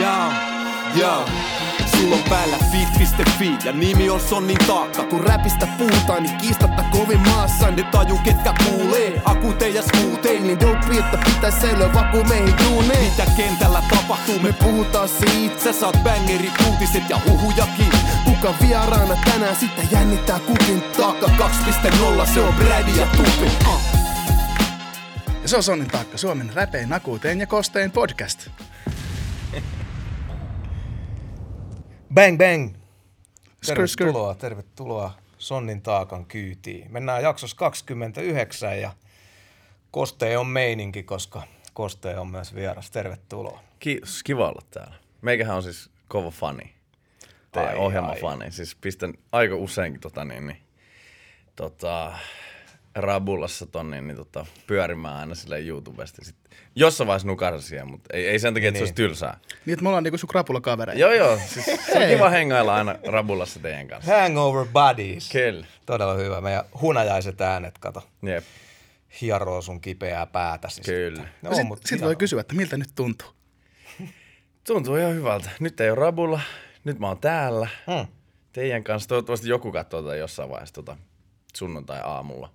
Jaa, jaa. Sulla on päällä fit.fi ja nimi on Sonnin taakka. Kun räpistä puhutaan, niin kiistatta kovin maassa. Ne taju ketkä kuulee, akute ja skuutee. Niin dope, että pitäis säilyä vaku meihin duuneen. Mitä kentällä tapahtuu, me puhutaan siitä, Sä saat bangerit, uutiset ja huhujakin. kuka vieraana tänään sitten jännittää kukin taakka. Taakka 2.0, se on Brady ja Tupi. Uh. Ja se on Sonnin taakka, Suomen räpein, akuuteen ja kostein podcast. Bang bang! Tervetuloa, tervetuloa Sonnin taakan kyytiin. Mennään jaksossa 29 ja Kosteen on meininki, koska Kosteen on myös vieras. Tervetuloa. Kiitos, kiva olla täällä. Meikähän on siis kova fani. Teidän Ai, ohjelmafani. Siis pistän aika useinkin tota niin, niin tota, Rabulassa ton niin, niin tota, pyörimään aina sille YouTubesta. Sit jossain vaiheessa nukahdin siihen, mutta ei, ei sen takia, että se olisi tylsää. Niin, että me ollaan niinku sun krapula kavereita. Joo, joo. Siis se on kiva hengailla aina Rabulassa teidän kanssa. Hangover Buddies. Kyllä. Todella hyvä. Meidän hunajaiset äänet, kato, Jep. hieroo sun kipeää päätäsi. Kyllä. Sitten. No, No, sit, mutta sit voi kysyä, että miltä nyt tuntuu. Tuntuu ihan hyvältä. Nyt ei ole Rabulla. Nyt mä oon täällä. Hmm. Teidän kanssa. Toivottavasti joku katsoo tätä jossain vaiheessa tota, sunnuntai-aamulla.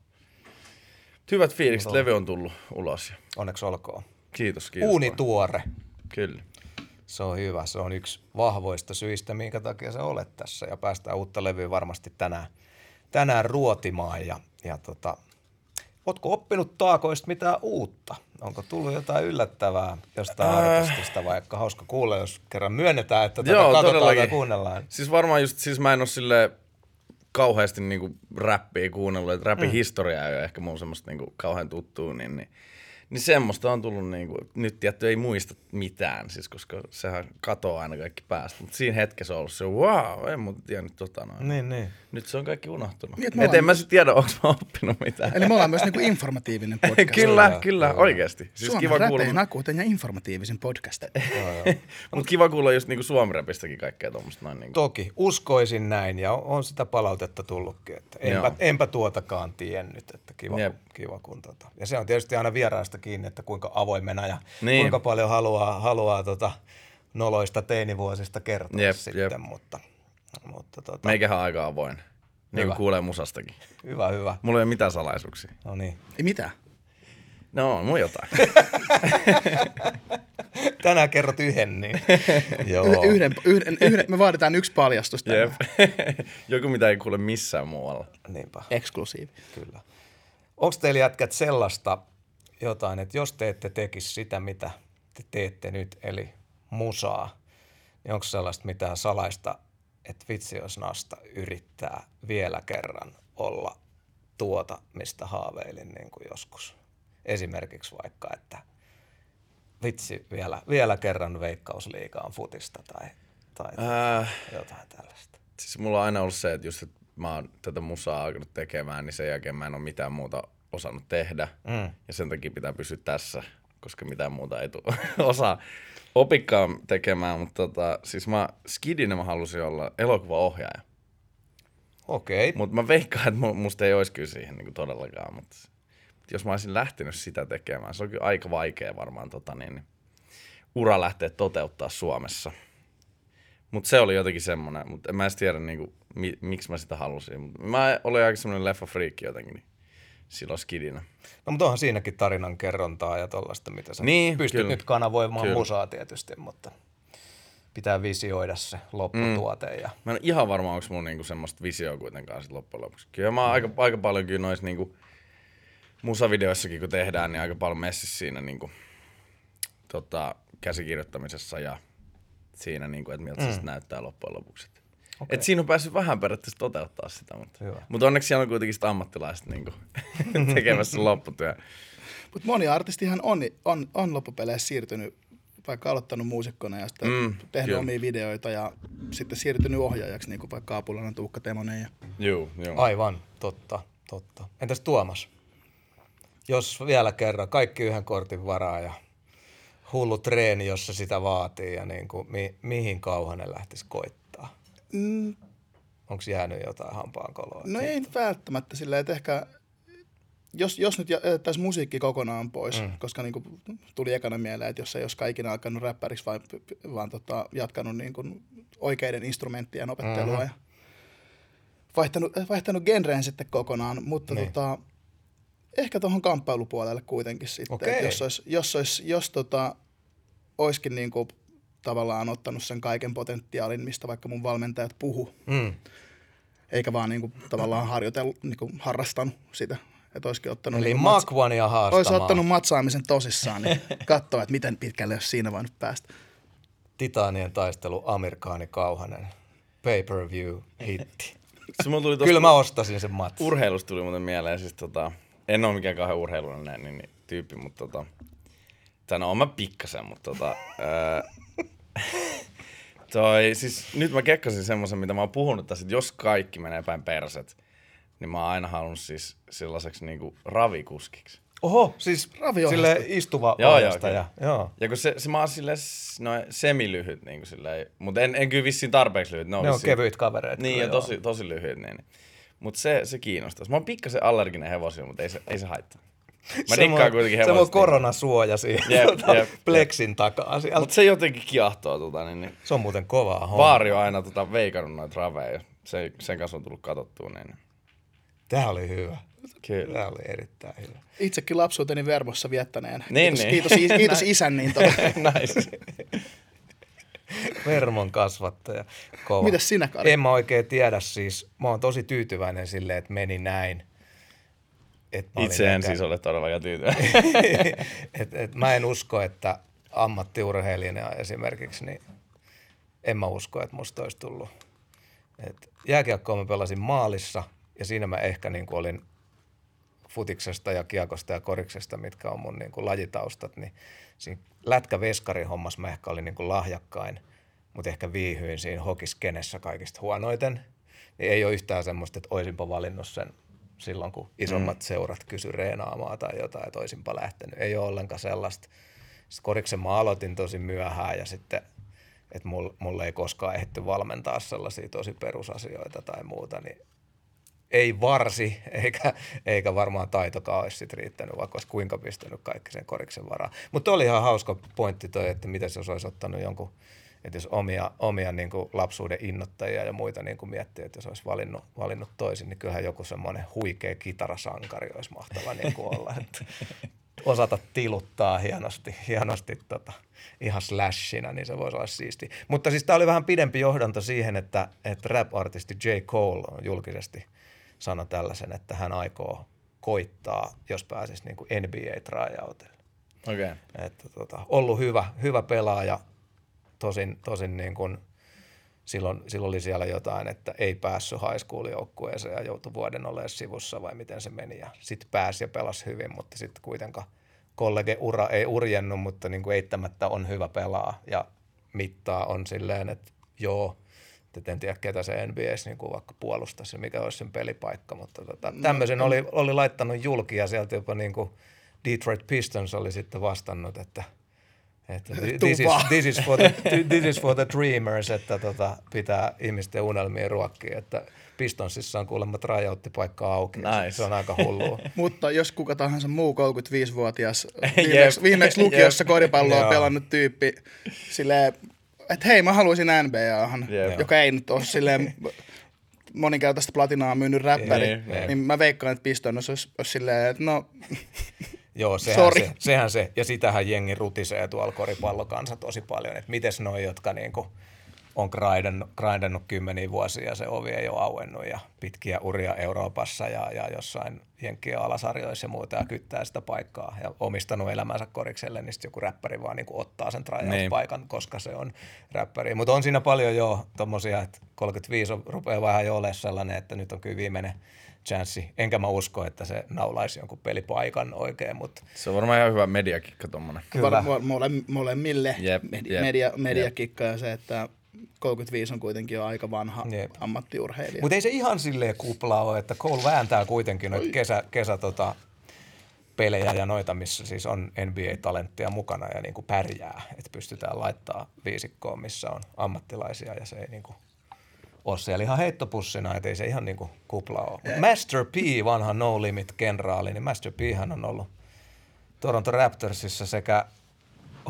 Hyvät fiilikset. Levy on tullut ulos. ja Onneksi olkoon. Kiitos, kiitos. Uuni vaan. tuore. Kyllä. Se on hyvä. Se on yksi vahvoista syistä, minkä takia sä olet tässä. Ja päästään uutta levyä varmasti tänään, tänään ruotimaan. Ja, ja tota, ootko oppinut taakoista mitään uutta? Onko tullut jotain yllättävää jostain äh. artistista, vaikka hauska kuulla, jos kerran myönnetään, että tätä Joo, katsotaan todellakin. ja kuunnellaan. Siis varmaan just, siis mä en ole sille kauheasti niinku räppiä kuunnellut, että räppin mm. historia ei ole ehkä mun semmoista niinku kauhean tuttua, niin, niin, niin semmoista on tullut niinku, nyt tietty ei muista mitään, siis koska sehän katoaa aina kaikki päästä, mutta siinä hetkessä on ollut se, wow, en muuta tiennyt tota noin. Niin, niin. Nyt se on kaikki unohtunut. Niin, Et ollaan en mä myös- sit tiedä, onko mä oppinut mitään. Eli me ollaan myös niinku informatiivinen podcast. kyllä, Kyllä, kyllä, kyllä. oikeasti. Siis Suomen kiva kuulla, räpein, akuuteen ja informatiivisen podcast. mutta kiva kuulla just niinku suomiräpistäkin kaikkea tuommoista noin niinku. Toki, uskoisin näin ja on, on sitä palautetta tullutkin, että enpä, Joo. enpä tuotakaan tiennyt, että kiva, Jep. kiva kun tota. Ja se on tietysti aina vieraista kiinni, että kuinka avoimena ja Niin. kuinka paljon haluaa, haluaa tota, noloista teinivuosista kertoa Jep, sitten, jep. mutta, mutta tota, Meikähän aika avoin. Niin Hyvä. kuin kuulee musastakin. hyvä, hyvä. Mulla ei ole mitään salaisuuksia. No niin. Ei mitään. No, on mun jotain. Tänään kerrot yhden, niin joo. Yhden, yhden, yhden, me vaaditaan yksi paljastus Jep. tänään. Joku, mitä ei kuule missään muualla. Niinpä. Eksklusiivi. Kyllä. Onko teillä jätkät sellaista jotain, että jos te ette tekisi sitä, mitä te teette nyt, eli musaa, niin onko sellaista mitään salaista, että vitsi jos nasta yrittää vielä kerran olla tuota, mistä haaveilin niin kuin joskus. Esimerkiksi vaikka, että vitsi vielä, vielä kerran veikkausliigaan futista tai, tai Äh, jotain tällaista. siis mulla on aina ollut se, että just että mä oon tätä musaa alkanut tekemään, niin sen jälkeen mä en ole mitään muuta osannut tehdä. Mm. Ja sen takia pitää pysyä tässä, koska mitään muuta ei tule osaa opikkaan tekemään. Mutta tota, siis mä skidinä mä halusin olla elokuvaohjaaja. Okei. Mutta mä veikkaan, että mu- musta ei olisi kyllä siihen niin todellakaan. Mutta mut jos mä olisin lähtenyt sitä tekemään, se on kyllä aika vaikea varmaan tota, niin, ura lähteä toteuttaa Suomessa. Mutta se oli jotenkin semmoinen, mutta en mä edes tiedä niin kuin, mi- miksi mä sitä halusin. Mut mä olin aika semmoinen leffa-friikki jotenkin niin, silloin skidinä. No mutta onhan siinäkin tarinan kerrontaa ja tollaista, mitä sä Niin, pystyt kyllä. nyt kanavoimaan Kyllä. musaa tietysti, mutta pitää visioida se lopputuote. Mm. Ja, Mä en ihan varma, onko mulla niinku semmoista visioa kuitenkaan sit loppujen lopuksi. Kyllä mä oon aika, aika paljon kyllä noissa niinku musavideoissakin kun tehdään, niin aika paljon messissä siinä niinku, tota, käsikirjoittamisessa ja siinä, niinku, että miltä mm. se näyttää loppujen lopuksi. Okay. Et siinä on päässyt vähän periaatteessa toteuttaa sitä, mutta, Hyvä. mutta onneksi siellä on kuitenkin sit ammattilaiset niinku, tekemässä lopputyö. Mutta moni artistihan on, on, on loppupeleissä siirtynyt, vaikka aloittanut muusikkona ja sitten Mm, tehnyt kyllä. omia videoita ja sitten siirtynyt ohjaajaksi, niin kuin vaikka Apulainen Tuukka Temonen. Ja... Juu, juu. aivan, totta, totta. Entäs Tuomas? Jos vielä kerran kaikki yhden kortin varaa ja hullu treeni, jos se sitä vaatii ja niin kuin, mi, mihin kauhanen lähtisi koittaa? Mm, Onko jäänyt jotain hampaankoloa? no ei nyt välttämättä silleen, että ehkä jos, jos nyt jätettäisiin musiikki kokonaan pois, mm. koska niin kuin tuli ekana mieleen, että jos ei olisi kaikina alkanut räppäriksi, vaan, vaan tota, jatkanut niin kuin oikeiden instrumenttien opettelua mm-hmm. ja vaihtanut, vaihtanut genreen sitten kokonaan, mutta niin. tota, ehkä tuohon kamppailupuolelle kuitenkin sitten. Okay. Jos, olisi, jos, olisi, jos tota, olisikin niin kuin, tavallaan ottanut sen kaiken potentiaalin, mistä vaikka mun valmentajat puhu, mm. eikä vaan niin kuin, tavallaan harjoitellut, niin kuin, harrastanut sitä. Että olisikin ottanut... Eli niin Makwania haastamaan. Olisi ottanut matsaamisen tosissaan, niin katsoa, että miten pitkälle olisi siinä voinut päästä. Titaanien taistelu Amerikaani Kauhanen. Pay-per-view hitti. Se tuli Kyllä mä ostasin sen matsin. Urheilusta tuli muuten mieleen, siis tota, en ole mikään kauhean urheilullinen niin, niin, tyyppi, mutta tota, tai no on mä pikkasen, mutta tota, ää, toi, siis nyt mä kekkasin semmoisen, mitä mä oon puhunut tässä, että jos kaikki menee päin perset, niin mä oon aina halunnut siis sellaiseksi niinku ravikuskiksi. Oho, siis sille istuva joo, joo, ja, joo. Ja kun se, se mä oon sille no, semilyhyt, niin kuin silleen, mutta en, en kyllä vissiin tarpeeksi lyhyt. Ne on, ne on kevyit kavereita. Niin, ja tosi, tosi lyhyt. Niin. Mutta se, se kiinnostaa. Mä oon pikkasen allerginen hevosille, mutta ei se, ei se haittaa. Mä se dikkaan kuitenkin hevosta. Se on koronasuoja siihen jep, tota, jep, pleksin jep. takaa sieltä. Mutta se jotenkin kiahtoo. Tota, niin, niin. Se on muuten kovaa homma. Vaari on aina tota, veikannut noita raveja. Se, sen kanssa on tullut katsottua. Niin. Tämä oli hyvä. Kyllä. Tämä oli erittäin hyvä. Itsekin lapsuuteni vermossa viettäneen. Niin, kiitos, niin. kiitos, kiitos, kiitos isän. Niin tota. nice. Vermon kasvattaja. Kova. Mitäs sinä, Kari? En mä oikein tiedä siis. Mä oon tosi tyytyväinen silleen, että meni näin. Et Itse en siis ole todellakaan tyytyväinen. et, et mä en usko, että ammattiurheilijana esimerkiksi, niin en mä usko, että musta olisi tullut. Et jääkiekkoa mä pelasin maalissa ja siinä mä ehkä niin olin futiksesta ja kiekosta ja koriksesta, mitkä on mun niin kuin lajitaustat, niin siinä lätkä-veskarin hommas mä ehkä olin niin kuin lahjakkain, mutta ehkä viihyin siinä hokiskenessä kaikista huonoiten. Niin ei ole yhtään semmoista, että olisinpa valinnut sen silloin, kun isommat mm. seurat kysy reenaamaan tai jotain, että olisinpa lähtenyt. Ei ole ollenkaan sellaista. Sitten koriksen mä aloitin tosi myöhään ja sitten, että mulle ei koskaan ehditty valmentaa sellaisia tosi perusasioita tai muuta, niin ei varsi, eikä, eikä varmaan taitokaan olisi sit riittänyt, vaikka olisi kuinka pistänyt kaikki sen koriksen varaan. Mutta oli ihan hauska pointti toi, että miten se olisi ottanut jonkun, että jos omia, omia niin kuin lapsuuden innottajia ja muita niin kuin miettii, että jos olisi valinnut, valinnut toisin, niin kyllähän joku semmoinen huikea kitarasankari olisi mahtava niin kuin olla. Että osata tiluttaa hienosti, hienosti tota, ihan slashina, niin se voisi olla siisti. Mutta siis tämä oli vähän pidempi johdanto siihen, että, että rap-artisti J. Cole on julkisesti – sanoi tällaisen, että hän aikoo koittaa, jos pääsisi niin kuin NBA-tryoutille. Okay. Että tota, ollut hyvä, hyvä pelaaja, tosin, tosin niin kuin silloin, silloin oli siellä jotain, että ei päässyt high school joukkueeseen ja joutui vuoden olemaan sivussa vai miten se meni. Ja sitten pääsi ja pelasi hyvin, mutta sitten kuitenkaan kollege-ura ei urjennut, mutta niin kuin eittämättä on hyvä pelaa ja mittaa on silleen, että joo, et en tiedä, ketä se NBS niin kuin vaikka puolustaisi ja mikä olisi sen pelipaikka, mutta tota, no, tämmöisen oli, oli laittanut julki ja sieltä jopa niin kuin Detroit Pistons oli sitten vastannut, että, että this, is, this, is for the, this is for the dreamers, että tota, pitää ihmisten unelmia ruokkia, että Pistonsissa on kuulemma tryouttipaikka auki. Nice. Se on aika hullua. Mutta jos kuka tahansa muu 35-vuotias viimeksi, viimeksi lukiossa koripalloa pelannut tyyppi silleen että hei mä haluaisin NBAhan, joka ei nyt ole silleen moninkertaista platinaa myynyt räppäri, yeah, yeah. niin mä veikkaan, että Piston olisi, olisi silleen, että no Joo, sehän Sorry. se, sehän se, ja sitähän jengi rutisee tuolla koripallokansa tosi paljon, että miten noi, jotka niinku, on grindannut, grindannut kymmeniä vuosia ja se ovi ei ole auennut ja pitkiä uria Euroopassa ja, ja jossain jenkkien alasarjoissa ja muuta ja kyttää sitä paikkaa ja omistanut elämänsä korikselle, niin sitten joku räppäri vaan niin ottaa sen tryout-paikan, niin. koska se on räppäri. Mutta on siinä paljon jo tommosia, että 35 on, rupeaa vähän jo olemaan sellainen, että nyt on kyllä viimeinen chanssi. Enkä mä usko, että se naulaisi jonkun pelipaikan oikein, mutta... Se on varmaan ihan hyvä mediakikka tuommoinen. Kyllä. Mole, molemmille yep, media, Media, mediakikka yep. ja se, että 35 on kuitenkin jo aika vanha Jep. ammattiurheilija. Mutta ei se ihan silleen kupla ole, että Cole vääntää kuitenkin noita kesä, kesä tota, pelejä ja noita, missä siis on NBA-talenttia mukana ja niin kuin pärjää, että pystytään laittaa viisikkoon, missä on ammattilaisia ja se ei niin kuin ole siellä ihan heittopussina, että ei se ihan niin kuin kupla ole. Mut Master P, vanha No Limit-kenraali, niin Master P hän on ollut Toronto Raptorsissa sekä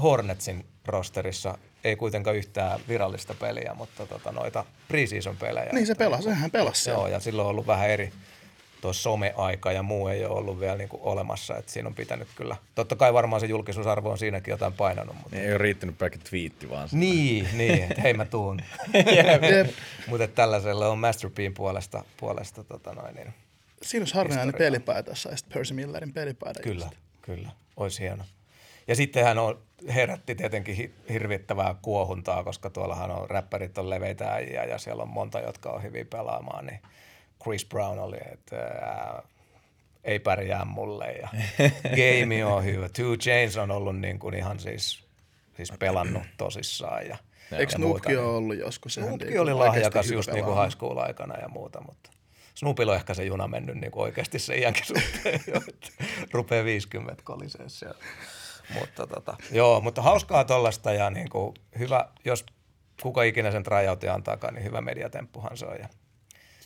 Hornetsin rosterissa. Ei kuitenkaan yhtään virallista peliä, mutta tota, noita preseason pelejä. Niin se pelasi, hän pelasi. Joo, ja silloin on ollut vähän eri tuo some-aika ja muu ei ole ollut vielä niin kuin olemassa, että siinä on pitänyt kyllä. Totta kai varmaan se julkisuusarvo on siinäkin jotain painanut, mutta Ei ole riittänyt pelkkä twiitti vaan. se- niin, niin, että hei mä tuun. Mutta tällaiselle on Master Pin puolesta, puolesta tota noin, niin, Siinä olisi harvinainen jos saisit Percy Millerin pelipaidan. kyllä, just. kyllä, olisi hieno. Ja sitten hän on, herätti tietenkin hi- hirvittävää kuohuntaa, koska tuollahan on, räppärit on leveitä äijä ja siellä on monta, jotka on hyvin pelaamaan, niin Chris Brown oli, että ää, ei pärjää mulle ja game on hyvä. Two Chains on ollut niin kuin ihan siis, siis pelannut tosissaan ja, Eikö ja muuta, Snoopkin niin- ole ollut joskus? Snoopki oli lahjakas just niin kuin high school aikana ja muuta, mutta Snoopilla on ehkä se juna mennyt niin kuin oikeasti se iänkin suhteen jo, että rupeaa 50 kolisee siellä. Mutta tota, joo, mutta hauskaa tollasta ja niin kuin hyvä, jos kuka ikinä sen tryoutin antaakaan, niin hyvä mediatemppuhan se on ja,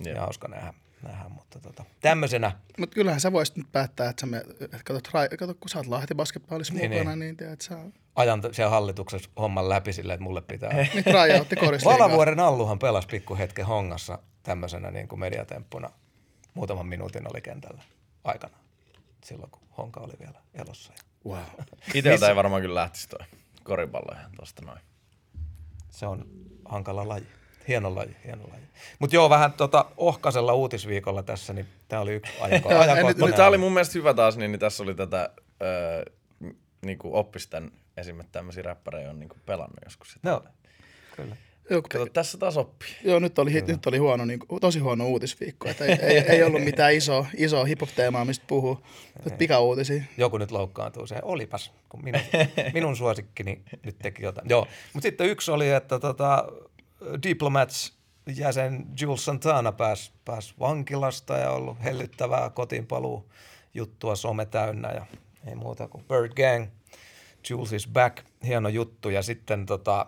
Joo. ja hauska nähdä, nähdä mutta tota, tämmöisenä Mutta kyllähän sä voisit nyt päättää, että sä me, että kato, trai- kato, kun sä oot Lahti basketballissa Niin, mukana, niin. niin, tiedät, sä ajan siellä hallituksessa homman läpi silleen, että mulle pitää niin tryoutti korisliigaa. Valavuoren Alluhan pelasi pikkuhetken hongassa tämmöisenä niin kuin mediatemppuna. Muutaman minuutin oli kentällä aikana, silloin kun Honka oli vielä elossa. Wow. Iteltä ei varmaan kyllä lähtisi toi koripallo ihan tosta noin. Se on hankala laji. Hieno laji, hieno laji. Mutta joo, vähän tota ohkasella uutisviikolla tässä, niin tämä oli yksi ajankohtainen. nyt- tämä oli mun mielestä hyvä taas, niin, niin tässä oli tätä, öö, niinku oppisten esimerkiksi tämmöisiä räppäreitä on niinku pelannut joskus. Sitä. Joo, kyllä. Joo, Kato, tässä taas oppii. Joo, nyt oli, nyt oli huono, niin, kuin, tosi huono uutisviikko. Että ei, ei, ei, ollut mitään isoa, isoa hip-hop-teemaa, mistä puhuu. Nyt pikauutisia. Joku nyt loukkaantuu se. Olipas, kun minun, minun suosikkini nyt teki jotain. Joo, mutta sitten yksi oli, että tota, Diplomats jäsen Jules Santana pääsi pääs vankilasta ja ollut hellyttävää kotiinpaluu juttua some täynnä ja ei muuta kuin Bird Gang, Jules is back, hieno juttu ja sitten tota,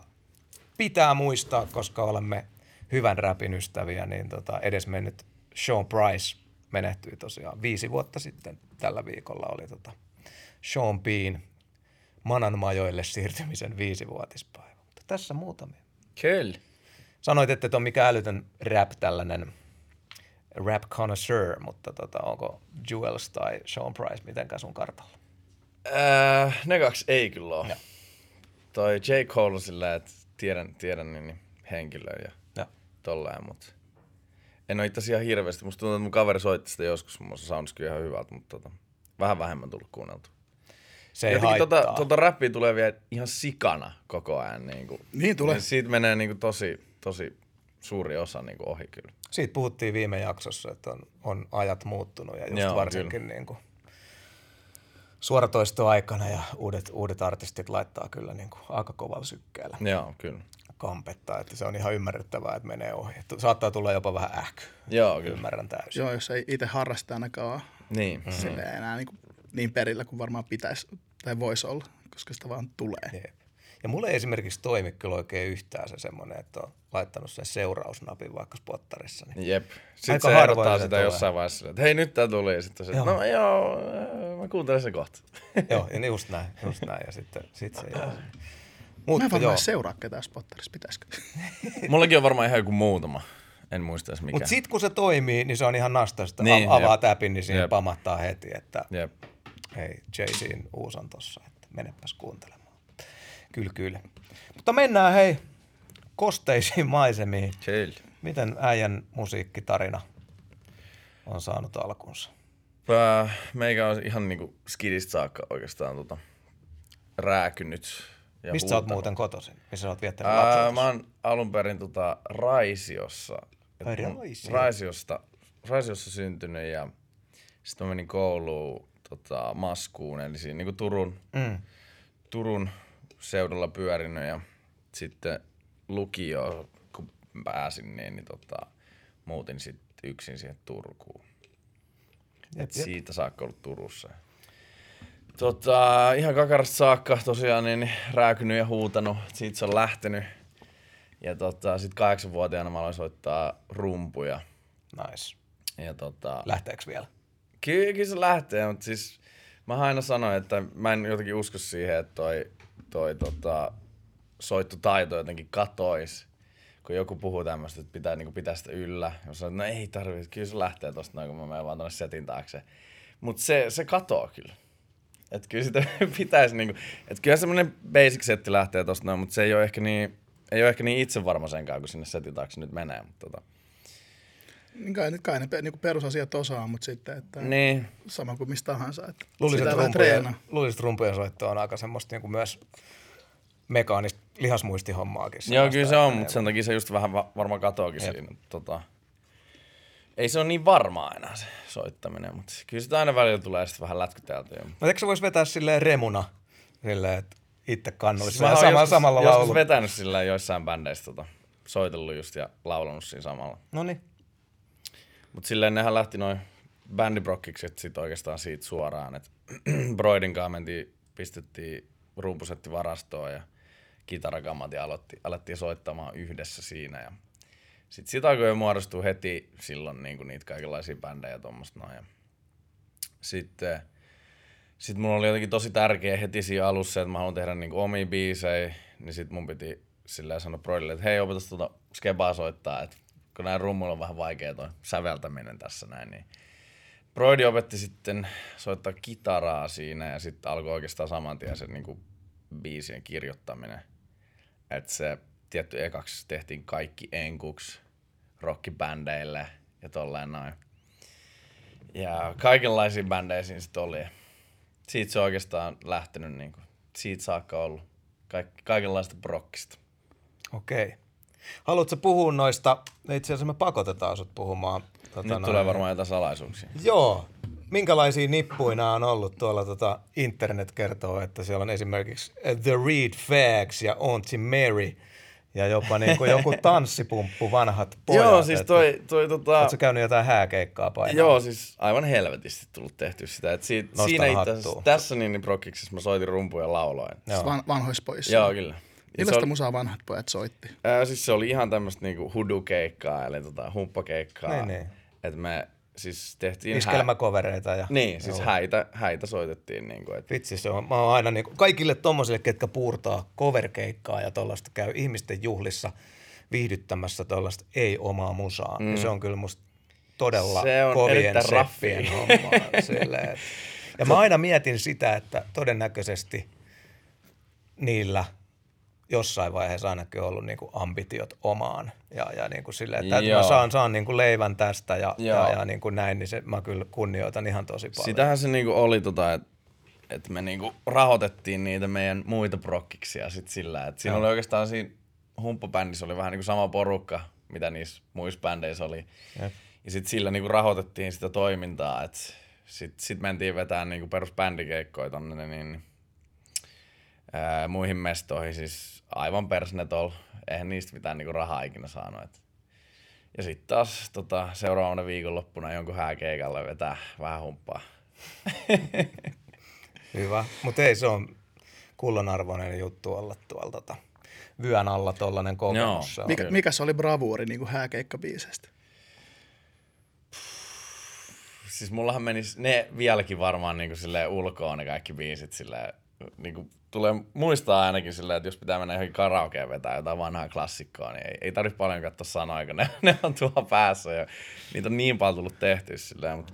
pitää muistaa, koska olemme hyvän räpin ystäviä, niin tota, edesmennyt Sean Price menehtyi tosiaan viisi vuotta sitten tällä viikolla oli tota Sean Bean Manan majoille siirtymisen viisivuotispäivä. Mutta tässä muutamia. Kyllä. Sanoit, että et ole mikään älytön rap tällainen rap connoisseur, mutta tota, onko Jules tai Sean Price mitenkään sun kartalla? Äh, ne kaksi ei kyllä ole. Joo. Toi J. Cole on silleen, että tiedän, tiedän niin, niin henkilöä ja Joo. tolleen, mutta en ole itse asiassa ihan hirveästi. Musta tuntuu, että mun kaveri soitti sitä joskus, mun mielestä sounds kyllä ihan hyvältä, mutta tota, vähän vähemmän tullut kuunneltu. Se ei Jotenkin haittaa. tota, tota räppiä tulee vielä ihan sikana koko ajan. Niin, kuin. Niin tulee. Siitä menee niin kuin tosi, tosi suuri osa niin kuin ohi kyllä. Siitä puhuttiin viime jaksossa, että on, on ajat muuttunut ja just Joo, varsinkin niin kuin suoratoistoaikana ja uudet, uudet artistit laittaa kyllä niin kuin aika kovalla sykkeellä Joo, kyllä. kampetta, että se on ihan ymmärrettävää, että menee ohi. Että saattaa tulla jopa vähän ähky. Joo, kyllä. Ymmärrän täysin. Joo, jos ei itse harrasta ainakaan Niin. Mm. Mm. silleen enää niin, kuin, niin perillä kuin varmaan pitäisi tai voisi olla, koska sitä vaan tulee. Jep. Ja mulle ei esimerkiksi toimi kyllä oikein yhtään se semmoinen, että on laittanut sen seurausnapin vaikka spottarissa. Niin Jep. Sitten Aika se harvoin sitä tulee. jossain vaiheessa, että hei nyt tää tuli. Ja sitten se, Joo. no joo, äh, mä kuuntelen sen kohta. Joo, ja just näin, just näin. Ja sitten sit se jää. Mä en Mutta varmaan seuraa ketään spottarissa, pitäisikö? Mullakin on varmaan ihan joku muutama. En muista edes mikä. mutta sitten kun se toimii, niin se on ihan nastasta. Niin, Niin, avaa jep. täpin, niin siinä Jep. pamahtaa heti, että Jep. hei, Jay-Zin uusi on tossa, että menepäs kuuntelemaan. Kyllä, kyllä. Mutta mennään hei kosteisiin maisemiin. Chill. Miten äijän musiikkitarina on saanut alkunsa? Äh, Meikä on ihan niinku skidistä saakka oikeastaan tota, rääkynyt. Ja Mistä sä oot muuten kotoisin? Missä sä oot viettänyt Ää, lapsuutesi? mä oon alun perin tota Raisiossa. Ai, Raisio. Raisiosta, Raisiossa syntynyt ja sitten mä menin kouluun tota, Maskuun, eli siinä niinku Turun, Mm. Turun seudulla pyörinyt ja sitten lukio, kun pääsin, niin, niin tota, muutin sitten yksin siihen Turkuun. Jep, Et jep. siitä saakka ollut Turussa. Tota, ihan kakarasta saakka tosiaan niin rääkynyt ja huutanut. Siitä se on lähtenyt. Ja tota, sit kahdeksanvuotiaana mä aloin soittaa rumpuja. Nice. Ja tota, Lähteekö vielä? Kyllä, kyllä se lähtee, mutta siis mä aina sanoin, että mä en jotenkin usko siihen, että toi, toi tota, soittotaito jotenkin katois. Kun joku puhuu tämmöistä, että pitää niinku pitää sitä yllä. Ja sanoin, että no ei tarvitse, kyllä se lähtee tosta noin, kun mä menen vaan tonne setin taakse. Mutta se, se katoo kyllä. Että kyllä sitä pitäisi niinku, että kyllä semmoinen basic setti lähtee tosta noin, mutta se ei ole ehkä niin, ei ole ehkä niin itsevarma senkaan, kun sinne setin taakse nyt menee. Mutta tota, Niin kai, kai ne niinku perusasiat osaa, mutta sitten, että niin, sama kuin mistä tahansa. Että Luulisin, sitä rumpujen, treenaa. luulisin, että rumpujen soitto on aika semmoista niin myös mekaanista lihasmuistihommaakin. Joo, kyllä se on, mutta ne- sen takia se just vähän va- varmaan katoakin Jep. siinä. Tota, ei se ole niin varmaa enää se soittaminen, mutta kyllä sitä aina välillä tulee sitten vähän lätkyteltyä. Mutta eikö se voisi vetää silleen remuna, silleen, että itse kannulisi Mä vähän sama, joskus, samalla joskus laululla. vetänyt sillä joissain bändeissä tota, soitellut just ja laulanut siinä samalla. No niin. Mutta silleen nehän lähti noin bändibrokkikset sit oikeastaan siitä suoraan, että Broidin kanssa mentiin, pistettiin rumpusetti varastoon ja kitarakammat ja aloitti, alettiin soittamaan yhdessä siinä ja sitten sitä alkoi muodostua heti silloin niinku niitä kaikenlaisia bändejä tuommoista noin. Ja Sitten sit mulla oli jotenkin tosi tärkeä heti siinä alussa, että mä haluan tehdä niinku omia biisejä, niin sit mun piti silleen sanoa Broidille, että hei opetas tuota skebaa soittaa, että kun näin rummuilla on vähän vaikea toi säveltäminen tässä näin, niin Broidi opetti sitten soittaa kitaraa siinä ja sitten alkoi oikeastaan saman tien se niinku biisien kirjoittaminen. Että se tietty ekaksi tehtiin kaikki enkuks rockibändeille ja tolleen noin. Ja kaikenlaisia bändejä siinä sitten oli. Siitä se on oikeastaan lähtenyt niinku, siitä saakka ollut. Kaik- kaikenlaista brokkista. Okei. Haluatko puhua noista, itse asiassa me pakotetaan sut puhumaan. Tota, Nyt tulee varmaan jotain salaisuuksia. Joo. Minkälaisia nippuja nämä on ollut tuolla tota, internet kertoo, että siellä on esimerkiksi The Reed Fags ja Auntie Mary ja jopa niin kuin joku tanssipumppu vanhat pojat. Joo, siis toi, toi tota... Oletko käynyt jotain hääkeikkaa painaa? Joo, siis aivan helvetisti tullut tehty sitä. Et siitä, Nostan siinä itse tässä niin, niin prokkiksessa mä soitin rumpuja ja lauloin. Joo. Van, vanhoissa pojissa. Joo, kyllä. Millaista oli, musaa vanhat pojat soitti? ää, siis se oli ihan tämmöistä niinku hudu-keikkaa, eli tota, humppakeikkaa. Niin, niin. Että me siis tehtiin... Iskelmäkovereita ja... Niin, siis häitä, häitä soitettiin. Niinku, et, Vitsi, se on, mä oon aina niin kaikille tommosille, ketkä puurtaa coverkeikkaa ja tollaista käy ihmisten juhlissa viihdyttämässä tollaista ei-omaa musaa, mm. niin se on kyllä musta todella Se on kovien seppien hommaa. Silleen, ja mä aina mietin sitä, että todennäköisesti niillä jossain vaiheessa ainakin on ollut niinku ambitiot omaan. Ja, ja niinku silleen, että, että mä saan, saan niinku leivän tästä ja, ja, ja niinku näin, niin se, mä kyllä kunnioitan ihan tosi paljon. Sitähän se niinku oli, tota, että et me niinku rahoitettiin niitä meidän muita prokkiksia sit sillä, että siinä Joo. oli oikeastaan siinä humppabändissä oli vähän niinku sama porukka, mitä niissä muissa bändeissä oli. Jep. Ja sitten sillä niinku rahoitettiin sitä toimintaa, että sitten sit mentiin vetämään niinku perusbändikeikkoja tonne niin, ää, muihin mestoihin, siis aivan persnetol. Eihän niistä mitään niinku rahaa ikinä saanut. Et. Ja sitten taas tota, seuraavana viikonloppuna jonkun hääkeikalle vetää vähän humppaa. Hyvä, mutta ei se on kullanarvoinen juttu olla tuolla tota, vyön alla tollanen kokemus. Joo. On. Mikä, mikä se oli bravuuri niin hääkeikkabiisestä? Siis mullahan menis ne vieläkin varmaan niinku silleen ulkoon ne kaikki biisit silleen, niinku tulee muistaa ainakin silleen, että jos pitää mennä johonkin karaokeen vetää jotain vanhaa klassikkoa, niin ei, ei tarvitse paljon katsoa sanoja, kun ne, ne on tuolla päässä ja niitä on niin paljon tullut tehty silleen, mutta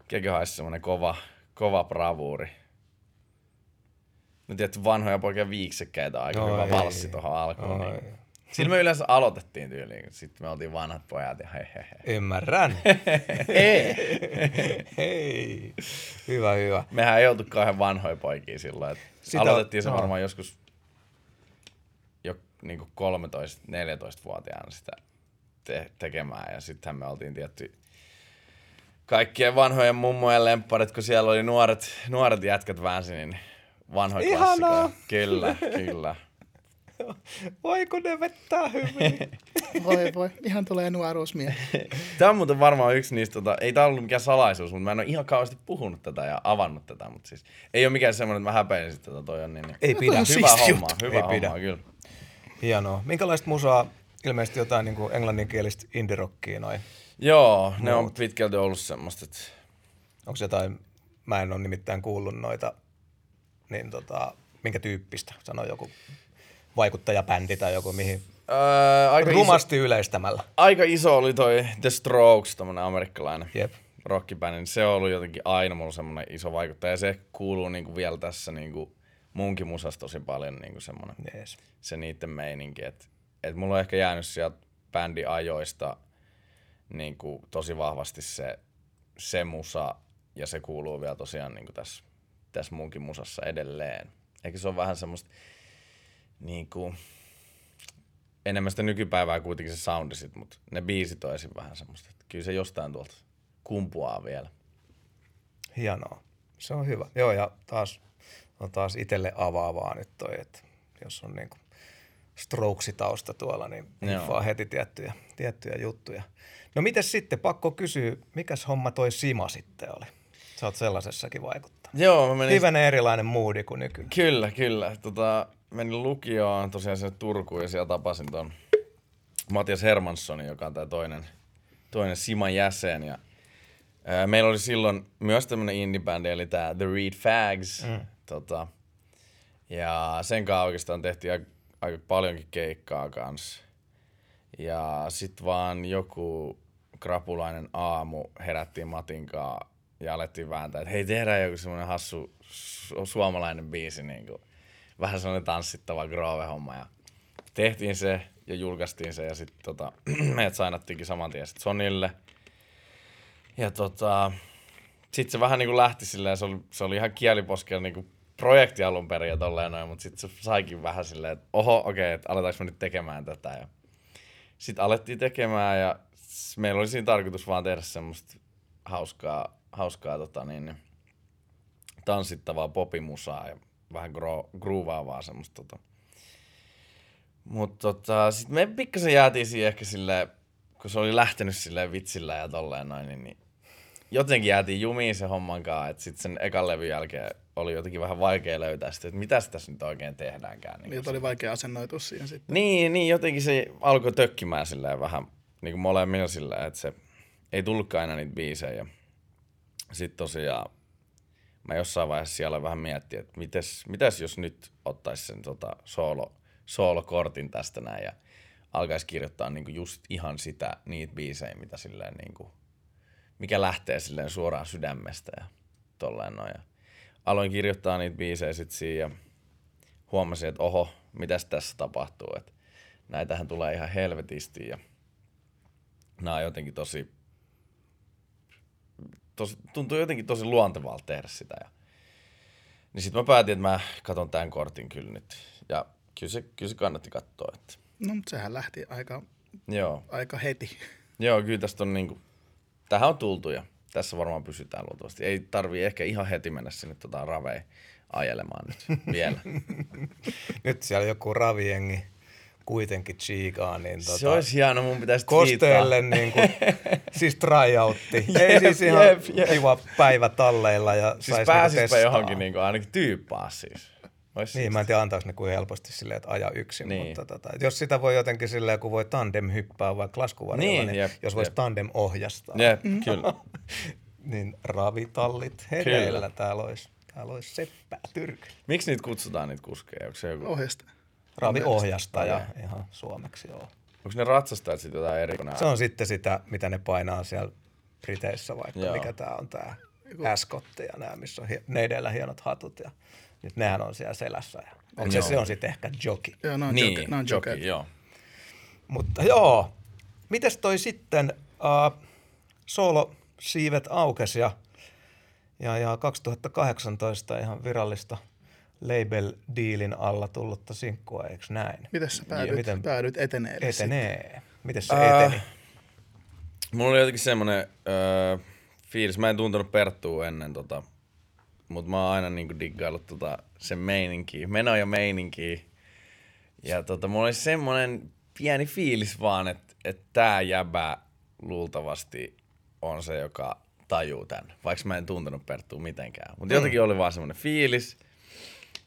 mikäkin olisi semmoinen kova, kova bravuuri. No tietysti vanhoja poikia viiksekkäitä aika Oi. hyvä valssi tuohon alkuun. Oi. Niin. Sillä me yleensä aloitettiin tyyliin, sitten me oltiin vanhat pojat ja hei hei hei. Ymmärrän. Hei. Hyvä, hyvä. Mehän ei oltu kauhean vanhoja poikia silloin. Että Sitä- aloitettiin se no. varmaan joskus jo niin 13-14-vuotiaana sitä te- tekemään. Ja sittenhän me oltiin tietty kaikkien vanhojen mummojen lempparit, kun siellä oli nuoret, nuoret jätkät väänsi, niin vanhoja klassikoja. Kyllä, kyllä. Voiko ne vettää hyvin? Voi voi, ihan tulee nuoruusmiehi. Tämä on muuten varmaan yksi niistä, tota, ei tämä ollut mikään salaisuus, mutta mä en ole ihan kauheasti puhunut tätä ja avannut tätä, mutta siis ei ole mikään semmoinen, että mä häpeilisin tätä, toi on niin, niin. Ei pidä. Hyvä siisti homma, juttu. hyvä Ei homma, pidä. kyllä. Hienoa. Minkälaista musaa ilmeisesti jotain niin kuin englanninkielistä indie-rockia noin. Joo, ne on pitkälti ollut semmoista, että Onko jotain, mä en ole nimittäin kuullut noita, niin tota, minkä tyyppistä, sano joku vaikuttajabändi tai joku mihin Öö, aika, rumasti iso, yleistämällä. aika iso oli toi The Strokes, tämmönen amerikkalainen Jep. rockibändi. Se on ollut jotenkin aina mulla semmonen iso vaikuttaja. Ja se kuuluu niinku vielä tässä niinku munkin musasta tosi paljon niinku semmonen, Jees. se niitten meininki. Että et mulla on ehkä jäänyt sieltä bändiajoista niinku tosi vahvasti se, se musa. Ja se kuuluu vielä tosiaan niinku tässä, tässä munkin musassa edelleen. Eikä se on vähän semmoista niinku, enemmän sitä nykypäivää kuitenkin se soundi sit, mutta ne biisit on esim. vähän semmoista, että kyllä se jostain tuolta kumpuaa vielä. Hienoa. Se on hyvä. Joo, ja taas on taas itselle avaavaa nyt toi, että jos on niinku strokesitausta tuolla, niin hiffaa heti tiettyjä, tiettyjä juttuja. No mites sitten, pakko kysyä, mikäs homma toi Sima sitten oli? Sä oot sellaisessakin vaikuttaa. Joo, mä menin... Hivenen erilainen moodi kuin nykyään. Kyllä, kyllä. Tota, menin lukioon tosiaan sinne Turkuun ja siellä tapasin ton Matias Hermanssonin, joka on tää toinen, toinen Siman jäsen. Ja, ää, meillä oli silloin myös tämmönen indie-bändi, eli tää The Reed Fags. Mm. Tota, ja sen kanssa oikeastaan tehtiin aika, aika paljonkin keikkaa kanssa. Ja sit vaan joku krapulainen aamu herättiin Matinkaa ja alettiin vääntää, että hei tehdään joku semmoinen hassu su- suomalainen biisi, niin kuin, vähän semmoinen tanssittava groove-homma. Ja tehtiin se ja julkaistiin se ja sitten tota, meidät sainattiinkin saman tien sit Sonille. Ja tota, sitten se vähän niin kuin lähti silleen, se oli, se oli ihan kieliposkella niin kuin projekti alun perin ja tolleen noin, mutta sitten se saikin vähän silleen, että oho, okei, okay, että aletaanko me nyt tekemään tätä. Ja sitten alettiin tekemään ja meillä oli siinä tarkoitus vaan tehdä semmoista hauskaa, hauskaa tota niin, niin, tanssittavaa popimusaa ja vähän gro, groovaavaa semmoista tota. Mutta tota, sitten me pikkasen jäätiin siihen ehkä silleen, kun se oli lähtenyt silleen vitsillä ja tolleen noin, niin, niin jotenkin jäätiin jumiin se homman kanssa, että sitten sen ekan levyn jälkeen oli jotenkin vähän vaikea löytää sitä, että mitä tässä nyt oikein tehdäänkään. Niin, Niin, oli vaikea asennoitua siihen sitten. niin, niin, jotenkin se alkoi tökkimään silleen vähän niin kuin molemmilla silleen, että se ei tullutkaan aina niitä biisejä. Sitten tosiaan mä jossain vaiheessa siellä vähän miettin, että mites, mitäs jos nyt ottaisi sen tota solo, solo-kortin tästä näin ja alkaisi kirjoittaa niinku just ihan sitä, niitä biisejä, mitä silleen niinku, mikä lähtee silleen suoraan sydämestä ja tolleen noin. Ja aloin kirjoittaa niitä biisejä sit siinä ja huomasin, että oho, mitäs tässä tapahtuu, että näitähän tulee ihan helvetisti ja nämä on jotenkin tosi, tosi tuntuu jotenkin tosi luontevalta tehdä sitä. Ja, niin sitten mä päätin, että mä katon tämän kortin kyllä nyt. Ja kyllä se, kyllä se kannatti katsoa. Että, No, mutta sehän lähti aika, joo, aika heti. joo, kyllä tästä on niinku, tähän on tultu ja tässä varmaan pysytään luultavasti. Ei tarvii ehkä ihan heti mennä sinne tota raveen ajelemaan nyt vielä. Nyt siellä joku raviengi kuitenkin chiikaa, niin tota, Se olisi hienoa, mun pitäisi kosteelle niin kuin, siis tryoutti. Ei siis ihan jep, jep. kiva päivä talleilla ja Siis sais pääsispä niinku johonkin niinku ainakin tyyppaa siis. Ois Niin, mä en tiedä antaako ne kuin helposti silleen, että aja yksin, Niin. mutta tota, jos sitä voi jotenkin silleen, kun voi tandem hyppää vaikka laskuvarjolla, Niin, niin, jep, jos voisi jep. tandem ohjastaa, Jep, kyllä. niin ravitallit hereillä. Täällä olisi, täällä olisi seppää tyrky. Miksi niitä kutsutaan niitä kuskeja? Onko se joku, Ohjasta. Raviohjastaja Okei. ihan suomeksi, joo. onko ne ratsastajat sitten jotain eri? Se on sitten sitä, mitä ne painaa siellä Briteissä vaikka, Joo. mikä tämä on tämä Ascot ja nämä, missä on hi- ne edellä hienot hatut ja nyt nehän on siellä selässä. Ja onko se, se on sitten ehkä joki. Joo, ne on niin, joke, ne on joki, jokeet. joo. Mutta joo, mites toi sitten uh, solo siivet aukesi ja, ja, ja 2018 ihan virallista label-diilin alla tullutta sinkkua, eikö näin? Miten sä Ja päädyit, miten päädyit eteneelle sitten? etenee? Miten se Ää, eteni? Mulla oli jotenkin semmonen öö, fiilis, mä en tuntenut Perttua ennen tota, mutta mä oon aina niinku diggaillut tota sen meininkiä, meno ja meininkiä. Ja tota, mulla oli semmonen pieni fiilis vaan, että et tää jäbä luultavasti on se, joka tajuu tän, vaikka mä en tuntenut Perttua mitenkään. Mutta jotenkin oli vaan semmonen fiilis.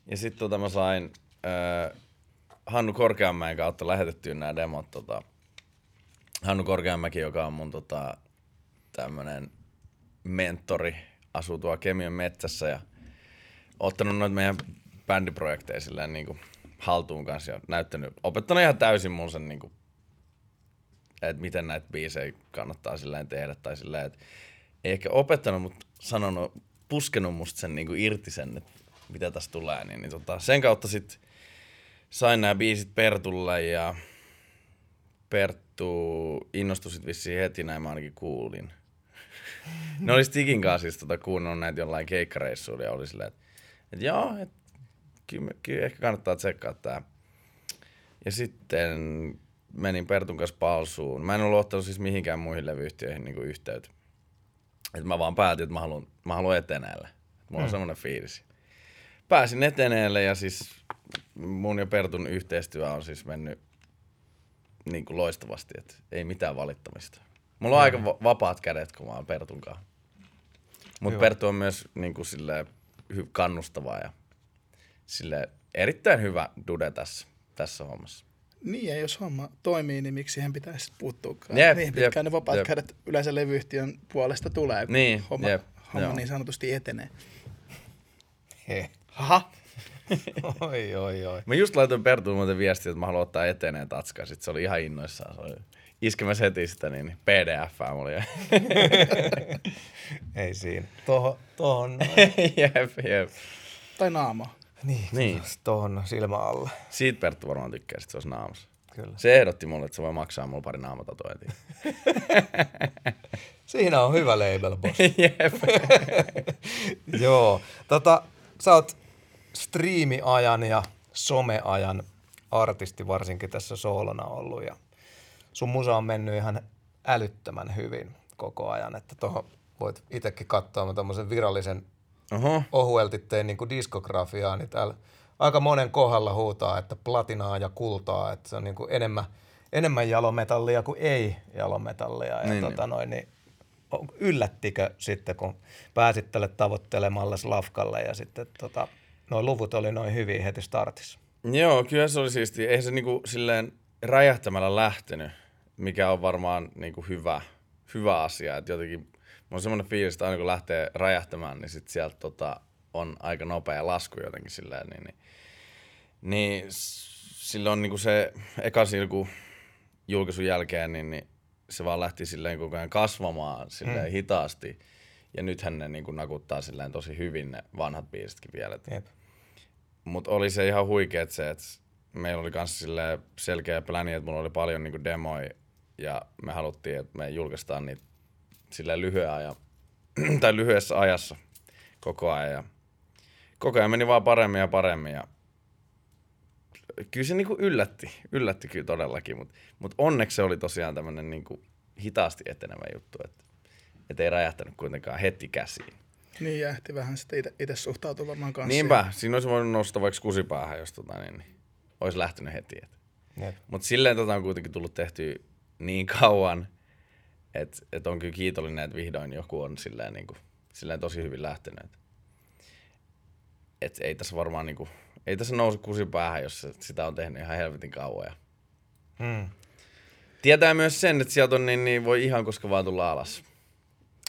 Ja sitten tota mä sain öö, Hannu Korkeamäen kautta lähetettyä nämä demot. Tota, Hannu Korkeamäki, joka on mun tota, tämmönen mentori, asuu tuolla Kemion metsässä ja ottanut noita meidän bändiprojekteja silleen niin kuin haltuun kanssa ja näyttänyt, opettanut ihan täysin mun sen niin kuin, että miten näitä biisejä kannattaa silleen tehdä tai silleen, että ei ehkä opettanut, mutta sanonut, puskenut musta sen niin kuin irti sen, että mitä tässä tulee, niin, niin tota, sen kautta sitten sain nämä biisit Pertulle ja Perttu innostui sit vissiin heti, näin mä ainakin kuulin. ne oli Stigin kanssa siis tota, kuunnellut näitä jollain keikkareissuilla ja oli silleen, että, että joo, että kyllä, kyllä ehkä kannattaa tsekkaa tää. Ja sitten menin Pertun kanssa palsuun. Mä en ollut ottanut siis mihinkään muihin levyyhtiöihin niin yhteyttä. Et mä vaan päätin, että mä haluan, mä haluan eteneelle. Mulla on mm. semmoinen fiilis. Pääsin eteneelle ja siis mun ja Pertun yhteistyö on siis mennyt niin kuin loistavasti, että ei mitään valittamista. Mulla on mm. aika va- vapaat kädet, kun mä oon Pertun kanssa. Mutta Perttu on myös niin kuin silleen, hy- kannustava ja sille erittäin hyvä dude tässä, tässä hommassa. Niin, ja jos homma toimii, niin miksi siihen pitäisi puuttuukaan? Jep, niin pitkään jep, ne vapaat jep. kädet yleensä levyyhtiön puolesta tulee, kun Niin, homma, jep, homma joo. niin sanotusti etenee. He. Haha. Oi, oi, oi. Mä just laitoin Pertuun muuten viestiä, että mä haluan ottaa eteneen tatskaa. Sitten se oli ihan innoissaan. Se oli iskemässä heti sitä niin pdf mulla. Ei siinä. Toho, tohon, noin. jep, jep. Tai naama. niin, Niin. tohon silmä alle. Siitä Perttu varmaan tykkää, sit se olisi naamassa. Kyllä. Se ehdotti mulle, että se voi maksaa mulle pari naamatatointia. Siinä on hyvä label, boss. jep. Joo. Tota, sä oot striimiajan ja someajan artisti varsinkin tässä soolona ollut ja sun musa on mennyt ihan älyttömän hyvin koko ajan, että tuohon voit itsekin katsoa mä tommosen virallisen Oho. ohuelti tein niin diskografiaa, niin täällä aika monen kohdalla huutaa, että platinaa ja kultaa, että se on niin kuin enemmän, enemmän jalometallia kuin ei jalometallia. Ja Niin, tota noin, niin yllättikö sitten, kun pääsit tälle tavoittelemalle lafkalle ja sitten tota, noin luvut oli noin hyvin heti startissa. Joo, kyllä se oli siisti. Eihän se niinku silleen räjähtämällä lähtenyt, mikä on varmaan niinku hyvä, hyvä asia. Et jotenkin mulla on semmoinen fiilis, että aina kun lähtee räjähtämään, niin sit sieltä tota, on aika nopea lasku jotenkin silleen. Niin, niin, niin silloin niinku se eka silku julkaisun jälkeen, niin, niin se vaan lähti silleen koko ajan kasvamaan silleen mm. hitaasti. Ja nythän ne niinku nakuttaa silleen tosi hyvin ne vanhat biisitkin vielä. Jep. Mutta oli se ihan huikea se, että meillä oli myös selkeä pläni, että mulla oli paljon niinku demoja ja me haluttiin, että me julkaistaan niitä silleen lyhyen ajan, tai lyhyessä ajassa koko ajan. Ja koko ajan meni vaan paremmin ja paremmin ja kyllä se niinku yllätti, yllätti kyllä todellakin, mutta mut onneksi se oli tosiaan tämmöinen niinku hitaasti etenevä juttu, että et ei räjähtänyt kuitenkaan heti käsiin. Niin, ja ehti vähän sitten itse suhtautua varmaan kanssa. Niinpä, siinä olisi voinut nostaa vaikka kusipäähän, jos tota, niin, niin, olisi lähtenyt heti. Mutta silleen tota on kuitenkin tullut tehty niin kauan, että et on kyllä kiitollinen, että vihdoin joku on silleen, niin kuin, silleen tosi hyvin lähtenyt. Et, et ei tässä varmaan niin kuin, ei tässä nouse kusipäähän, jos se- sitä on tehnyt ihan helvetin kauan. Ja Mm. tietää myös sen, että sieltä on niin, niin voi ihan koska vaan tulla alas.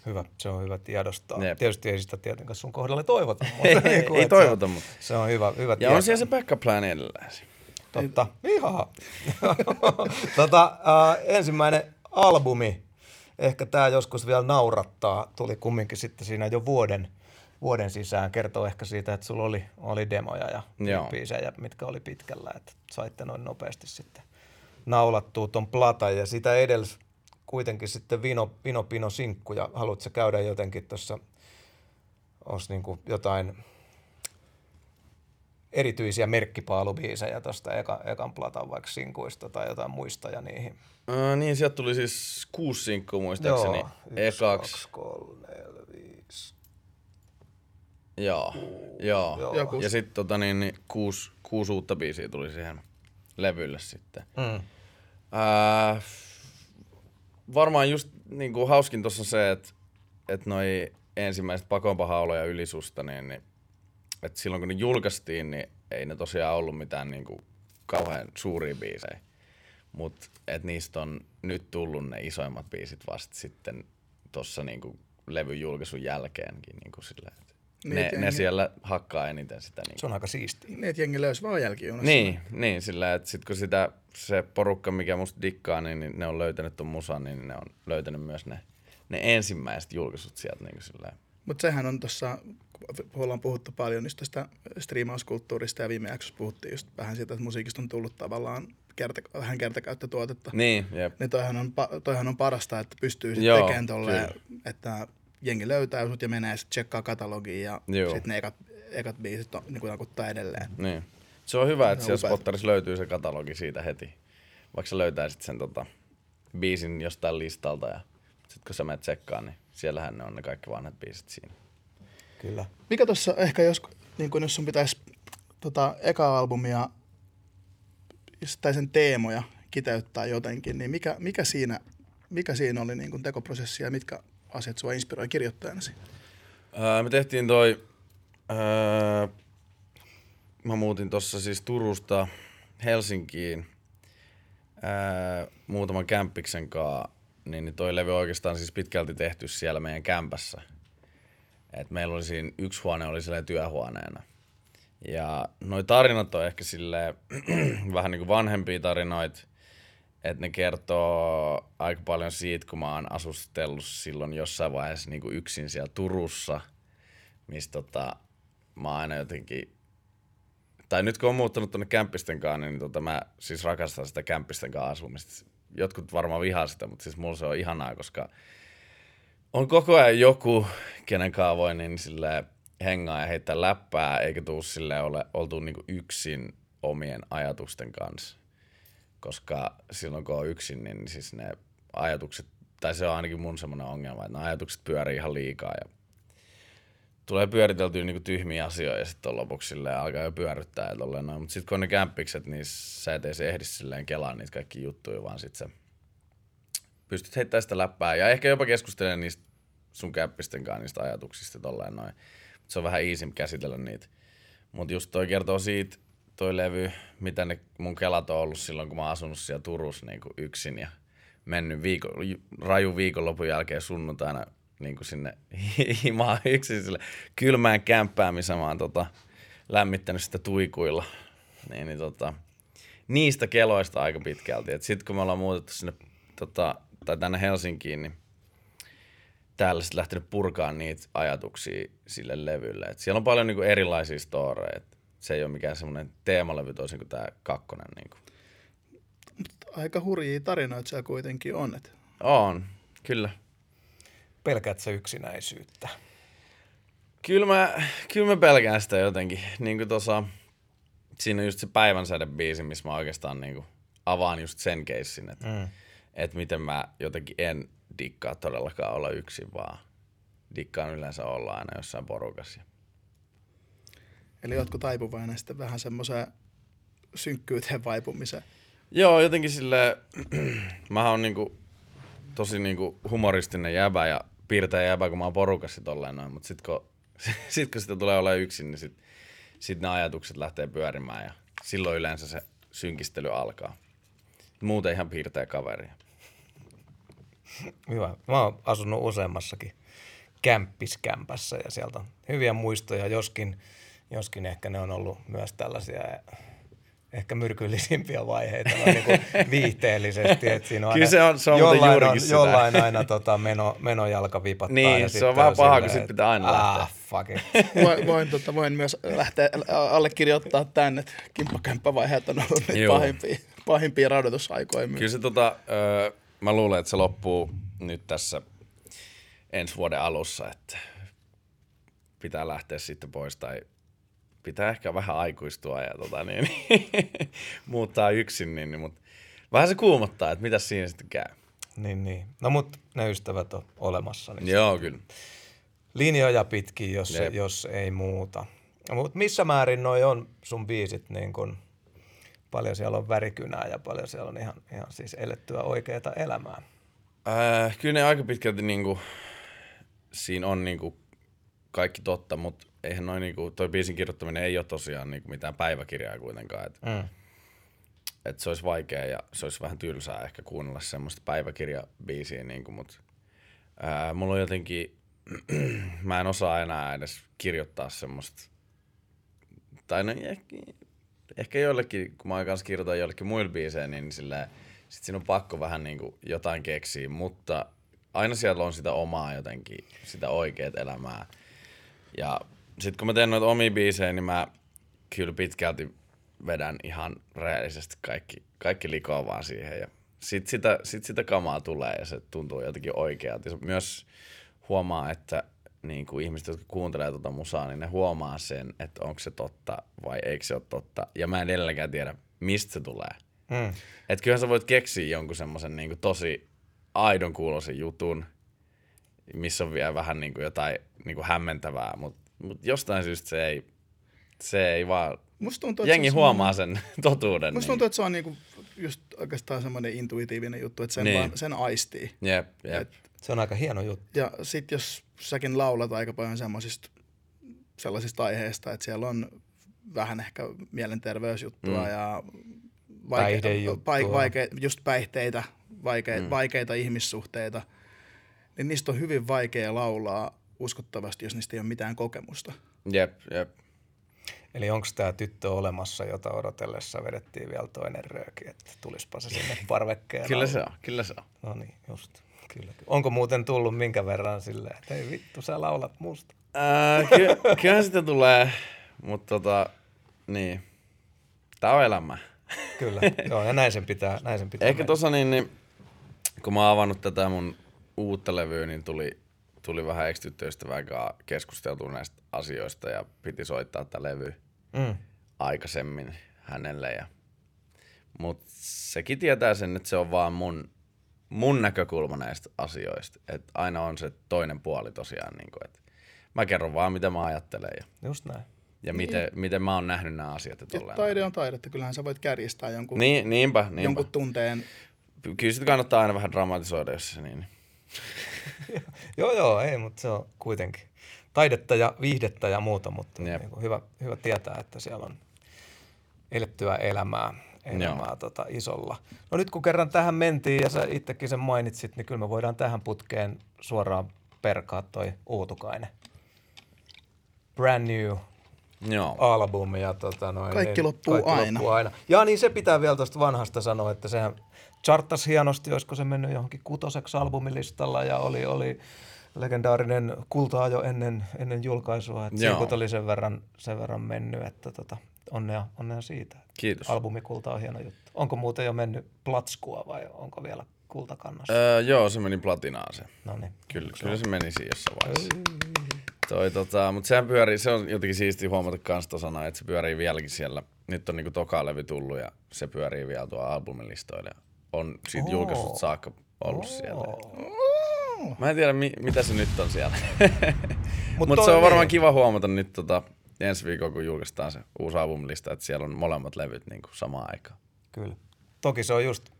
Hyvä, se on hyvä tiedostaa. Jep. Tietysti ei sitä tietenkään sun kohdalle toivota. Mutta Ei, niin kuin, ei toivota, se, mutta. Se on hyvä, hyvä Ja tietää. on siellä se backup plan edelleen. Totta. Ihan. tota, äh, ensimmäinen albumi, ehkä tämä joskus vielä naurattaa, tuli kumminkin sitten siinä jo vuoden, vuoden sisään. Kertoo ehkä siitä, että sulla oli, oli demoja ja Joo. biisejä, mitkä oli pitkällä, että saitte noin nopeasti sitten naulattua ton platan ja sitä edellis kuitenkin sitten Vino, Vino Pino Sinkku ja haluatko käydä jotenkin tuossa, olisi niinku jotain erityisiä merkkipaalubiisejä tuosta eka, ekan platan vaikka sinkuista tai jotain muistoja niihin. Uh, niin, sieltä tuli siis kuusi sinkkua muistaakseni. yksi, Ekaksi. kaksi, kolme, neljä, viisi. Joo, joo. Joo. Joku. Ja sitten tota, niin, niin, kuusi, kuusi uutta biisiä tuli siihen levylle sitten. Mm. Äh, varmaan just niin kuin hauskin tuossa on se, että et noi ensimmäiset pakonpahaulo ja ylisusta, niin, niin että silloin kun ne julkaistiin, niin ei ne tosiaan ollut mitään niin kuin kauhean suuria biisejä. Mutta niistä on nyt tullut ne isoimmat biisit vasta sitten tuossa niinku levyn julkaisun jälkeenkin. Niinku silleen, Niin, ne, ne siellä hakkaa eniten sitä. Se Niinku. on aika siistiä. Niin, että jengi löysi vaan jälkijunassa. Niin, niin sillä että sit kun sitä, se porukka, mikä musta dikkaa, niin, niin ne on löytänyt ton musan, niin ne on löytänyt myös ne, ne ensimmäiset julkaisut sieltä. Niin sillä Mutta sehän on tuossa, kun ollaan puhuttu paljon just tästä striimauskulttuurista ja viime jaksossa puhuttiin just vähän siitä, että musiikista on tullut tavallaan kerta, vähän kertakäyttötuotetta. Niin, jep. Niin toihan on, toihan on parasta, että pystyy sitten tekemään tolleen, kyllä. että jengi löytää sut ja menee sitten tsekkaa katalogiin ja sitten ne ekat, ekat biisit on, niin kuin nakuttaa edelleen. Niin. Se on hyvä, että siellä spotterissa löytyy se katalogi siitä heti. Vaikka sä löytäisit sen tota, biisin jostain listalta ja sitten kun sä menet tsekkaan, niin siellähän ne on ne kaikki vanhat biisit siinä. Kyllä. Mikä tuossa ehkä jos, niin kun jos sun pitäisi tota, eka albumia tai sen teemoja kiteyttää jotenkin, niin mikä, mikä, siinä, mikä siinä oli niin kun tekoprosessi ja mitkä asiat sua inspiroi kirjoittajanasi? Öö, me tehtiin toi, öö, mä muutin tossa siis Turusta Helsinkiin öö, muutaman kämppiksen kaa, niin niin toi levy oikeastaan siis pitkälti tehty siellä meidän kämpässä. Et meillä oli siinä, yksi huone oli silleen työhuoneena. Ja noi tarinat on ehkä sille vähän niin kuin vanhempia tarinoita, että ne kertoo aika paljon siitä, kun mä oon asustellut silloin jossain vaiheessa niin kuin yksin siellä Turussa, missä tota, mä oon aina jotenkin, tai nyt kun on muuttanut tuonne kämppisten kanssa, niin tota, mä siis rakastan sitä kämppisten kanssa asumista. Jotkut varmaan vihaa sitä, mutta siis mulla se on ihanaa, koska on koko ajan joku, kenen kanssa voi niin sille hengaa ja heittää läppää, eikä tuu sille ole oltu niinku yksin omien ajatusten kanssa. Koska silloin kun on yksin, niin siis ne ajatukset, tai se on ainakin mun semmoinen ongelma, että ne ajatukset pyörii ihan liikaa ja tulee pyöriteltyä niinku tyhmiä asioita ja sitten lopuksi silleen alkaa jo pyörryttää ja tolleen noin. Mutta sitten kun on ne kämppikset, niin sä et edes ehdi silleen kelaan niitä kaikki juttuja, vaan sitten se pystyt heittämään sitä läppää ja ehkä jopa keskustelemaan niistä sun käppisten kanssa niistä ajatuksista tolleen noin. Mut se on vähän easy käsitellä niitä. Mutta just toi kertoo siitä, toi levy, mitä ne mun kelat on ollut silloin, kun mä oon asunut siellä Turussa niin yksin ja mennyt viikon, raju viikonlopun jälkeen sunnuntaina niin kuin sinne himaan yksin sille kylmään kämppään, missä mä oon tota, lämmittänyt sitä tuikuilla. Niin, niin tota, niistä keloista aika pitkälti. Sitten kun me ollaan muutettu sinne tota, tai tänne Helsinkiin, niin täällä sitten lähtenyt purkaa niitä ajatuksia sille levylle. Et siellä on paljon niinku erilaisia storeja. Se ei ole mikään semmoinen teemalevy toisin kuin tämä kakkonen. Niinku. Aika hurjia tarinoita siellä kuitenkin on. Et On, kyllä. Pelkäät sä yksinäisyyttä? Kyllä mä, kyllä mä pelkään sitä jotenkin. Niin kuin tossa, siinä on just se päivänsäde-biisi, missä mä oikeastaan niin kuin avaan just sen keissin, että mm. et miten mä jotenkin en dikkaa todellakaan olla yksin, vaan dikkaan yleensä olla aina jossain porukassa. Eli ootko taipuvainen sitten vähän semmoiseen synkkyyteen vaipumiseen? Joo, jotenkin sille mä oon niinku tosi niinku humoristinen jäbä ja piirtäjä jäbä, kun mä oon porukassa tolleen noin, mutta sit kun, sit kun sitä tulee olemaan yksin, niin sit, sit ne ajatukset lähtee pyörimään ja silloin yleensä se synkistely alkaa. Muuten ihan piirtäjä kaveri. Hyvä. Mä oon asunut useammassakin kämppiskämpässä ja sieltä on hyviä muistoja, joskin, joskin ehkä ne on ollut myös tällaisia ehkä myrkyllisimpiä vaiheita noin niin kuin viihteellisesti. Että siinä on Kyllä se on- se on jollain, on, sitä. jollain aina tota meno, menojalka vipattaa. Niin, ja se sitten on vähän paha, kun silleen, sit pitää aina että, lähteä. Ah, fuck it. Voin, voin, tota, voin myös lähteä allekirjoittaa tänne, että kimppakämppävaiheet on ollut niitä pahimpia, pahimpia radotusaikoja myös. Kyllä se tota, öö, mä luulen, että se loppuu nyt tässä ensi vuoden alussa, että pitää lähteä sitten pois tai pitää ehkä vähän aikuistua ja tota, niin, muuttaa yksin, niin, niin, mutta vähän se kuumottaa, että mitä siinä sitten käy. Niin, niin. No mut ne ystävät on olemassa, niin Joo, kyllä. linjoja pitkin, jos, Jep. jos ei muuta. Mutta missä määrin noi on sun biisit, niin kun, paljon siellä on värikynää ja paljon siellä on ihan, ihan siis elettyä oikeaa elämää. Äh, kyllä ne aika pitkälti niinku, siinä on niinku kaikki totta, mutta eihän noin niinku, toi biisin kirjoittaminen ei ole tosiaan niinku mitään päiväkirjaa kuitenkaan. Et Mm. että se olisi vaikea ja se olisi vähän tylsää ehkä kuunnella semmoista päiväkirjabiisiä, niin kuin, mutta ää, mulla on jotenkin, mä en osaa enää edes kirjoittaa semmoista, tai no ehkä, ehkä joillekin, kun mä kanssa kirjoitan joillekin muille biisejä, niin silleen, sit siinä on pakko vähän niin kuin jotain keksiä, mutta aina siellä on sitä omaa jotenkin, sitä oikeat elämää. Ja sitten kun mä teen noita omia biisejä, niin mä kyllä pitkälti vedän ihan rehellisesti kaikki, kaikki likoa vaan siihen. Ja sit sitä, sit sitä kamaa tulee ja se tuntuu jotenkin oikealta. Ja myös huomaa, että niin kuin ihmiset, jotka kuuntelee tuota musaa, niin ne huomaa sen, että onko se totta vai eikö se ole totta. Ja mä en edelläkään tiedä, mistä se tulee. Mm. Et kyllähän sä voit keksiä jonkun semmoisen niin tosi aidon kuuloisen jutun, missä on vielä vähän niin kuin jotain niin kuin hämmentävää, mutta mut jostain syystä se ei, se ei vaan, Musta tuntuu, jengi se huomaa sen totuuden. Musta niin. tuntuu, että se on niinku just oikeastaan semmoinen intuitiivinen juttu, että sen, Niin. vaan, sen aistii. Jep, jep. Et, Se on aika hieno juttu. ja sit jos säkin laulat aika paljon semmoisista sellaisista aiheista, että siellä on vähän ehkä mielenterveysjuttua Mm. ja Päihdejuttua. vaike, vaike, just päihteitä, vaike, mm. vaikeita ihmissuhteita, niin niistä on hyvin vaikea laulaa uskottavasti, jos niistä ei ole mitään kokemusta. Jep, jep. Eli onko tämä tyttö olemassa, jota odotellessa vedettiin vielä toinen rööki, että tulispa se sinne parvekkeen Kyllä se on, kyllä se on. No niin, just. Kyllä. Onko muuten tullut minkä verran silleen, että ei vittu, sä laulat musta? Ää, ky- kyllähän sitä tulee, mutta tota, niin. Tää on elämä. Kyllä, joo, ja näin sen pitää, näin sen pitää Ehkä tossa niin, niin, kun mä oon avannut tätä mun uutta levyä, niin tuli, tuli vähän ex-tyttöystävän kanssa keskusteltua näistä asioista ja piti soittaa tätä levy Mm. aikaisemmin hänelle. Ja, mut sekin tietää sen, että se on vaan mun, mun näkökulma näistä asioista. Että aina on se toinen puoli tosiaan. Niin kuin, että mä kerron vaan, mitä mä ajattelen ja, Just näin. ja miten, miten mä oon nähnyt nämä asiat. Ja Ja taide on taidetta, kyllähän sä voit kärjistää jonkun, Niin, niinpä, niinpä. jonkun tunteen. Kyllä sitä kannattaa aina vähän dramatisoida, jos se niin. Joo, joo, ei, mutta se on kuitenkin taidetta ja viihdettä ja muuta, mutta Jep. niin hyvä, hyvä tietää, että siellä on elettyä elämää, elämää Joo. tota, isolla. No nyt kun kerran tähän mentiin ja sä itsekin sen mainitsit, niin kyllä me voidaan tähän putkeen suoraan perkaa toi Uutukainen. Brand new Joo. albumi. Ja tota noin, Kaikki loppuu aina. loppuu aina. Ja niin se pitää vielä tuosta vanhasta sanoa, että sehän charttasi hienosti, olisiko se mennyt johonkin kutoseksi albumilistalla ja oli, oli legendaarinen kultaa jo ennen, ennen julkaisua. Että Joo. sinkut oli sen verran, sen verran mennyt, että tota, onnea, onnea siitä. Kiitos. Albumikulta on hieno juttu. Onko muuten jo mennyt platskua vai onko vielä kultakannassa? Öö, joo, se meni platinaan se. no niin. Kyllä, kyllä se meni siinä jossain vaiheessa. Toi, tota, mutta sehän pyörii, se on jotenkin siistiä huomata kans tosana, että se pyörii vieläkin siellä. Nyt on niinku toka levy tullut ja se pyörii vielä tuolla albumilistoilla. ja On siitä Oo. julkaisut saakka ollut siellä. Oo. Mä en tiedä, mi- mitä se nyt on siellä. Mut Mutta toi se on varmaan niin. kiva huomata nyt tota, ensi viikolla, kun julkaistaan se uusi albumilista, että siellä on molemmat levyt niinku samaan aikaan. Kyllä. Toki se on just,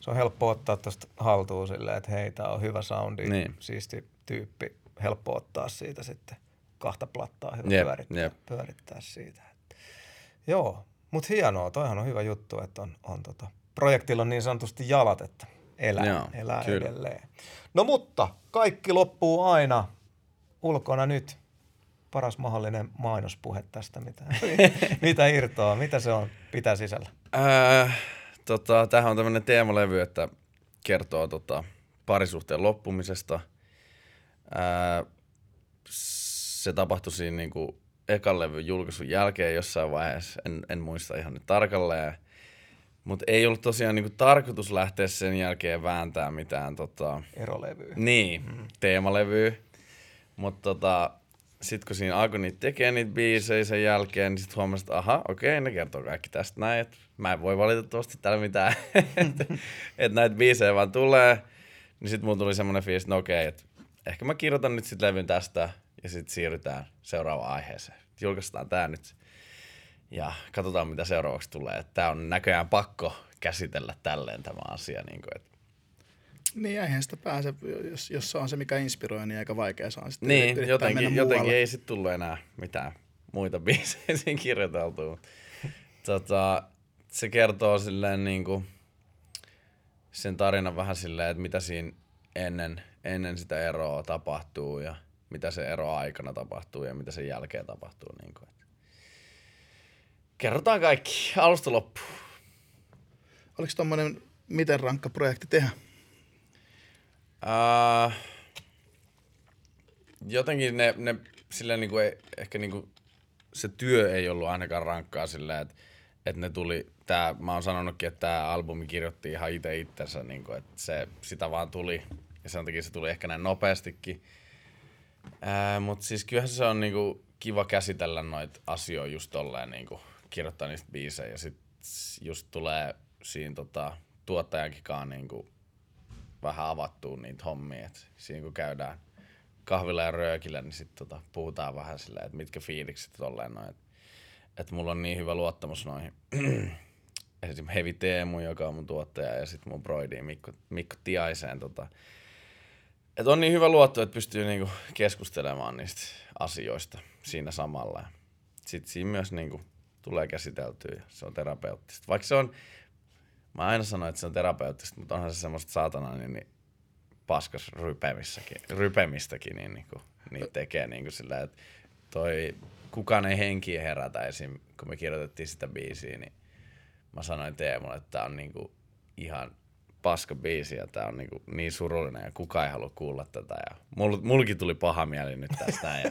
se on helppo ottaa tuosta haltuun silleen, että hei, tää on hyvä soundi, Niin. siisti tyyppi, helppo ottaa siitä sitten kahta plattaa, hyvä Jep, pyörittää, jep. pyörittää siitä. Joo, mutta hienoa, toihan on hyvä juttu, että on, on tota, projektilla on niin sanotusti jalat, että elää, Joo, elää kyllä. edelleen. No mutta, kaikki loppuu aina ulkona nyt. Paras mahdollinen mainospuhe tästä, mitä, mitä irtoaa, mitä se on, pitää sisällä. Ää, tota, tämähän on tämmöinen teemalevy, että kertoo tota, parisuhteen loppumisesta. Ää, se tapahtui siinä niinku ekan levyn julkaisun jälkeen jossain vaiheessa, en, en muista ihan nyt tarkalleen. Mutta ei ollut tosiaan niinku tarkoitus lähteä sen jälkeen vääntää mitään tota, Erolevy. niin, mm. teemalevyä. Mutta tota, sitten kun siinä alkoi niitä tekemään niitä biisejä sen jälkeen, niin sitten huomasin, että aha, okei, ne kertoo kaikki tästä näin, että mä en voi valitettavasti täällä mitään, että et näitä biisejä vaan tulee. Niin sitten mulla tuli semmoinen fiilis, että no okei, että ehkä mä kirjoitan nyt sitten levyn tästä ja sitten siirrytään seuraavaan aiheeseen. Julkaistaan tää nyt ja katsotaan mitä seuraavaksi tulee. Tämä on näköjään pakko käsitellä tälleen tämä asia. Niin kuin, että Niin eihän sitä pääse, jos, jos se on se mikä inspiroi, niin aika vaikea on sitten Niin, jotenkin, jotenkin ei sitten tullut enää mitään muita biisejä siinä kirjoiteltua. tota, se kertoo silleen niin kuin sen tarinan vähän silleen, että mitä siinä ennen, ennen sitä eroa tapahtuu ja mitä se ero aikana tapahtuu ja mitä sen jälkeen tapahtuu. Niin kuin. Kerrotaan kaikki alusta loppuun. Oliko tommonen miten rankka projekti tehdä? Uh, jotenkin ne, ne silleen niin kuin ei, ehkä niin kuin se työ ei ollut ainakaan rankkaa silleen, että, että ne tuli, tää, mä oon sanonutkin, että tämä albumi kirjoitti ihan itse itsensä, niin kuin, että se, sitä vaan tuli ja sen takia se tuli ehkä näin nopeastikin. Mutta siis kyllähän se on niinku kiva käsitellä noita asioita just tolleen niinku, kirjoittaa niistä biisejä ja sitten just tulee siinä tota, tuottajankin niinku, vähän avattua niitä hommia. Et siinä kun käydään kahvilla ja röökillä, niin sitten tota, puhutaan vähän silleen, että mitkä fiilikset tolleen noin. Että et mulla on niin hyvä luottamus noihin esimerkiksi Heavy Teemu, joka on mun tuottaja, ja sitten mun broidi Mikko, Mikko Tiaiseen. Tota. Et on niin hyvä luotto, että pystyy niinku keskustelemaan niistä asioista siinä samalla. Sitten siinä myös niinku tulee käsiteltyä ja se on terapeuttista. Vaikka se on, mä aina sanon, että se on terapeuttista, mutta onhan se semmoista saatana niin, niin paskas rypemissäkin, rypemistäkin, niin, niin kuin, niin tekee niin kuin sillä, että toi kukaan ei henkiä herätä esim. kun me kirjoitettiin sitä biisiä, niin mä sanoin Teemulle, että tää on niin kuin ihan paska biisi ja tää on niin, kuin niin surullinen ja kukaan ei halua kuulla tätä. Ja mul, mulkin tuli paha mieli nyt tästä. Ja,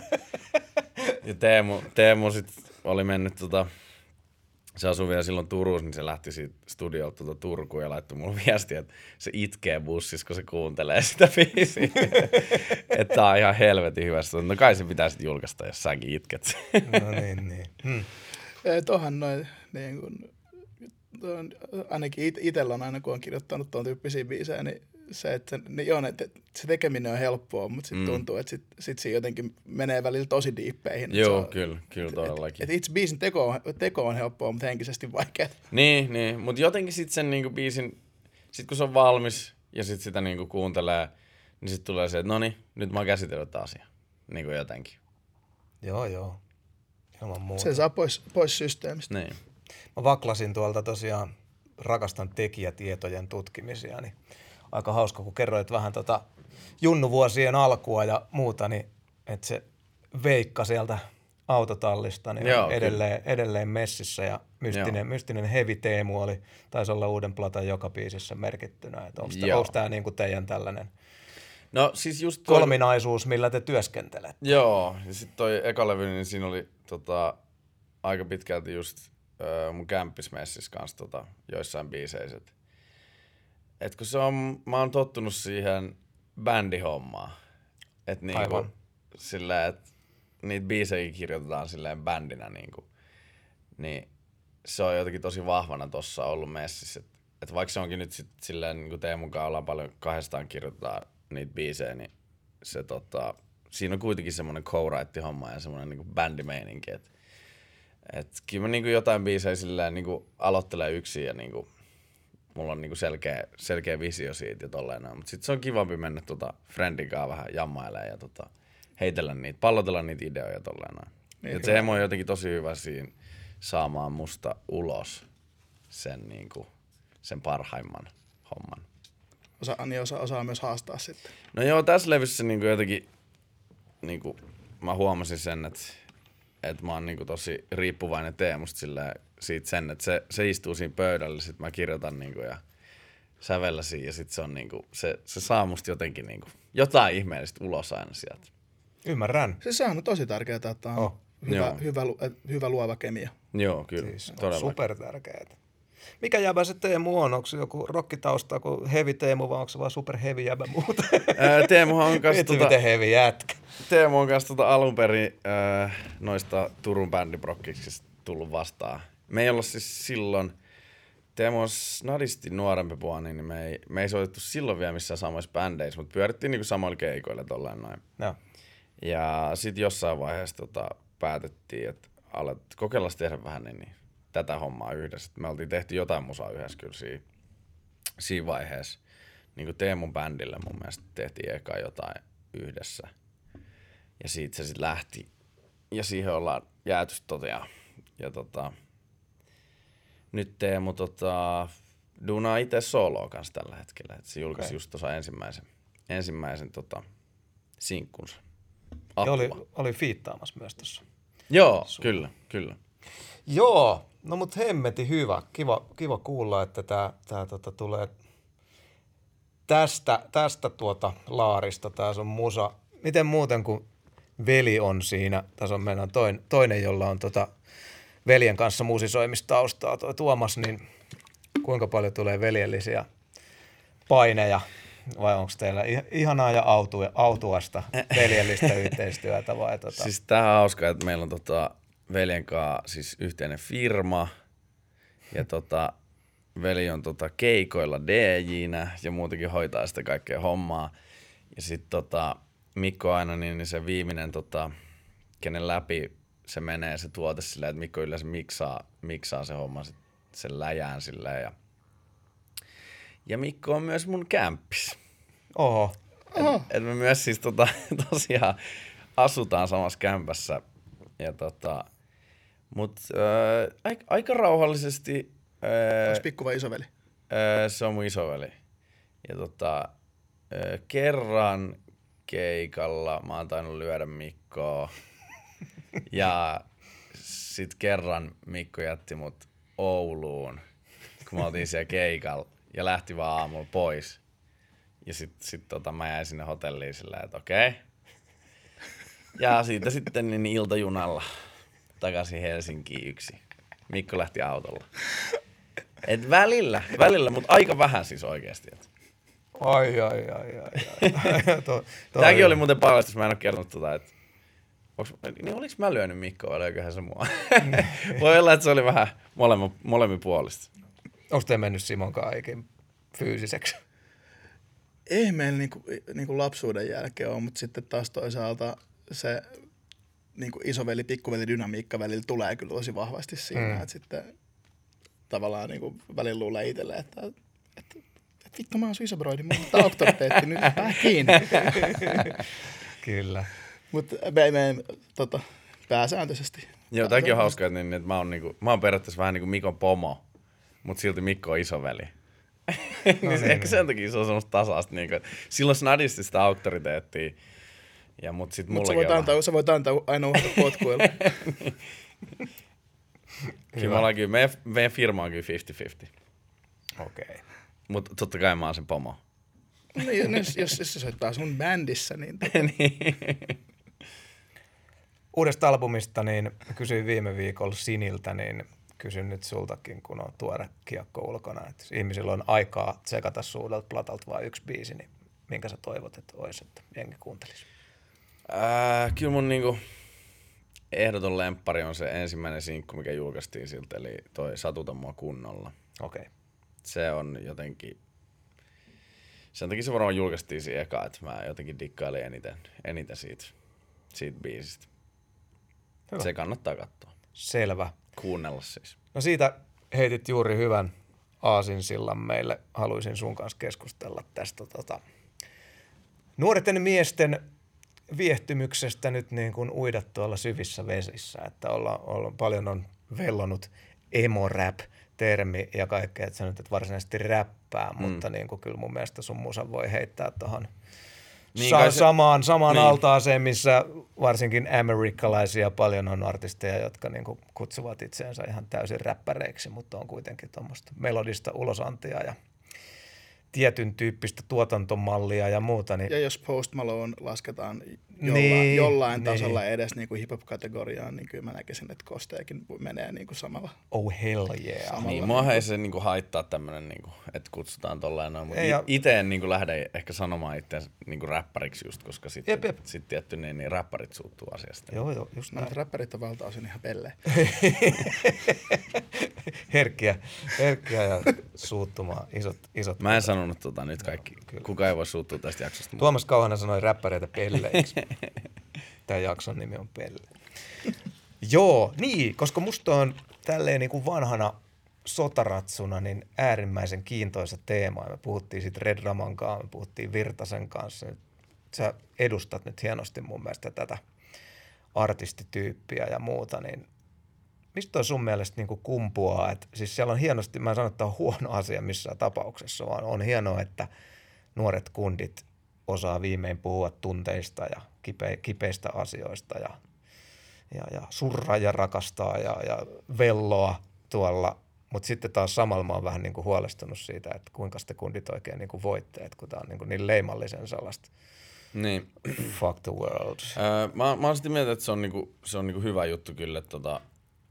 ja Teemu, Teemu sit oli mennyt tota, se asui vielä silloin Turussa, niin se lähti siitä studiolta tuota Turkuun ja laittoi mulle viestiä, että se itkee bussissa, kun se kuuntelee sitä biisiä. että tää on ihan helvetin hyvä. No kai se pitää sitten julkaista, jos säkin itket. no niin, niin. Hmm. Tuohan noin, niin kun, ainakin it, itsellä on aina, kun on kirjoittanut tuon tyyppisiä biisejä, niin se, että niin joo, että se tekeminen on helppoa, mutta sitten mm. tuntuu, että sit, sit se jotenkin menee välillä tosi diippeihin. Joo, on, kyllä, kyllä todellakin. Et, et itse biisin teko on, teko on helppoa, mutta henkisesti vaikeaa. Niin, niin. mutta jotenkin sitten sen niinku biisin, sit kun se on valmis ja sitten sitä niinku kuuntelee, niin sitten tulee se, että no niin, nyt mä oon käsitellyt asia. Niin kuin jotenkin. Joo, joo. Ilman muuta. Se saa pois, pois systeemistä. Niin. Mä vaklasin tuolta tosiaan, rakastan tekijätietojen tutkimisia, niin aika hauska, kun kerroit vähän tota junnuvuosien alkua ja muuta, niin että se Veikka sieltä autotallista niin Joo, edelleen, edelleen messissä ja mystinen, mystinen Heavy Teemu oli, taisi olla uuden platan joka biisissä merkittynä. Onko tämä niinku teidän tällainen no, siis just toi... kolminaisuus, millä te työskentelette? Joo, ja sitten toi eka levy, niin siinä oli tota, aika pitkälti just mun kämppismessissä kanssa tota, joissain biiseissä et kun se on, mä oon tottunut siihen bändihommaan. Että niinku, sillä, että niitä biisejä kirjoitetaan silleen bändinä niinku, niin se on jotenkin tosi vahvana tossa ollut messissä. Että et vaikka se onkin nyt sit silleen, niin kuin Teemun kanssa ollaan paljon kahdestaan kirjoitetaan niitä biisejä, niin se tota, siinä on kuitenkin semmoinen co homma ja semmoinen niin bändimeininki. Että et kyllä mä niin kuin jotain biisejä silleen niin kuin aloittelee yksin ja niin kuin mulla on niinku selkeä, selkeä visio siitä ja tolleen Mutta sitten se on kivampi mennä tota friendin kanssa vähän jammailemaan ja tota, heitellä niitä, pallotella niitä ideoja ja tolleen noin. Niin, ja se emo on jotenkin tosi hyvä siinä saamaan musta ulos sen, niinku, sen parhaimman homman. Osa, niin osa, osaa myös haastaa sitten. No joo, tässä levyssä niinku jotenkin, niinku, mä huomasin sen, että että mä oon niinku tosi riippuvainen Teemusta sillä siitä sen, että se, se istuu siinä pöydällä, sit mä kirjoitan niinku ja sävellä siinä ja sit se, on niinku, se, se saa musta jotenkin niinku, jotain ihmeellistä ulos aina sieltä. Ymmärrän. Se, se on tosi tärkeää, että on oh. hyvä, hyvä, hyvä luova kemia. Joo, kyllä. Siis super tärkeää. Mikä jäbä se Teemu on? Onko se joku rokkitausta kuin heavy Teemu vai onko se vaan super heavy jäbä muuta? Teemu on kanssa tota, miten heavy jätkä. Teemu on kanssa tota alun perin äh, noista Turun bändiprokkiksista tullut vastaan. Me ei olla siis silloin, Teemu on snadisti nuorempi puoli, niin me ei, me ei soitettu silloin vielä missään samoissa bändeissä, mutta pyörittiin niinku samoilla keikoilla tolleen noin. Ja, ja sitten jossain vaiheessa tota, päätettiin, että alet kokeilla tehdä vähän niin, niin tätä hommaa yhdessä. Me oltiin tehty jotain musaa yhdessä kyllä siinä, siinä vaiheessa. Niin kuin Teemun bändille mun mielestä tehtiin eka jotain yhdessä. Ja siitä se sitten lähti. Ja siihen ollaan jääty toteaa. Ja tota, nyt Teemu tota, duunaa itse soloa kanssa tällä hetkellä. Et se julkaisi Okei. just tuossa ensimmäisen, ensimmäisen tota, sinkkunsa. Ja oli, oli fiittaamassa myös tuossa. Joo, kyllä, kyllä. Joo, no mut hemmeti hyvä. Kiva, kiva kuulla, että tämä tää, tota, tulee tästä, tästä tuota laarista, tää on musa. Miten muuten kuin veli on siinä, tässä on meidän toinen, toinen jolla on tota veljen kanssa musisoimistaustaa, toi Tuomas, niin kuinka paljon tulee veljellisiä paineja vai onko teillä ih- ihanaa ja autu- autuasta veljellistä yhteistyötä vai tota? Siis tää on hauska, että meillä on tota, veljen kanssa siis yhteinen firma. Ja tota, veli on tota keikoilla DJnä ja muutenkin hoitaa sitä kaikkea hommaa. Ja sitten tota, Mikko aina niin, niin se viimeinen, tota, kenen läpi se menee se tuote silleen, että Mikko yleensä miksaa, miksaa se homma sit, sen läjään silleen. Ja, ja Mikko on myös mun kämppis. Oho, Et me myös siis tota, tosiaan asutaan samassa kämpässä. Ja tota, mut äh, aika, aika rauhallisesti äh, Onko pikku vai isoveli? äh, se on mun isoveli. Ja tota, äh, kerran keikalla mä oon tainnut lyödä Mikkoa. ja sit kerran Mikko jätti mut Ouluun, kun me oltiin siellä keikalla. Ja lähti vaan aamulla pois. Ja sit, sit tota, mä jäin sinne hotelliin silleen, että okei. Ja siitä sitten niin iltajunalla takaisin Helsinkiin yksi. Mikko lähti autolla. Et välillä, välillä, mutta aika vähän siis oikeasti. Ai ai ai ai. ai. to, to, Tämäkin oli muuten paljastus, mä en ole kertonut tota, että onks, niin oliks mä lyönyt Mikkoa vai löiköhän se mua? Voi olla, että se oli vähän molemmin, molemmin puolista. Onko te mennyt Simon kanssa ikin fyysiseksi? Ei meillä niinku, niinku lapsuuden jälkeen ole, mutta sitten taas toisaalta se niinku isoveli, pikkuveli dynamiikka välillä tulee kyllä tosi vahvasti siinä, Mm. että sitten tavallaan niinku välillä luulee itselle, että, että, että, vittu mä oon sun isobroidi, mulla on auktoriteetti nyt pää kiinni. Kyllä. mutta me, me, tota, pääsääntöisesti. Joo, tämäkin on hauska, että, niin, että mä, oon, niinku, mä oon periaatteessa vähän niin kuin Mikon pomo, mutta silti Mikko on isoveli. niin se, ehkä sen takia se on semmoista tasasta. Niin kuin, että silloin snadisti sitä auktoriteettia. Ja mut sit Mutta sä, voit on antaa, sä voit antaa aina potkuilla. Kyllä me ollaan kyllä, meidän, meidän firma on kyllä 50-50. Okei. Okay. Mutta totta kai mä oon sen pomo. niin, jos, jos, jos se soittaa sun bändissä, niin Uudesta albumista niin kysyin viime viikolla Siniltä, niin kysyn nyt sultakin, kun on tuore kiekko ulkona. Että jos ihmisillä on aikaa tsekata suudelta platalta vain yksi biisi, niin minkä sä toivot, että olisi, että jengi kuuntelisi? Ää, kyllä mun niinku ehdoton lemppari on se ensimmäinen sinkku, mikä julkaistiin siltä, eli toi Satuta mua kunnolla. Okei. Okay. Se on jotenkin, sen takia se varmaan julkaistiin siinä eka, että mä jotenkin dikkailin eniten, eniten siitä, siitä biisistä. Hyvä. Se kannattaa katsoa. Selvä. Kuunnella siis. No siitä heitit juuri hyvän aasinsillan meille. Haluaisin sun kanssa keskustella tästä tota, nuorten miesten viehtymyksestä nyt niin kuin uida tuolla syvissä vesissä. Että olla, olla, paljon on vellonut emo-rap termi ja kaikkea, että sä nyt et varsinaisesti räppää, mm. mutta niin kuin kyllä mun mielestä sun musa voi heittää tuohon Niin sa- se- samaan, samaan niin. niin. altaaseen, missä varsinkin amerikkalaisia paljon on artisteja, jotka niin kuin kutsuvat itseensä ihan täysin räppäreiksi, mutta on kuitenkin tuommoista melodista ulosantia ja tietyn tyyppistä tuotantomallia ja muuta. Niin Ja jos Post Malone lasketaan jollain, Niin, jollain niin. tasolla edes niin kuin hip-hop-kategoriaan, niin kyllä mä näkisin, että Kosteekin menee niin kuin samalla. oh hell yeah. Samalla. Niin, mua ei se niinku haittaa tämmönen, niinku, että kutsutaan tolleen noin, mutta ja- itse en niinku lähde ehkä sanomaan itse niinku räppäriksi just, koska sitten Jep, jep. sit tietty niin, niin räppärit suuttuu asiasta. Joo, joo, just No, näin. mutta räppärit on valtaosin ihan pelle. herkkiä, herkkiä ja suuttumaan isot, isot. Mä en sanonut tota nyt kaikki, kyllä. kuka ei voi suuttua tästä jaksosta. Tuomas Kauhanen sanoi räppäreitä pelleiksi. Tämä jakson nimi on Pelle. Joo, niin, koska musta on tälleen niin kuin vanhana sotaratsuna niin äärimmäisen kiintoisa teema. Me puhuttiin siitä Red Raman kanssa, me puhuttiin Virtasen kanssa. Nyt Sä edustat nyt hienosti mun mielestä tätä artistityyppiä ja muuta, niin mistä toi sun mielestä niin kuin kumpuaa? Et, siis siellä on hienosti, mä en sano, että on huono asia missään tapauksessa, vaan on hienoa, että nuoret kundit osaa viimein puhua tunteista ja kipe, kipeistä asioista ja, ja, ja surraa ja rakastaa ja, ja velloa tuolla. Mutta sitten taas samalla mä oon vähän niin kuin huolestunut siitä, että kuinka te kundit oikein niin kuin voitte, että kun tämä on niin, kuin niin leimallisen sellaista Niin. fuck the world. Öö, mä, mä oon sitä mieltä, että se on, niinku, se on niinku hyvä juttu kyllä, että tota,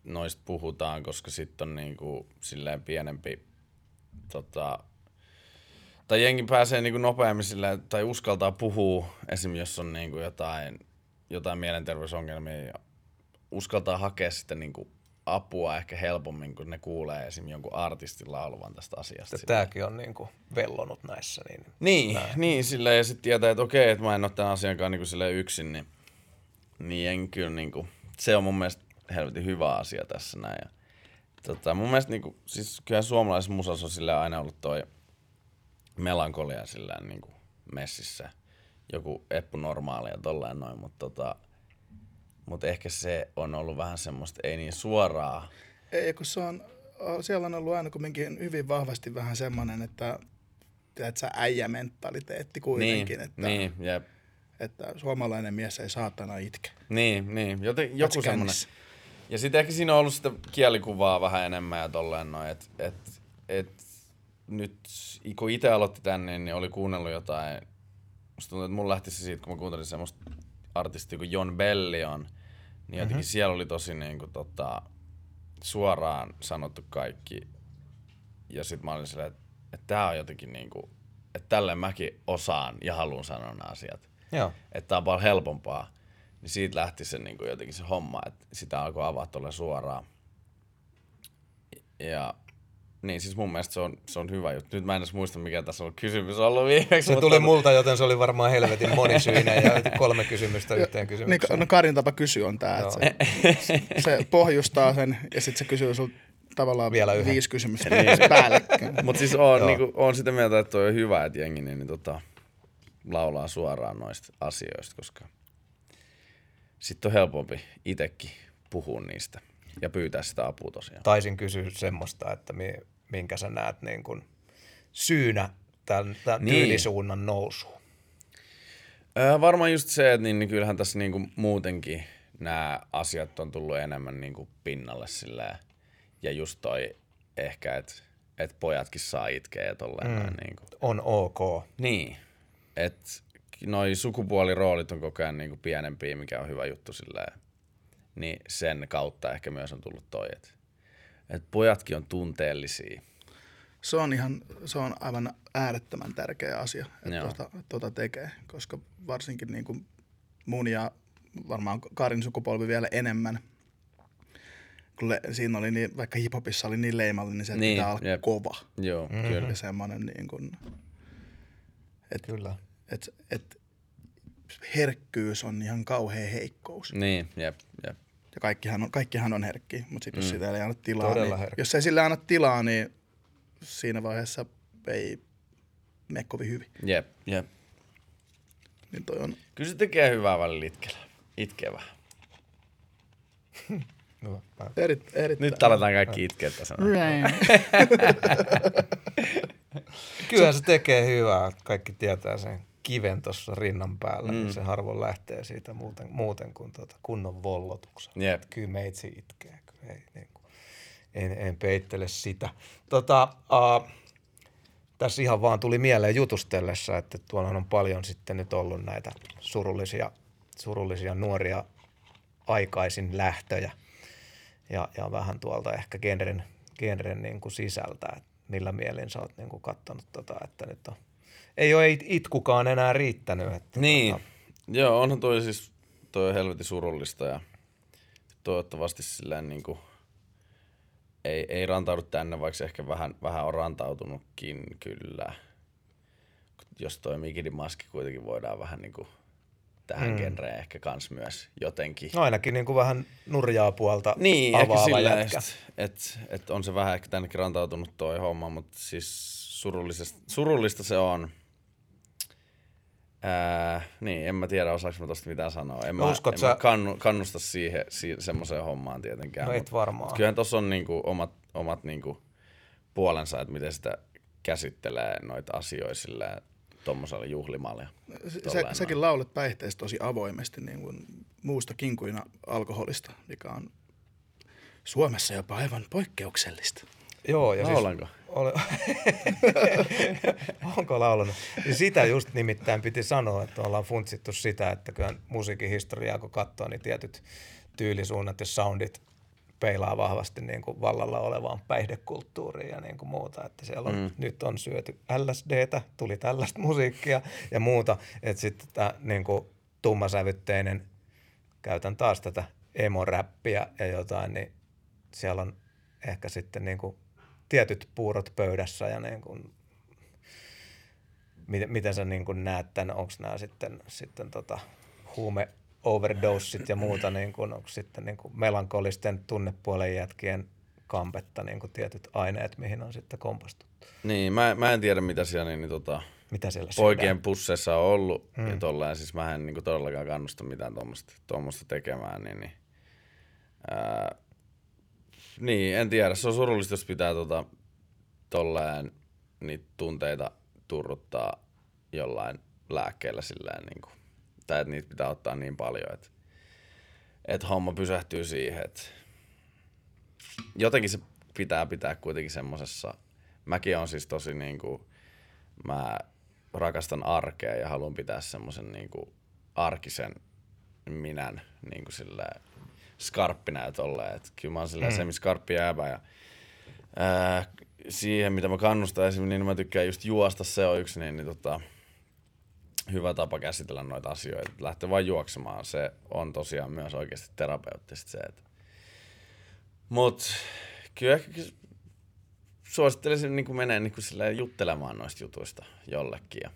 noista puhutaan, koska sitten on niinku, silleen pienempi, tota, tai jengi pääsee niinku nopeammin silleen, tai uskaltaa puhua, esim. jos on niinku jotain, jotain mielenterveysongelmia, ja uskaltaa hakea sitten niinku apua ehkä helpommin, kun ne kuulee esim. jonkun artistin lauluvan tästä asiasta. Tämäkin on niin kuin vellonut näissä. Niin Niin, niin sillä ja sitten tietää, että okei, että mä en ole tämän asiankaan niin kuin yksin, niin, niin en kyllä niin kuin, se on mun mielestä helvetin hyvä asia tässä näin. Ja, tota, mun mielestä niin kuin, siis kyllä suomalaisessa musassa on sillä aina ollut toi melankolia sillä niin kuin messissä. Joku Eppu normaali ja tolleen noin, mutta tota, mut ehkä se on ollut vähän semmoista, ei niin suoraa. Ei, kun se on, siellä on ollut aina kumminkin hyvin vahvasti vähän semmoinen, että tiedät sä äijämentaliteetti kuitenkin, niin, että, niin, jep. että suomalainen mies ei saatana itke. Niin, niin. Joten, joku semmoinen. Ja sitten ehkä siinä on ollut sitä kielikuvaa vähän enemmän ja tolleen noin, että et, et, nyt kun itse aloitti tänne, niin oli kuunnellut jotain, musta tuntuu, että mun lähti se siitä, kun mä kuuntelin semmoista artistia kuin John Bellion, niin jotenkin mm-hmm. siellä oli tosi niin kuin, tota, suoraan sanottu kaikki. Ja sitten mä olin silleen, että, että tää on jotenkin niin kuin, että tälleen mäkin osaan ja haluan sanoa nämä asiat Joo. että tää on paljon helpompaa, niin siitä lähti se niin kuin jotenkin se homma, että sitä alkoi avaa tuolle suoraan. Ja niin siis mun mielestä se on, se on hyvä juttu. Nyt mä en edes muista, mikä tässä on kysymys ollut viimeksi. Se mutta- tuli multa, joten se oli varmaan helvetin monisyinen ja kolme kysymystä yhteen Niin, kysymykseen. no Karin tapa kysyä on tää, että se, se pohjustaa sen ja sitten se kysyy sulta tavallaan Vielä yhden. viisi kysymystä päällekkäin. Mutta siis on, niinku, on sitä mieltä, että toi on hyvä, että jengi niin, niin, tota, laulaa suoraan noista asioista, koska sitten on helpompi itsekin puhua niistä ja pyytää sitä apua tosiaan. Taisin kysyä semmoista, että mi, minkä sä näet niin kuin syynä tämän, tämän Niin. niin. tyylisuunnan nousuun. Öö, varmaan just se, että niin, niin kyllähän tässä niinku muutenkin nämä asiat on tullut enemmän niinku pinnalle silleen. Ja just toi ehkä, että et pojatkin saa itkeä ja tolleen mm. niinku. On ok. Niin, että noi sukupuoliroolit on koko ajan niinku pienempiä, mikä on hyvä juttu silleen. Niin sen kautta ehkä myös on tullut toi, että et pojatkin on tunteellisia. Se on ihan, se on aivan äärettömän tärkeä asia, että tuota, tuota tekee, koska varsinkin niin kuin mun ja varmaan Karin sukupolvi vielä enemmän, kun le, siinä oli niin, vaikka hiphopissa oli niin leimallinen, niin se Niin, niin, pitää olla jep. kova. Joo, mm-hmm. kyllä. Ja semmoinen niin kuin, että Kyllä. Et, et herkkyys on ihan kauhea heikkous. Niin, jep, jep. Ja kaikkihan on, kaikkihan on herkkiä, mutta sitten jos Mm. sitä ei anna tilaa, Todella niin, herkkä. jos ei sille anna tilaa, niin siinä vaiheessa ei mene kovin hyvin. Jep, jep. Niin toi on, Kyllä se tekee hyvää välillä itkellä. Itkeä vähän. Hyvä. Mä- eri, erittäin. Nyt aletaan kaikki itkeä tässä. Kyllä se tekee hyvää. Kaikki tietää sen kiven tuossa rinnan päällä, mm. niin se harvoin lähtee siitä muuten, muuten kuin tuota kunnon vollotuksen. Jep. Kyllä meitsi itkee. Kyllä ei, niin kuin, en, en peittele sitä. Tota, uh, tässä ihan vaan tuli mieleen jutustellessa, että tuolla on paljon sitten nyt ollut näitä surullisia, surullisia nuoria aikaisin lähtöjä ja, ja vähän tuolta ehkä genren, genren niin kuin sisältä, että millä mielin sä oot niin kuin kattonut tota, että nyt on, ei ole it- itkukaan enää riittänyt. Että Niin, tota, joo, onhan toi siis, toi on helvetin surullista ja toivottavasti silleen niinku, ei, ei rantaudu tänne, vaikka se ehkä vähän, vähän on rantautunutkin kyllä. Jos toi Mikidin maski kuitenkin voidaan vähän niinku tähän mm. genreen ehkä kans myös jotenkin. no ainakin niin kuin vähän nurjaa puolta Niin, ehkä avaava sillä että et on se vähän ehkä tännekin rantautunut toi homma, mutta siis surullista, surullista se on. Ää, niin, en mä tiedä, osaanko mä tosta mitään sanoa. En, mä, uskot en sä- mä kannu, kannusta siihen, siihen semmoiseen hommaan tietenkään. No et mut- varmaan. mut Kyllähän tuossa on niinku omat, omat niinku puolensa, että miten sitä käsittelee noita asioita silleen tommosella juhlimalla. tolleen säkin laulat päihteistä tosi avoimesti niin kuin muustakin kuin alkoholista, mikä on Suomessa jopa aivan poikkeuksellista. Joo, ja Laulanko? siis... Ole... Onko laulanut? Sitä just nimittäin piti sanoa, että ollaan funtsittu sitä, että kyllä musiikin historiaa kun katsoo, niin tietyt tyylisuunnat ja soundit peilaa vahvasti niin kuin vallalla olevaan päihdekulttuuriin ja niin kuin muuta. Että siellä on, mm. nyt on syöty LSDtä, tuli tällaista musiikkia ja muuta. Että sitten tämä niin kuin tummasävytteinen, käytän taas tätä emoräppiä ja jotain, niin siellä on ehkä sitten niin kuin tietyt puurot pöydässä ja niin kuin, miten, miten sä niin kuin näet tämän, onko nämä sitten, sitten tota, huume overdosit ja muuta, niin kuin, onko sitten niin kuin melankolisten tunnepuolen jätkien kampetta niin kuin tietyt aineet, mihin on sitten kompastuttu. Niin, mä, mä en tiedä mitä siellä niin, niin tota, Mitä siellä poikien pusseissa on ollut. Mm. Ja tolleen, siis mä en niin todellakaan kannusta mitään tuommoista tekemään. Niin, niin, ää, niin, en tiedä. Se on surullista, jos pitää tota, tolleen niitä tunteita turruttaa jollain lääkkeellä silleen, niin kuin, tai että niitä pitää ottaa niin paljon, että, että homma pysähtyy siihen, että jotenkin se pitää pitää kuitenkin semmosessa, mäkin on siis tosi niin kuin, mä rakastan arkea ja haluan pitää semmoisen niin kuin arkisen minän niin kuin silleen skarppina ja tolleen. Et kyllä mä oon silleen mm. semiskarppi jäävä ja ää, siihen, mitä mä kannustaisin, niin mä tykkään just juosta, se on yksi niin, niin tota, hyvä tapa käsitellä noita asioita. Lähtee vaan juoksemaan, se on tosiaan myös oikeasti terapeuttista se, että Mut kyllä ehkä suosittelisin niin menee niin silleen juttelemaan noista jutuista jollekin. Ja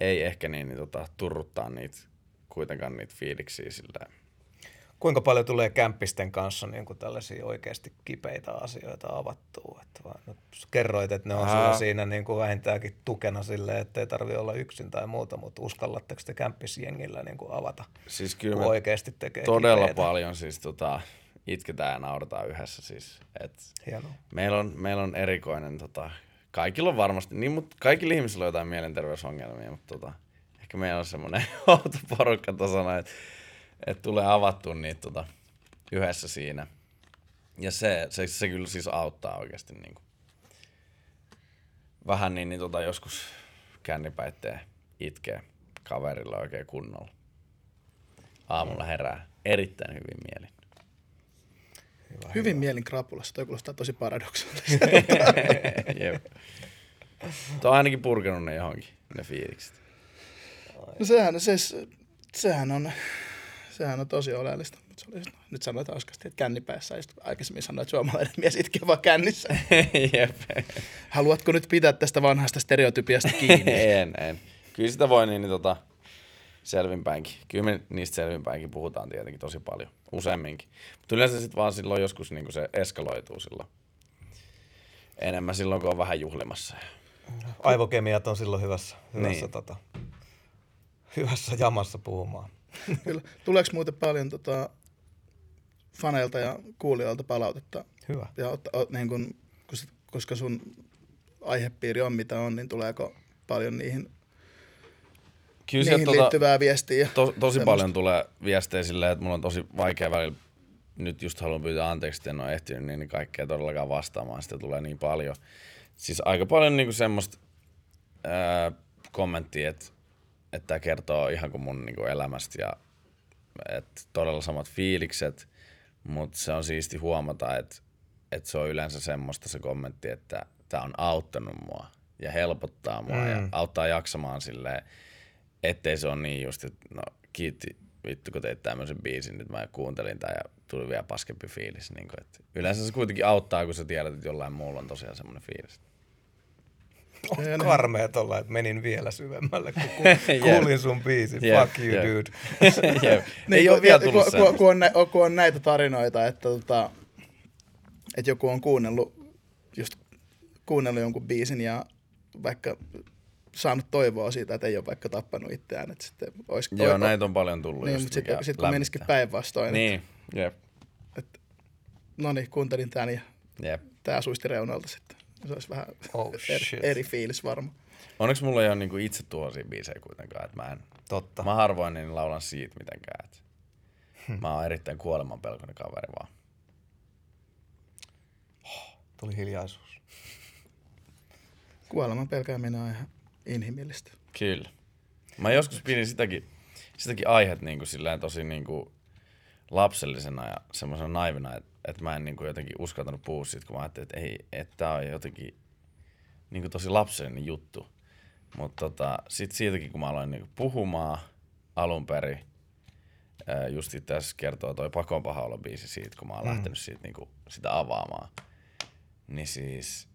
ei ehkä niin, niin tota, turruttaa niitä, kuitenkaan niitä fiiliksiä silleen. Kuinka paljon tulee kämppisten kanssa niin kuin tällaisia oikeasti kipeitä asioita avattua? Että vaan, no, kerroit, että ne on sulla siinä niin kuin vähintäänkin tukena silleen, että ei tarvi olla yksin tai muuta, mutta uskallatteko te kämppisjengillä niin kuin avata, Siis kyllä kun oikeasti tekee todella kipeitä? paljon siis tota, itketään ja naurataan yhdessä. Siis, et Hienoa. meillä, on, meillä on erikoinen, tota, kaikilla on varmasti, niin, mutta kaikilla ihmisillä on jotain mielenterveysongelmia, mutta tota, ehkä meillä on semmoinen outo porukka tasana, että et tulee avattua niitä tota, yhdessä siinä. Ja se, se, se kyllä siis auttaa oikeasti niin kuin. vähän niin, niin tota, joskus kännipäittee itkee kaverilla oikein kunnolla. Aamulla herää erittäin hyvin mielin. Hyvin mielin krapulassa, toi kuulostaa tosi paradoksaalista. Jep. Tuo on ainakin purkanut ne johonkin, ne fiilikset. No sehän, se, sehän on, sehän on tosi oleellista. Mut Se oli, nyt sanoit hauskasti, että kännipäässä, ja aikaisemmin sanoit, että suomalainen mies itkee vaan kännissä. Jep. Haluatko nyt pitää tästä vanhasta stereotypiasta kiinni? en, en. Kyllä sitä voi niin, niin tota, selvinpäinkin. Kyllä me niistä selvinpäinkin puhutaan tietenkin tosi paljon, useamminkin. Mutta yleensä sitten vaan silloin joskus niin se eskaloituu silloin. Enemmän silloin, kun on vähän juhlimassa. Aivokemiat on silloin hyvässä, hyvässä, Niin. tota, hyvässä jamassa puhumaan. Kyllä. Tuleeko muuten paljon tota, faneilta ja kuulijoilta palautetta? Hyvä. Ja ot, ot, niin kun, kos- koska sun aihepiiri on mitä on, niin tuleeko paljon niihin, Kyllä niihin tota, liittyvää viestiä? to, tosi semmoista. paljon tulee viestejä silleen, että mulla on tosi vaikea välillä. Nyt just haluan pyytää anteeksi, että en ole ehtinyt niin, niin kaikkea todellakaan vastaamaan. Sitä tulee niin paljon. Siis aika paljon niinku semmoista ää, kommenttia, että, että tämä kertoo ihan kuin mun niinku elämästä ja että todella samat fiilikset, mutta se on siisti huomata, että, että se on yleensä semmoista se kommentti, että tämä on auttanut mua ja helpottaa mua mm. ja auttaa jaksamaan silleen, ettei se ole niin just, että no kiitti vittu kun teit tämmöisen biisin, nyt mä kuuntelin tämän ja tuli vielä paskempi fiilis. Niin kuin, että yleensä se kuitenkin auttaa, kun sä tiedät, että jollain muulla on tosiaan semmoinen fiilis. On karmea tolla, että menin vielä syvemmälle, kun kuulin sun biisin. Jep, Fuck you, jep. dude. Jep. Niin, Ei ole vielä tullut kun, kun, on, nä, kun on näitä tarinoita, että, tota, että joku on kuunnellut, just kuunnellut jonkun biisin ja vaikka saanut toivoa siitä, että ei ole vaikka tappanut itseään. Että sitten olisi, Joo, oi- näitä on paljon tullut. Niin, just, mutta sitten sit kun menisikin päinvastoin, niin. Jep, että no niin, kuuntelin tämän ja jep. tämä suisti reunalta sitten. Se olisi vähän Oh, eri, shit. eri fiilis varmaan. Onneksi mulla ei ole niinku itse tuollaisia biisejä kuitenkaan, että mä en, Totta. mä harvoin niin laulan siitä mitenkään. Et mä oon erittäin kuolemanpelkoinen kaveri vaan. Tuli hiljaisuus. Kuoleman pelkääminen on ihan inhimillistä. Kyllä. Mä joskus pidin sitäkin, sitäkin aihetta niin kuin silleen tosi niin kuin lapsellisena ja semmoisena naivina, että, että mä en niin kuin jotenkin uskaltanut puhua siitä, kun mä ajattelin, että ei, että tää on jotenkin niin kuin tosi lapsellinen juttu. Mutta tota, sit siitäkin, kun mä aloin niin kuin puhumaan alun perin, just asiassa kertoo toi Pakon paha olo biisi siitä, kun mä oon mm. lähtenyt siitä, niin kuin, sitä avaamaan. Niin siis,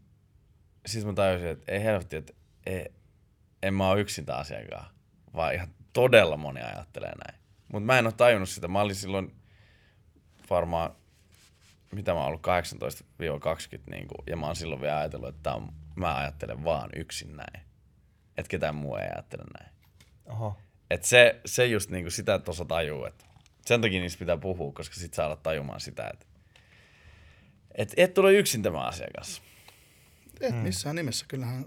siis mä tajusin, että ei helvetti, että ei, en mä ole yksin tämän asiakaan, vaan ihan todella moni ajattelee näin. Mutta mä en ole tajunnut sitä. Mä olin silloin varmaan, mitä mä oon ollut, 18-20, niin kuin, ja mä oon silloin vielä ajatellut, että on, mä ajattelen vaan yksin näin. Että ketään muu ei ajattele näin. Oho. Et se, se just niinku sitä, että osa tajuu, että sen takia niistä pitää puhua, koska sit saa olla tajumaan sitä, että et, et tule yksin tämä asiakas. Et missään nimessä. Kyllähän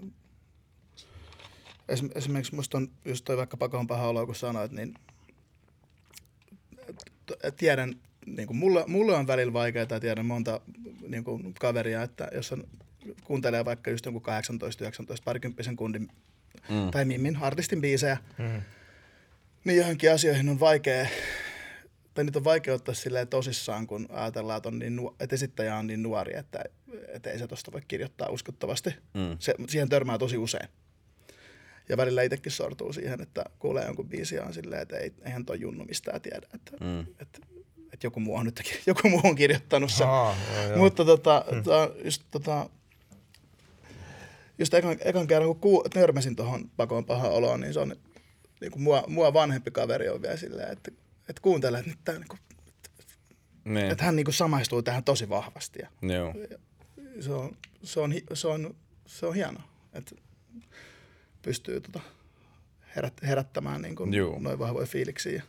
Esim- esimerkiksi musta on just toi vaikka pakon paha olo, kun sanoit, niin tiedän, niin kuin mulle, mulle on välillä vaikeaa ja tiedän monta niin kuin kaveria, että jos on, kuuntelee vaikka just jonkun 18-19 parikymppisen kundin mm. tai mimmin artistin biisejä, mm. niin johonkin asioihin on vaikea, tai niitä on vaikea ottaa silleen tosissaan, kun ajatellaan, että, on niin, nu- että esittäjä on niin nuori, että, että ei se tosta voi kirjoittaa uskottavasti. Mm. Se, siihen törmää tosi usein. Ja välillä itsekin sortuu siihen, että kuulee jonkun biisiä on silleen, että ei, eihän toi junnu mistään tiedä, että, mm. että, että joku, muu on nyt, joku muu on kirjoittanut sen. Aa, joo. Mutta tota, hmm. tota, just, tota, just ekan, ekan kerran, kun kuu, törmäsin tuohon pakoon paha oloon, niin se on niin kuin mua, mua vanhempi kaveri on vielä silleen, että, että kuuntelee, että, nyt tää, niin kuin, Niin. että hän niin kuin samaistuu tähän tosi vahvasti. Ja Joo. se on, se on, se on, se on hienoa, että pystyy tota herät, herättämään niin kuin noin vahvoja fiiliksiä.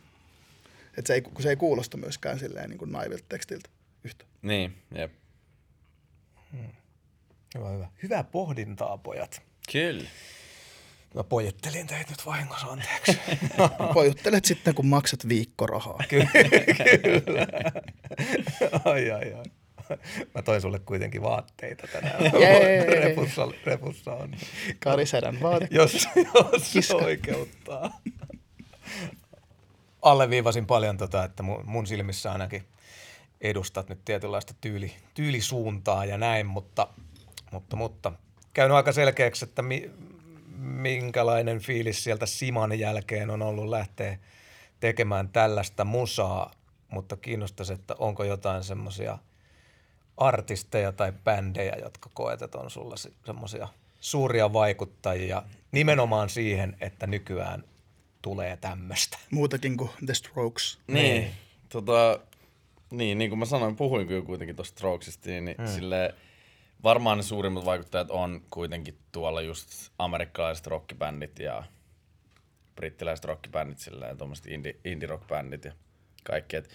Että se ei, kun se ei kuulosta myöskään silleen niin kuin naivilta tekstiltä yhtä. Niin, jep. Hyvä, hyvä. Hyvää pohdintaa, pojat. Kyllä. Mä pojettelin teitä nyt vahingossa, anteeksi. Pojuttelet sitten, kun maksat viikkorahaa. ai, ai, ai. Mä toin sulle kuitenkin vaatteita tänään. Jee. repussa, repussa on. Kari Sedän vaate. Jos, jos se oikeuttaa. Alleviivasin paljon tota, että mun, mun silmissä ainakin edustat nyt tietynlaista tyyli, tyylisuuntaa ja näin, mutta, mutta, mutta. Käynyt aika selkeäksi, että mi, minkälainen fiilis sieltä Siman jälkeen on ollut lähteä tekemään tällaista musaa, mutta kiinnostaisi, että onko jotain semmoisia artisteja tai bändejä, jotka koet, että on sulla semmoisia suuria vaikuttajia nimenomaan siihen, että nykyään tulee tämmöistä. Muutakin kuin The Strokes. Niin. Tota, niin, niin kuin mä sanoin, puhuin kyllä kuitenkin tuosta Strokesista, niin hmm. sille varmaan ne suurimmat vaikuttajat on kuitenkin tuolla just amerikkalaiset rockibändit ja brittiläiset rockibändit, silleen tuommoiset indie, indie rockbändit ja kaikki. Et,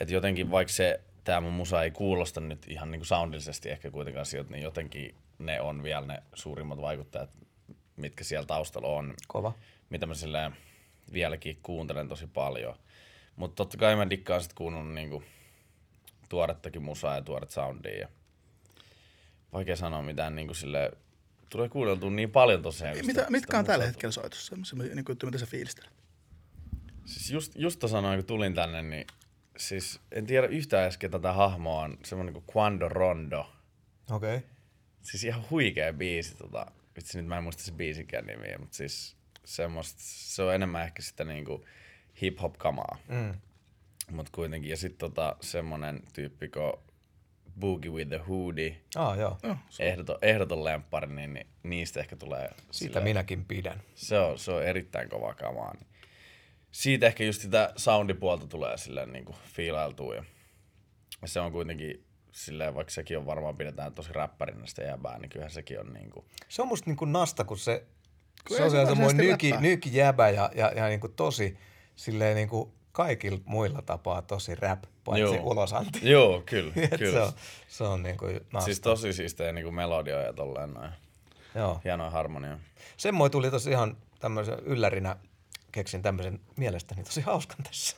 et jotenkin vaikka se, tämä mun musa ei kuulosta nyt ihan niinku soundillisesti ehkä kuitenkaan sieltä, niin jotenkin ne on vielä ne suurimmat vaikuttajat, mitkä siellä taustalla on Kova. mitä mä silleen vieläkin kuuntelen tosi paljon. Mutta totta kai mä dikkaan sit kuunnellut niinku tuorettakin musaa ja tuoret soundia. Ja vaikea sanoa mitään niinku sille tulee kuunneltua niin paljon tosiaan. Mitä, sitä- mitkä sitä on tällä hetkellä soitossa? Semmoisia niin kuin, mitä sä fiilistelet? Siis just, just sanoin, kun tulin tänne, niin siis en tiedä yhtään edes, ketä tätä hahmoa on. Semmoinen kuin Quando Rondo. Okei. Okay. Siis ihan huikea biisi. Tota. Vitsi, nyt mä en muista se biisikään nimiä, mutta siis semmoista, se on enemmän ehkä sitä niinku hip-hop-kamaa. Mm. Mutta kuitenkin, ja sitten tota, semmonen tyyppi kuin Boogie with the Hoodie, Ah, joo. Ehdoton, ehdoton lemppari, niin, niin niistä ehkä tulee... Siitä silleen- minäkin pidän. Se on, se on erittäin kova kamaa. Niin. Siitä ehkä just sitä soundipuolta tulee silleen niin kuin fiilailtua. Ja se on kuitenkin silleen, vaikka sekin on varmaan pidetään tosi räppärinä sitä jäbää, niin kyllähän sekin on niin kuin, Se on musta niin kuin nasta, kun se Kun Se on semmoinen varsinaisesti nyki, nykijäbä ja, ja, ja niin kuin tosi silleen niin kuin kaikilla muilla tapaa tosi rap, paitsi Joo. ulosanti. Joo, kyllä, Et se kyllä. on, se on niin kuin Siis tosi siistejä niinku melodioja ja tolleen noin. Joo. Hienoja harmonia. Semmoinen tuli tosi ihan tämmöisen yllärinä, keksin tämmöisen mielestäni tosi hauskan tässä.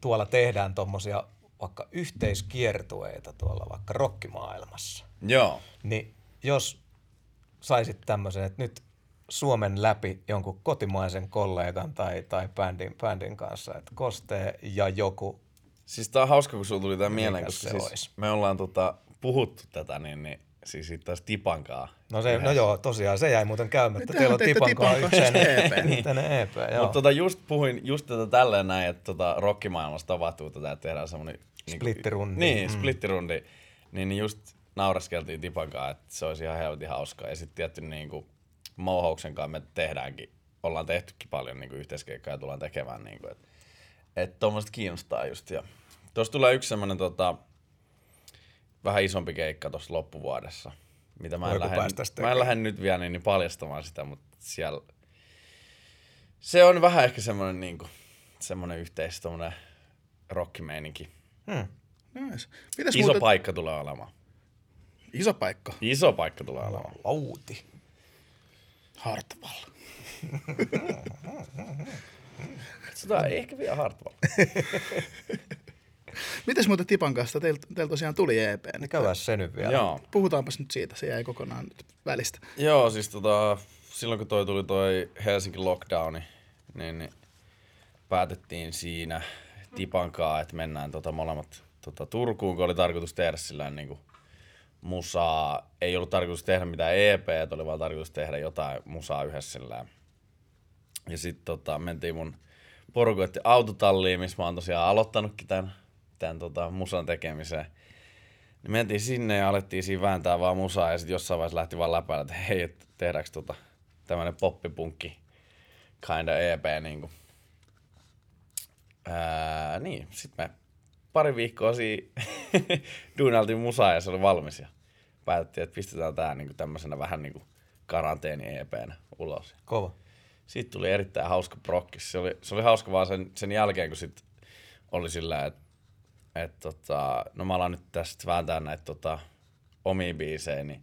Tuolla tehdään tommosia vaikka yhteiskiertueita tuolla vaikka rokkimaailmassa. Joo. Niin jos saisit tämmöisen, että nyt Suomen läpi jonkun kotimaisen kollegan tai, tai bändin, bändin kanssa, että Kostee ja joku, Siis tää on hauska, kun sulla tuli tää mieleen, koska se siis ois? me ollaan tota, puhuttu tätä, niin, niin siis sit taas Tipankaa. no, se, no joo, tosiaan se jäi muuten käymättä. Niin Teillä on tehän teitte Tipan kanssa Tipan kanssa yhteinen, EP. EP. Joo. Mutta tota, just puhuin just tätä tälleen näin, että tota, rockimaailmassa tapahtuu tätä, että tehdään semmoinen... Splittirundi. Niin, Mm. splittirundi. Niin, niin just nauraskeltiin Tipankaan, että se olisi ihan helvetin hauskaa. Ja sitten tietty niin kuin Mohouksen kanssa me tehdäänkin, ollaan tehtykin paljon niin kuin yhteiskeikkaa ja tullaan tekemään. Niin kuin, että että tuommoiset kiinnostaa just. Ja tuossa tulee yksi semmoinen tota, vähän isompi keikka tuossa loppuvuodessa, mitä mä en, Voiko lähde, päästäis mä en tekemään? lähde nyt vielä niin, niin paljastamaan sitä, mutta siellä se on vähän ehkä semmoinen niinku, semmoinen yhteis, rockimeininki. Hmm. Nice. Mitäs Iso muuta? paikka tulee olemaan. Iso paikka. Iso paikka tulee olemaan. Lauti. Hartwall. Sitä ei ehkä vielä Hartwall. Mites muuten Tipan kanssa? Teillä teil tosiaan tuli EP. Niin Nyt käydään se nyt vielä. Joo. Puhutaanpas nyt siitä, se jäi kokonaan nyt välistä. Joo, siis tota, silloin kun toi tuli toi Helsinki lockdowni, niin, niin päätettiin siinä Tipankaa, että mennään tota molemmat tota Turkuun, kun oli tarkoitus tehdä sillä niin kuin musaa. Ei ollut tarkoitus tehdä mitään EP, oli vaan tarkoitus tehdä jotain musaa yhdessä sillä. Ja sitten tota, mentiin mun porukoitti autotalliin, missä mä oon tosiaan aloittanutkin tämän, tämän tota, musan tekemiseen. Niin mentiin sinne ja alettiin siinä vääntää vaan musaa ja sitten jossain vaiheessa lähti vaan läpäällä, että hei, et tehdäänkö tota tämmönen poppipunkki kinda EP niinku. Ää, niin, sit me pari viikkoa siinä duunaltiin musaa ja se oli valmis ja päätettiin, että pistetään tää niinku tämmöisenä vähän niinku karanteeni EPnä ulos. Kova. Siitä tuli erittäin hauska prokkis. Se oli, se oli hauska vaan sen, sen jälkeen, kun sit oli sillä, että et tota, no mä alan nyt tästä vääntää näitä tota, omia biisejä, niin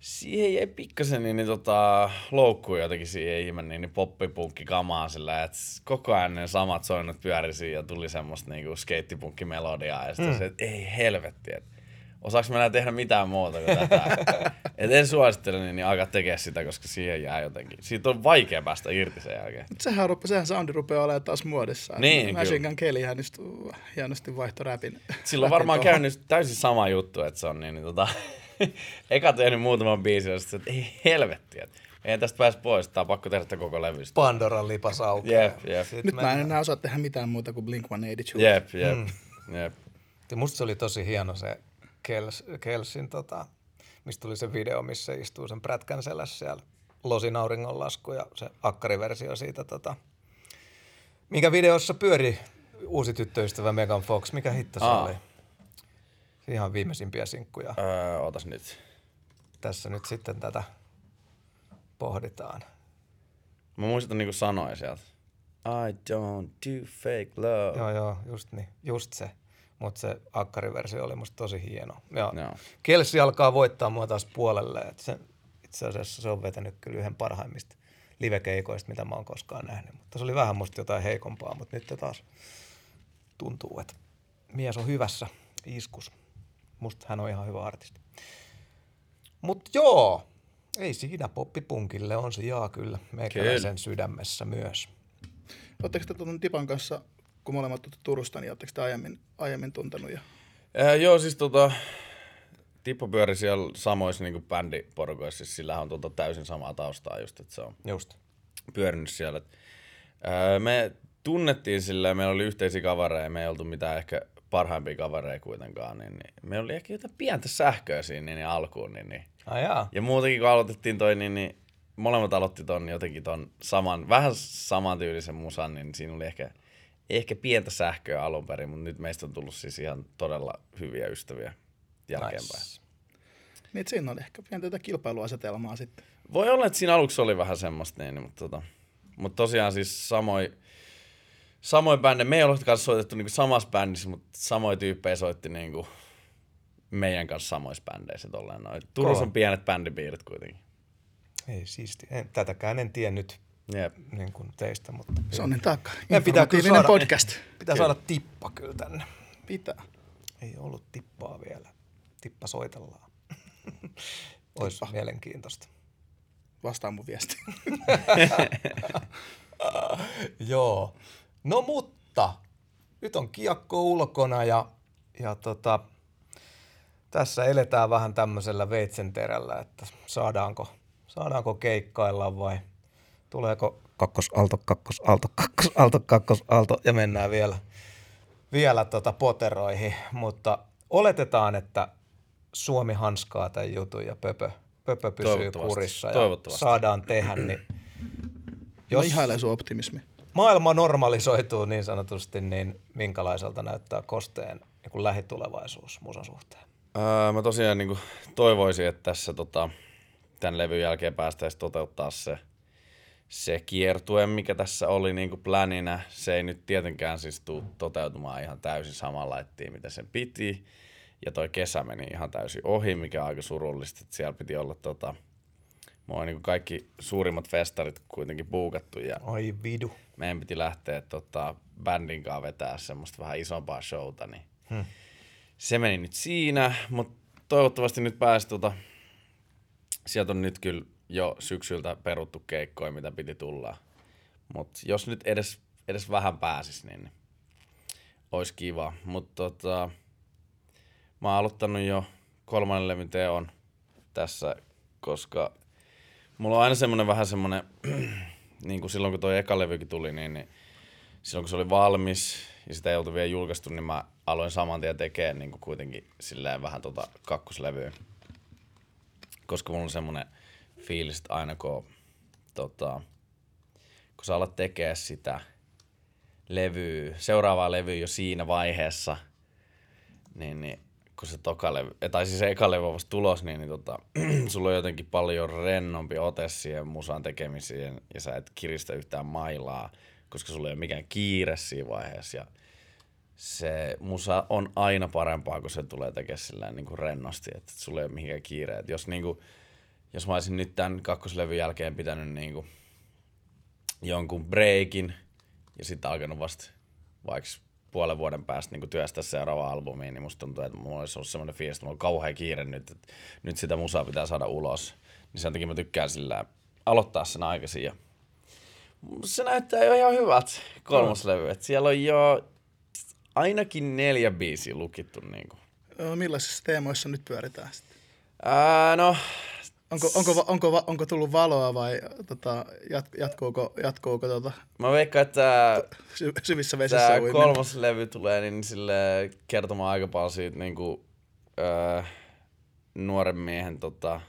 siihen jäi pikkasen niin, niin tota, loukkuun jotenkin siihen ihme niin, niin poppipunkki kamaa sillä, että koko ajan ne samat soinnut pyörisi ja tuli semmoista niinku skeittipunkkimelodiaa ja sitten mm. se, että ei helvetti, että osaaks mä enää tehdä mitään muuta kuin tätä. Et en suosittele niin, niin alkaa tekemään sitä, koska siihen jää jotenkin. Siitä on vaikea päästä irti sen jälkeen. Mut sehän, rupe, sehän soundi rupeaa olemaan taas muodissa. Niin, Machine kyllä. Just hienosti vaihto räpin. Sillä on varmaan käynyt täysin sama juttu, että se on niin, niin tota, eka tehnyt muutaman biisin ja sitten, että ei helvetti, että ei tästä pääse pois, tää on pakko tehdä sitä koko levystä. Pandoran lipas aukeaa. Jep, jep. Sitten Nyt mä en enää osaa tehdä mitään muuta kuin Blink-182. Jep, jep, mm. jep. Ja musta se oli tosi hieno se Kels, Kelsin, tota, mistä tuli se video, missä istuu sen prätkän selässä siellä Losin auringonlasku ja se akkariversio siitä, tota, mikä videossa pyöri uusi tyttöystävä Megan Fox. Mikä hitto se Aa. oli? Ihan viimeisimpiä sinkkuja. Öö, otas nyt. Tässä nyt sitten tätä pohditaan. Mä muistan niinku sanoja sieltä. I don't do fake love. Joo, joo, just niin, just se. Mutta se akkariversio oli musta tosi hieno. Ja Joo. Kelsi alkaa voittaa mua taas puolelle. Et se, itse asiassa se on vetänyt kyllä yhden parhaimmista livekeikoista, mitä mä oon koskaan nähnyt. Mutta se oli vähän musta jotain heikompaa, mutta nyt taas tuntuu, että mies on hyvässä iskus. Musta hän on ihan hyvä artisti. Mutta joo, ei siinä poppipunkille on se jaa kyllä meikäläisen sydämessä myös. Oletteko te tuon Tipan kanssa, kun molemmat olette Turusta, niin oletteko te aiemmin, aiemmin tuntenut? Ja... Ää, joo, siis tota, Tippo pyöri siellä samoissa niinku bändiporukoissa, siis sillä on tota täysin samaa taustaa just, että se on Just. pyörinyt siellä. Ää, me tunnettiin sillä, meillä oli yhteisiä kavereja, me ei oltu mitään ehkä parhaimpia kavereja kuitenkaan, niin, niin meillä oli ehkä jotain pientä sähköä siinä niin, niin alkuun. Niin, niin. Ai jaa. Ja muutenkin kun aloitettiin toi, niin, niin molemmat aloitti ton jotenkin ton saman, vähän samantyylisen musan, niin siinä oli ehkä, ehkä pientä sähköä alun perin, mutta nyt meistä on tullut siis ihan todella hyviä ystäviä jälkeenpäin. Nice. Niin, siinä oli ehkä pientä kilpailuasetelmaa sitten. Voi olla, että siinä aluksi oli vähän semmoista, niin, mutta, tota, mutta tosiaan siis samoin samoin bändejä. Me ei ole kanssa soitettu niin samassa bändissä, mutta samoin tyyppejä soitti niin kuin meidän kanssa samoissa bändeissä. Tolleen noin. Turussa on pienet bändipiirit kuitenkin. Ei siisti. En, tätäkään en tiennyt Jep. niin kuin teistä, mutta... Se on niin taakka. Meidän pitää kyllä saada, podcast. Pitää saada tippa kyllä tänne. Pitää. Ei ollut tippaa vielä. Tippa soitellaan. Olisi mielenkiintoista. Vastaa mun viesti. Joo. No mutta, nyt on kiekko ulkona ja, ja tota, tässä eletään vähän tämmöisellä veitsenterällä, että saadaanko, saadaanko keikkailla vai tuleeko kakkosalto, kakkosalto, kakkosalto, kakkosalto ja mennään vielä, vielä tota poteroihin, mutta oletetaan, että Suomi hanskaa tämän jutun ja Pöpö, Pöpö pysyy kurissa ja saadaan tehdä, niin Jos... ihailee sun optimismi. Maailma normalisoituu niin sanotusti, niin minkälaiselta näyttää kosteen niin kuin lähitulevaisuus musan suhteen? Öö, mä tosiaan niin kuin, toivoisin, että tässä tota, tämän levyn jälkeen päästäisiin toteuttaa se, se kiertue, mikä tässä oli niin kuin plänina. Se ei nyt tietenkään siis tule toteutumaan ihan täysin samalla laittiin, mitä sen piti. Ja toi kesä meni ihan täysin ohi, mikä on aika surullista. Että siellä piti olla tota, mulla on niin kaikki suurimmat festarit kuitenkin buukattu ja Ai vidu. meidän piti lähteä tota, bändin kanssa vetää semmoista vähän isompaa showta, niin hmm. se meni nyt siinä, mutta toivottavasti nyt pääsi tota, sieltä on nyt kyllä jo syksyltä peruttu keikkoja, mitä piti tulla. Mutta jos nyt edes, edes vähän pääsis, niin olisi kiva. Mutta tota, mä oon aloittanut jo kolmannen levyn teon tässä, koska mulla on aina semmoinen vähän semmoinen, niin kuin silloin kun toi eka levykin tuli, niin, niin silloin kun se oli valmis ja sitä ei oltu vielä julkaistu, niin mä aloin saman tien tekemään niin kuin kuitenkin silleen vähän tota kakkoslevyä. Koska mulla on semmoinen fiilis, että aina kun, tota, kun sä alat tekemään sitä levyä, seuraavaa levyä jo siinä vaiheessa, niin, niin kun se toka levy, tai siis eka levy on vasta tulos, niin, niin tota, sulla on jotenkin paljon rennompi ote siihen musan tekemiseen ja sä et kiristä yhtään mailaa, koska sulla ei ole mikään kiire siinä vaiheessa ja se musa on aina parempaa, kun se tulee tekemään sillä niin kuin rennosti, että sulla ei ole mihinkään kiire. Et jos, niin kuin, jos mä olisin nyt tämän kakkoslevyn jälkeen pitänyt niin kuin, jonkun breakin ja sitten alkanut vasta vaikka puolen vuoden päästä niin työstää seuraavaa albumia, niin musta tuntuu, että mulla olisi ollut semmoinen fiilis, että mulla on kauhean kiire nyt, että nyt sitä musaa pitää saada ulos. Niin sen takia mä tykkään sillä aloittaa sen aikaisin. Ja se näyttää jo ihan hyvältä kolmoslevy. että siellä on jo ainakin neljä biisiä lukittu. Niin kuin. Millaisissa teemoissa nyt pyöritään sitten? Ää, no, Onko, onko, onko, onko tullut valoa vai tota, jat, jatkuuko, jatkuuko tota, mä veikkaan, että sy- syvissä vesissä tämä uiminen? kolmas levy tulee niin sille kertomaan aika paljon siitä niin kuin, öö, nuoren miehen tota,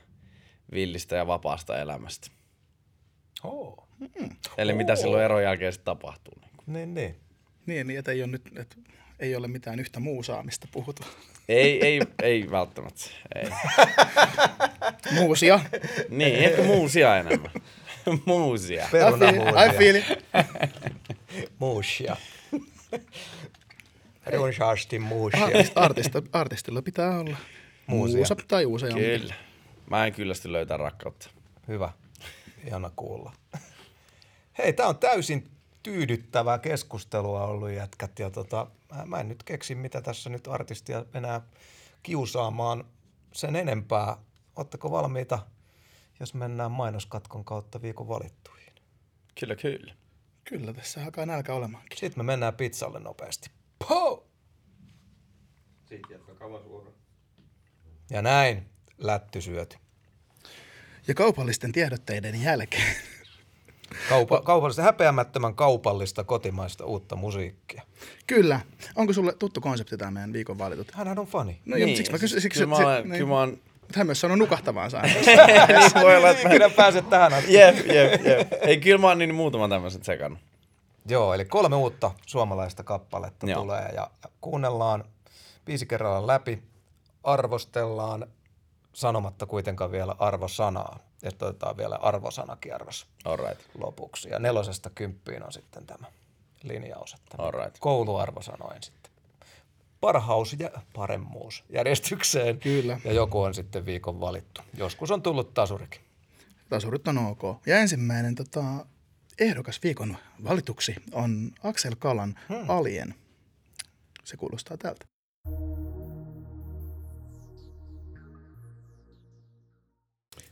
villistä ja vapaasta elämästä. Oh. Eli mitä silloin eron jälkeen sitten tapahtuu. Niin. kuin. Niin, niin. Niin, niin että ei ole nyt että ei ole mitään yhtä muusaa, mistä puhutaan. Ei, ei, ei välttämättä. Ei. Muusia. Niin, ehkä muusia enemmän. muusia. I feel, Perunamuusia. I feel it. Muusia. Runsaasti muusia. Artist, artista, artistilla pitää olla Muusia. muusa tai useampi. Kyllä. Mä en kyllästy löytää rakkautta. Hyvä. Ihana kuulla. Hei, tää on täysin tyydyttävää keskustelua ollut jätkät. Ja tota, mä- mä en nyt keksi, mitä tässä nyt artistia enää kiusaamaan sen enempää. Oletteko valmiita, jos mennään mainoskatkon kautta viikon valittuihin? Kyllä, kyllä. Kyllä, tässä alkaa nälkä olemaankin. Sitten me mennään pizzalle nopeasti. Po! Ja näin, lätty syöty. Ja kaupallisten tiedotteiden jälkeen. Kaupa, kaupallista, häpeämättömän kaupallista kotimaista uutta musiikkia. Kyllä. Onko sulle tuttu konsepti tämä meidän viikon valitut? Hänhän on fani. No niin, joo, siksi mä kysyn. Siksi, kyllä, mä se- olen, niin. kyllä mä olen... Mutta hän myös sanoi nukahtavaan saan. niin voi olla, että mä... Ikinä pääset tähän asti. Jep, jep, jep. Ei, kyllä mä oon niin muutaman tämmöiset sekannut. Joo, eli kolme uutta suomalaista kappaletta Joo. tulee ja, ja kuunnellaan biisi kerrallaan läpi, arvostellaan sanomatta kuitenkaan vielä arvosanaa. Että otetaan vielä arvosanakierros Alright. lopuksi. Ja nelosesta kymppiin on sitten tämä linjaus, että Alright. kouluarvosanoin sitten parhaus ja paremmuus järjestykseen. Kyllä. Ja joku on sitten viikon valittu. Joskus on tullut tasurikin. Tasurit on ok. Ja ensimmäinen tota, ehdokas viikon valituksi on Axel Kalan hmm. Alien. Se kuulostaa tältä.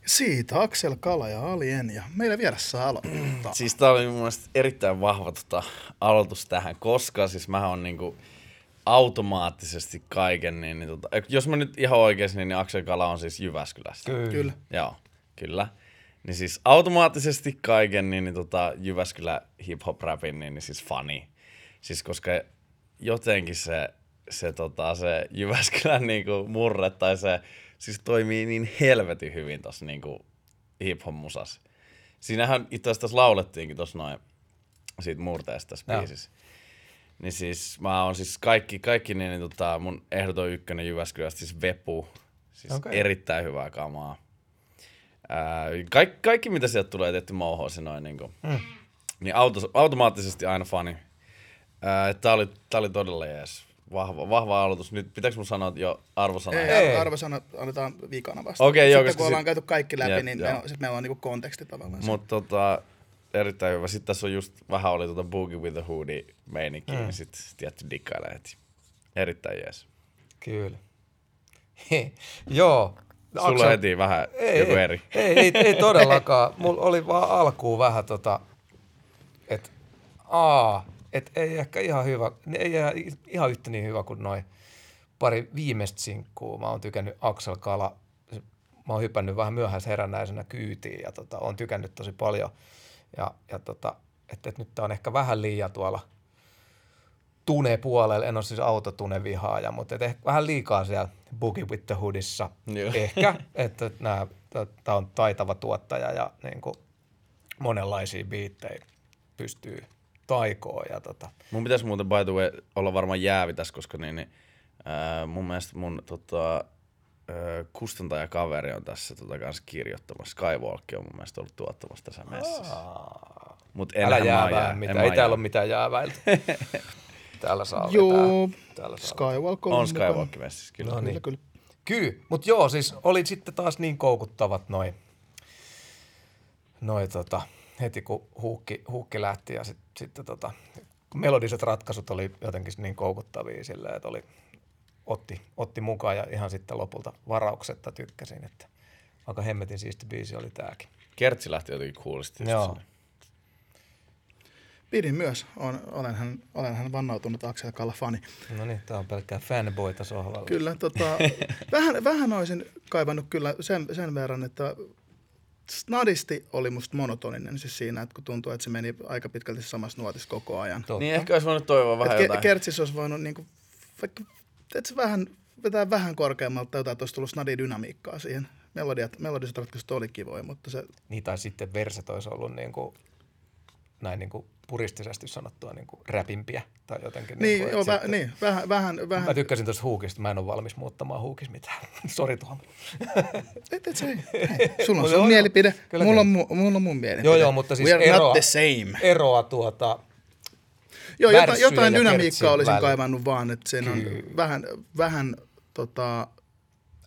Siitä Axel Kala ja Alien ja meillä vieressä aloittaa. Siis tää oli mun mielestä erittäin vahva tota, aloitus tähän, koska siis mä on niinku automaattisesti kaiken, niin, niin tota, jos mä nyt ihan oikein, niin, niin Axel Kala on siis Jyväskylästä. Kyllä. Kyllä. Joo, kyllä. Niin siis automaattisesti kaiken, niin, niin tota, Jyväskylä hip-hop rapin, niin, niin siis funny. Siis koska jotenkin se, se, tota, se Jyväskylän niinku murre tai se siis toimii niin helvetin hyvin tossa niinku hip-hop musassa. Siinähän itse asiassa laulettiinkin tossa noin siitä murteesta tässä Joo. biisissä. Niin siis mä oon siis kaikki, kaikki niin, niin tota, mun ehdoton ykkönen Jyväskylästä, siis Vepu. Siis okay. erittäin hyvää kamaa. Ää, kaikki, kaikki, mitä sieltä tulee tehty mouhoisi noin niin kuin, mm. niin auto, automaattisesti aina fani. Ää, tää, oli, tää oli todella jees. Vahva, vahva aloitus. Nyt pitääkö mun sanoa jo arvosana? Ei, Ei. ei. arvosana annetaan viikana vasta. Okei, joo, Sitten kun ollaan sit- käyty kaikki läpi, Jep, niin joo. meillä, on, sit meillä on niinku konteksti tavallaan. Mutta tota, erittäin hyvä. Sitten tässä on just vähän oli tota Boogie with the Hoodie meininki, mm. niin sitten tietty dikkailee heti. Erittäin jees. Kyllä. Joo. Sulla on heti vähän joku ei, eri. Ei, ei, ei todellakaan. Mulla oli vaan alkuun vähän tota, että aa, et ei ehkä ihan hyvä, ei ihan- yhtä niin hyvä kuin noin pari viimeistä sinkkuu. Mä oon tykännyt Axel Kala, mä oon hypännyt vähän myöhäisherännäisenä kyytiin ja tota, oon tykännyt tosi paljon. Ja, ja tota, että et nyt tää on ehkä vähän liian tuolla tune-puolella, en ole siis autotune-vihaaja, mutta et ehkä vähän liikaa siellä Boogie with the Hoodissa. Joo. Ehkä, että tämä on taitava tuottaja ja niin kuin monenlaisia biittejä pystyy taikoon. Ja tota, Mun pitäisi muuten by the way olla varmaan jäävi tässä, koska niin, niin, ää, mun mielestä mun tota, ää, kustantajakaveri on tässä tota, kanssa kirjoittamassa. Skywalk on mun mielestä ollut tuottamassa tässä messissä. Mut älä jäävää jää- mitään, en ei täällä ole mitään jääväiltä. täällä saa Joo, vetää. Täällä saa Skywalk on, On. Skywalk messissä, kyllä. No niin. Kyllä, kyllä. Kyllä, mutta joo, siis oli sitten taas niin koukuttavat noin noi tota, heti kun huukki, huukki lähti ja sitten sit, tota, melodiset ratkaisut oli jotenkin niin koukuttavia silleen, että oli, otti, otti mukaan ja ihan sitten lopulta varauksetta tykkäsin, että aika hemmetin siisti biisi oli tääkin. Kertsi lähti jotenkin kuulisti. just Joo. sinne. Pidin myös. On, olenhan, olenhan vannautunut Axel Kalla fani. No niin, tää on pelkkää fanboyta sohvalla. Kyllä, tota, vähän, vähän olisin kaivannut kyllä sen, sen verran, että snadisti oli musta monotoninen siis siinä, että kun tuntuu, että se meni aika pitkälti samassa nuotissa koko ajan. Totta. Niin ehkä olisi voinut toivoa vähän Et jotain. Kertsis olisi voinut niinku, vaikka, että se vähän, vetää vähän korkeammalta jotain, että olisi tullut snadi-dynamiikkaa siihen. Melodiat, melodiset ratkaisut oli kivoja, mutta se, Niin, tai sitten verset olisi ollut niin kuin, näin niin kuin puristisesti sanottua niin kuin räpimpiä tai jotenkin. niin, kuin, joo, sitten- niin, vähän, vähän, Mä vähän, tykkäsin tuosta huukista, mä en ole valmis muuttamaan huukis mitään. Sori Tuomo. et, et se, hei, sulla on sun joo. mielipide, Kyllä, mulla, kyllä. on, mu, mulla on mun mielipide. Joo, joo, mutta siis eroa, not the same. eroa tuota, Joo, jotain, jotain dynamiikkaa olisin välillä. kaivannut vaan, että siinä on Kyllä. vähän, vähän, tota,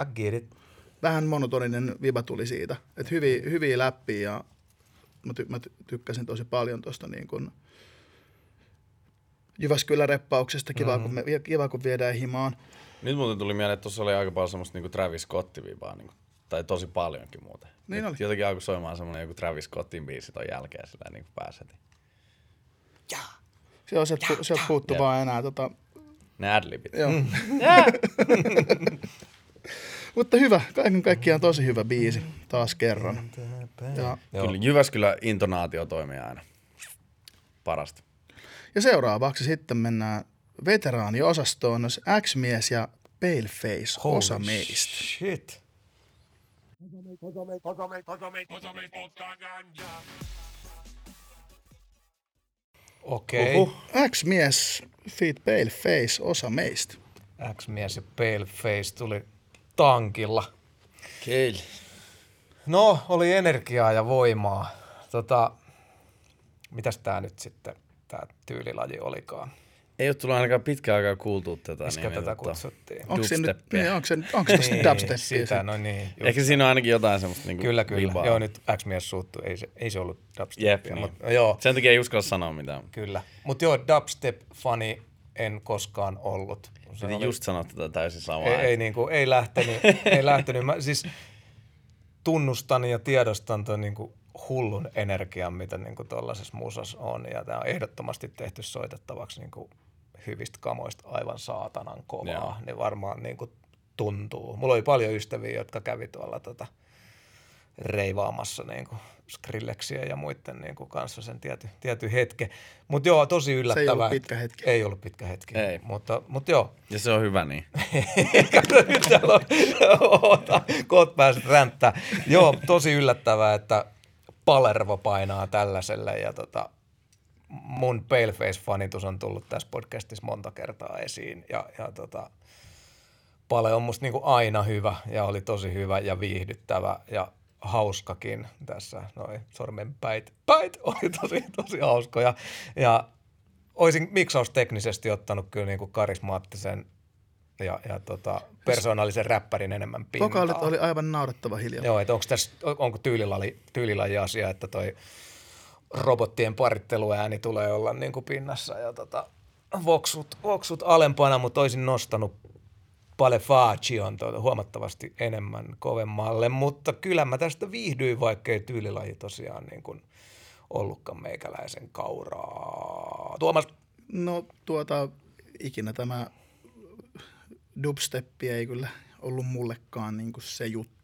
I get it. vähän vähän monotoninen viba tuli siitä. Että hyviä, hyviä läppiä ja mä, ty, mä ty- tykkäsin tosi paljon tuosta niin kuin Jyväskylän reppauksesta. Kiva, mm-hmm. kun, me, kiva, kun viedään himaan. Nyt muuten tuli mieleen, että tuossa oli aika paljon semmoista niinku Travis Scott-vibaa, niinku, tai tosi paljonkin muuten. Niin Nyt oli. Jotenkin alkoi soimaan semmoinen joku Travis Scottin biisi ton jälkeen sillä niin kuin pääset. Se on sieltä, sieltä puuttu Jep. vaan enää. Tota, Ne adlibit. joo. Mutta hyvä, kaiken kaikkiaan tosi hyvä biisi, taas kerran. Ja, Joo. Kyllä Jyväskylä intonaatio toimii aina. Parasta. ja seuraavaksi sitten mennään veteraaniosastoon, jos X-mies ja Paleface, Holy osa meistä. Shit. Okei. Uhuh. X-mies, feat Paleface, osa meistä. X-mies ja Paleface tuli tankilla. Kyllä. No, oli energiaa ja voimaa. Tota, mitäs tää nyt sitten, tää tyylilaji olikaan? Ei ole tullut ainakaan pitkään aikaa kuultua tätä. Miskä niin, tätä kutsuttiin? Onko se nyt, niin, onko se, onko se tosta dubsteppia? sitä, no niin. Just. Ehkä siinä on ainakin jotain semmoista niinku Kyllä, kyllä. vibaa. Joo, nyt X-mies suuttu. Ei se, ei se ollut dubstepia. Jep, niin. mutta, joo, Sen takia ei uskalla sanoa mitään. kyllä. Mutta joo, dubstep-fani en koskaan ollut. Se oli- just sanoa tätä täysin samaa. ei, ei, niinku, ei lähtenyt. ei lähtenyt. Mä, siis tunnustan ja tiedostan tuon niinku hullun energian, mitä niinku tuollaisessa musassa on. Ja tämä on ehdottomasti tehty soitettavaksi niinku hyvistä kamoista aivan saatanan kovaa. Joo. Niin varmaan niinku tuntuu. Mulla oli paljon ystäviä, jotka kävi tuolla tota, reivaamassa niinku Skrillexia ja muiden niinku kanssa sen tiety, tiety hetke. Mutta joo, tosi yllättävää. ollut että- pitkä hetki. Ei ollut pitkä hetki. Ei. Mutta, mutta joo, Ja se on hyvä niin. Kato, nyt täällä on, oota, koot pääsit ränttää. Joo, tosi yllättävää, että Palervo painaa tällaiselle ja tota, mun Paleface-fanitus on tullut tässä podcastissa monta kertaa esiin ja, ja tota, Pale on musta niinku aina hyvä ja oli tosi hyvä ja viihdyttävä ja hauskakin tässä. Noi sormenpäit päit oli tosi, tosi hauskoja. Ja olisin miksausteknisesti ottanut kyllä niinku karismaattisen ja, ja tota, persoonallisen räppärin enemmän pintaa. Vokaalit oli aivan naurettava hiljaa. Joo, että onko tässä, onko tyylilaji, tyylilaji asia, että toi robottien paritteluääni tulee olla niin kuin pinnassa ja tota, voksut, voksut alempana, mutta olisin nostanut Palefacion tuota huomattavasti enemmän kovemmalle, mutta kyllä mä tästä viihdyin, vaikkei tyylilaji tosiaan niin kuin ollutkaan meikäläisen kauraa. Tuomas, No tuota, ikinä tämä dubsteppi ei kyllä ollut mullekaan niin kuin se juttu.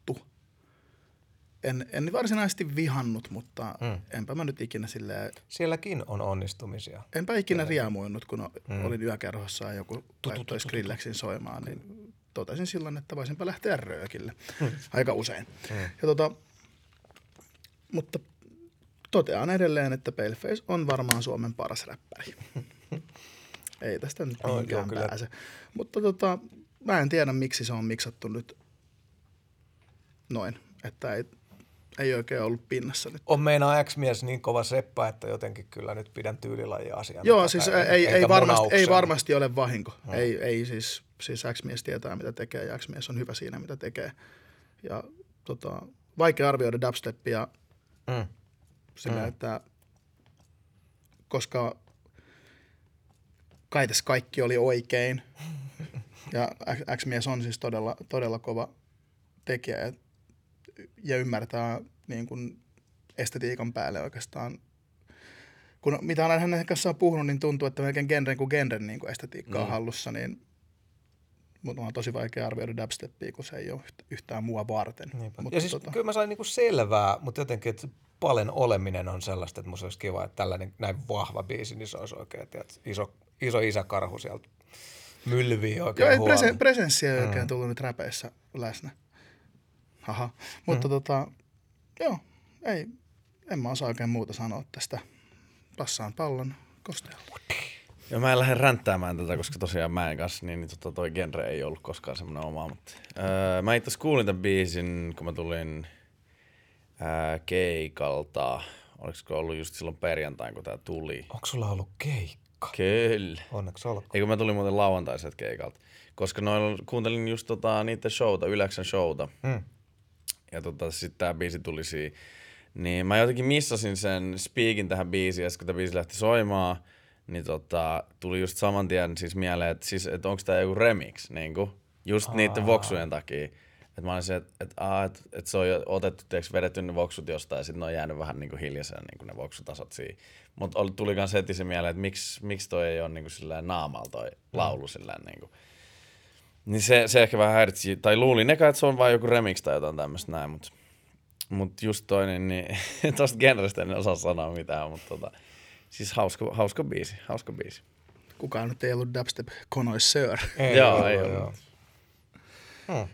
En, en varsinaisesti vihannut, mutta mm. enpä mä nyt ikinä silleen, sielläkin on onnistumisia. enpä ikinä riemuinut, kun mm. olin yökerhossa ja joku laittoi Skrillexin soimaan, niin totesin silloin, että voisinpä lähteä röökille aika usein. Ja tota, mutta totean edelleen, että Paleface on varmaan Suomen paras räppäri. Ei tästä nyt joo, mihinkään kyllä. pääse. Mutta tota, mä en tiedä, miksi se on miksattu nyt noin, että ei, ei oikein ollut pinnassa nyt. On meinaa X-mies niin kova seppä, että jotenkin kyllä nyt pidän tyylilajia asiaa. Joo, siis ei, ei, varmasti, ei varmasti ole vahinko. Hmm. Ei, ei siis, siis X-mies tietää, mitä tekee ja X-mies on hyvä siinä, mitä tekee. Ja tota, vaikea arvioida dubsteppia Mm. sillä, että koska kai tässä kaikki oli oikein. Ja X-mies on siis todella, todella kova tekijä ja, ja ymmärtää niin kuin estetiikan päälle oikeastaan. Kun mitä olen hänen kanssaan puhunut, niin tuntuu, että melkein genren kuin genren niin kuin estetiikka on Mm. hallussa, niin mutta on tosi vaikea arvioida dubsteppia, kun se ei ole yht- yhtään mua varten. Niinpä. Mutta ja siis tota, kyllä mä sain niinku selvää, mutta jotenkin, että Palen oleminen on sellaista, että musta olisi kiva, että tällainen näin vahva biisi, niin se olisi oikein, tiedät, iso, iso isäkarhu sieltä mylvii oikein Joo, ei presen, presenssiä ei oikein tullut nyt räpeissä läsnä. Haha. Mutta Mm. tota, joo, ei, en mä osaa oikein muuta sanoa tästä. Passaan pallon kosteella. Ja mä en lähde ränttäämään tätä, koska tosiaan mä en kanssa, niin, niin tota, toi genre ei ollut koskaan semmoinen oma. Mutta, öö, mä itse kuulin tämän biisin, kun mä tulin öö, keikalta. Olisiko ollut just silloin perjantain, kun tää tuli? Onko sulla ollut keikka? Kyllä. Onneksi olkoon. Eikö mä tulin muuten lauantaiset keikalta. Koska noilla, kuuntelin just tota, niiden showta, Yläksän showta. Mm. Ja tota, sitten tää biisi tuli siihen. Niin mä jotenkin missasin sen speakin tähän biisiin, ja kun tämä biisi lähti soimaan, niin tota, tuli just saman tien siis mieleen, että siis, et onko tämä joku remix, niinku, just niiden voksujen takia. Että mä olin se, että et, et, et se on jo otettu, tiiäks, vedetty ne voksut jostain, ja sitten ne on jäänyt vähän niinku hiljaiseen niinku ne voksutasot siihen. Mutta tuli kans heti se mieleen, että miksi, miksi toi ei ole niinku sillä naamalla toi laulu sillä niinku. Niin se, se ehkä vähän häiritsi, tai luulin eka, että se on vain joku remix tai jotain tämmöistä näin, mutta mut just toinen, niin tosta genrestä en osaa sanoa mitään, mutta tota, siis hauska, hauska biisi, hauska biisi. Kukaan nyt ei ollut dubstep connoisseur. Ei, Joo, ei ollut. joo.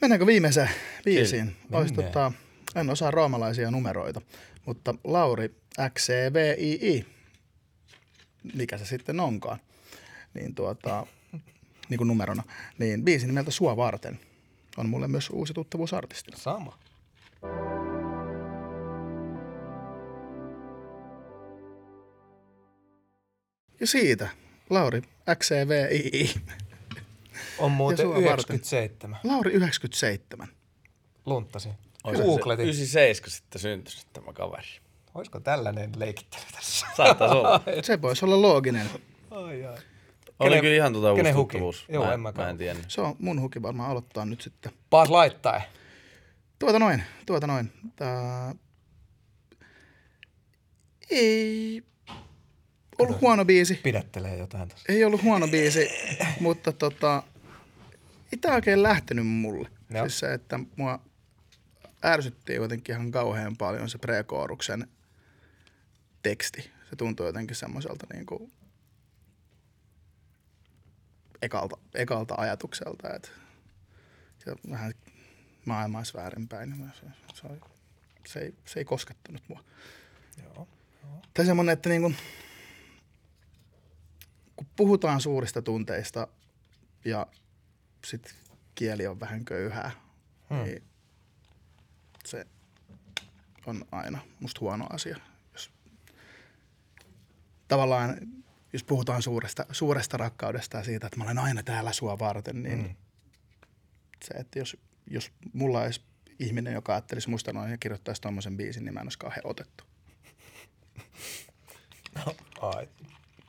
Mennäänkö viimeiseen biisiin? Olisi, mennään. tota, en osaa roomalaisia numeroita, mutta Lauri XCVII, mikä se sitten onkaan, niin, tuota, niin kuin numerona, niin biisi nimeltä Sua varten. on mulle myös uusi tuttavuus artistina. Sama. Ja siitä, Lauri, XCVII. On muuten sua varten. 97. Lauri 97. Lunttasin. Olisiko Googletin. se 97 sitten syntynyt tämä kaveri? Olisiko tällainen leikittely tässä? Saattaisi olla. Se voisi olla looginen. Ai, ai. Oli Kenen- kyllä ihan tuota uusi huki? Joo, mä, en mäkään. mä en tiennyt. Se on mun huki varmaan aloittaa nyt sitten. Paas laittaa. Tuota noin, tuota noin. Tää... Ei ollut huono biisi. Pidättelee jotain tässä. Ei ollut huono biisi, mutta tota, ei tää oikein lähtenyt mulle. Joo. Siis se, että mua ärsytti jotenkin ihan kauhean paljon se prekooruksen teksti. Se tuntui jotenkin semmoiselta niinku ekalta, ekalta ajatukselta, että ja vähän maailmais väärinpäin. Se, se, oli- se, ei, se ei koskettanut mua. Joo. Tai semmoinen, että niinku, kun puhutaan suurista tunteista ja sit kieli on vähän köyhää, hmm. niin se on aina musta huono asia. Jos, tavallaan, jos puhutaan suuresta, suuresta rakkaudesta ja siitä, että mä olen aina täällä sua varten, niin hmm. se, että jos, jos mulla olisi ihminen, joka ajattelisi musta noin ja kirjoittaisi tommosen biisin, niin mä en olisi kauhean otettu. Ai.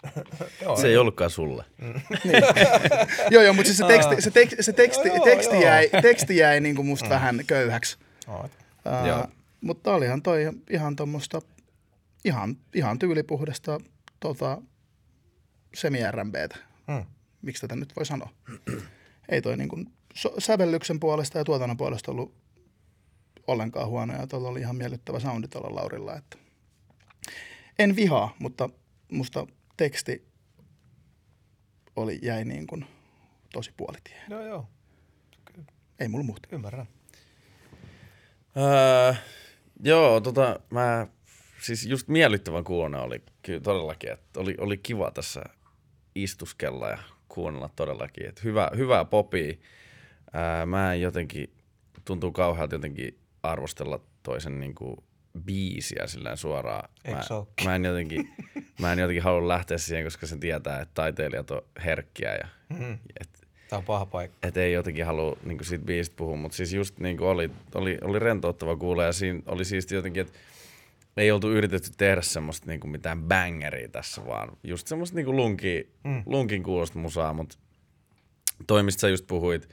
Joo, Se ei ollutkaan sulle. Joo, joo, mutta siis se teksti, se teksti, se teksti, Joo, teksti, joo. jäi, teksti jäi niin kuin musta vähän köyhäksi. Ää, Joo. mutta olihan toi ihan tuommoista, ihan, ihan tyylipuhdasta tota, semi-RMBtä. Hmm. Miksi tätä nyt voi sanoa? Ei toi niin kuin, so, sävellyksen puolesta ja tuotannon puolesta ollut ollenkaan huono ja tuolla oli ihan miellyttävä soundi tuolla Laurilla. Että en vihaa, mutta musta teksti oli, jäi niin kuin tosi puolitie. Joo, joo. Ei mulla muuta. Ymmärrän. Öö, joo, tota, mä, siis just miellyttävän kuulonen oli kyllä todellakin, että oli, oli kiva tässä istuskella ja kuunnella todellakin, että hyvä, hyvää popia. Ää, mä en jotenkin, tuntuu kauhealta jotenkin arvostella toisen niinku biisiä sillä suoraan. Mä, mä, en jotenkin, mä en jotenkin halua lähteä siihen, koska sen tietää, että taiteilijat on herkkiä ja Mm. et, Tämä on paha paikka. et ei jotenkin halua niin siitä biisistä puhua, mutta siis just niin oli, oli, oli rentouttava kuulla ja siinä oli siisti jotenkin, että ei oltu yritetty tehdä semmoista niin mitään bangeria tässä, vaan just semmoista niin lunkin, mm. lunkin kuulosta musaa, mutta toi, mistä sä just puhuit,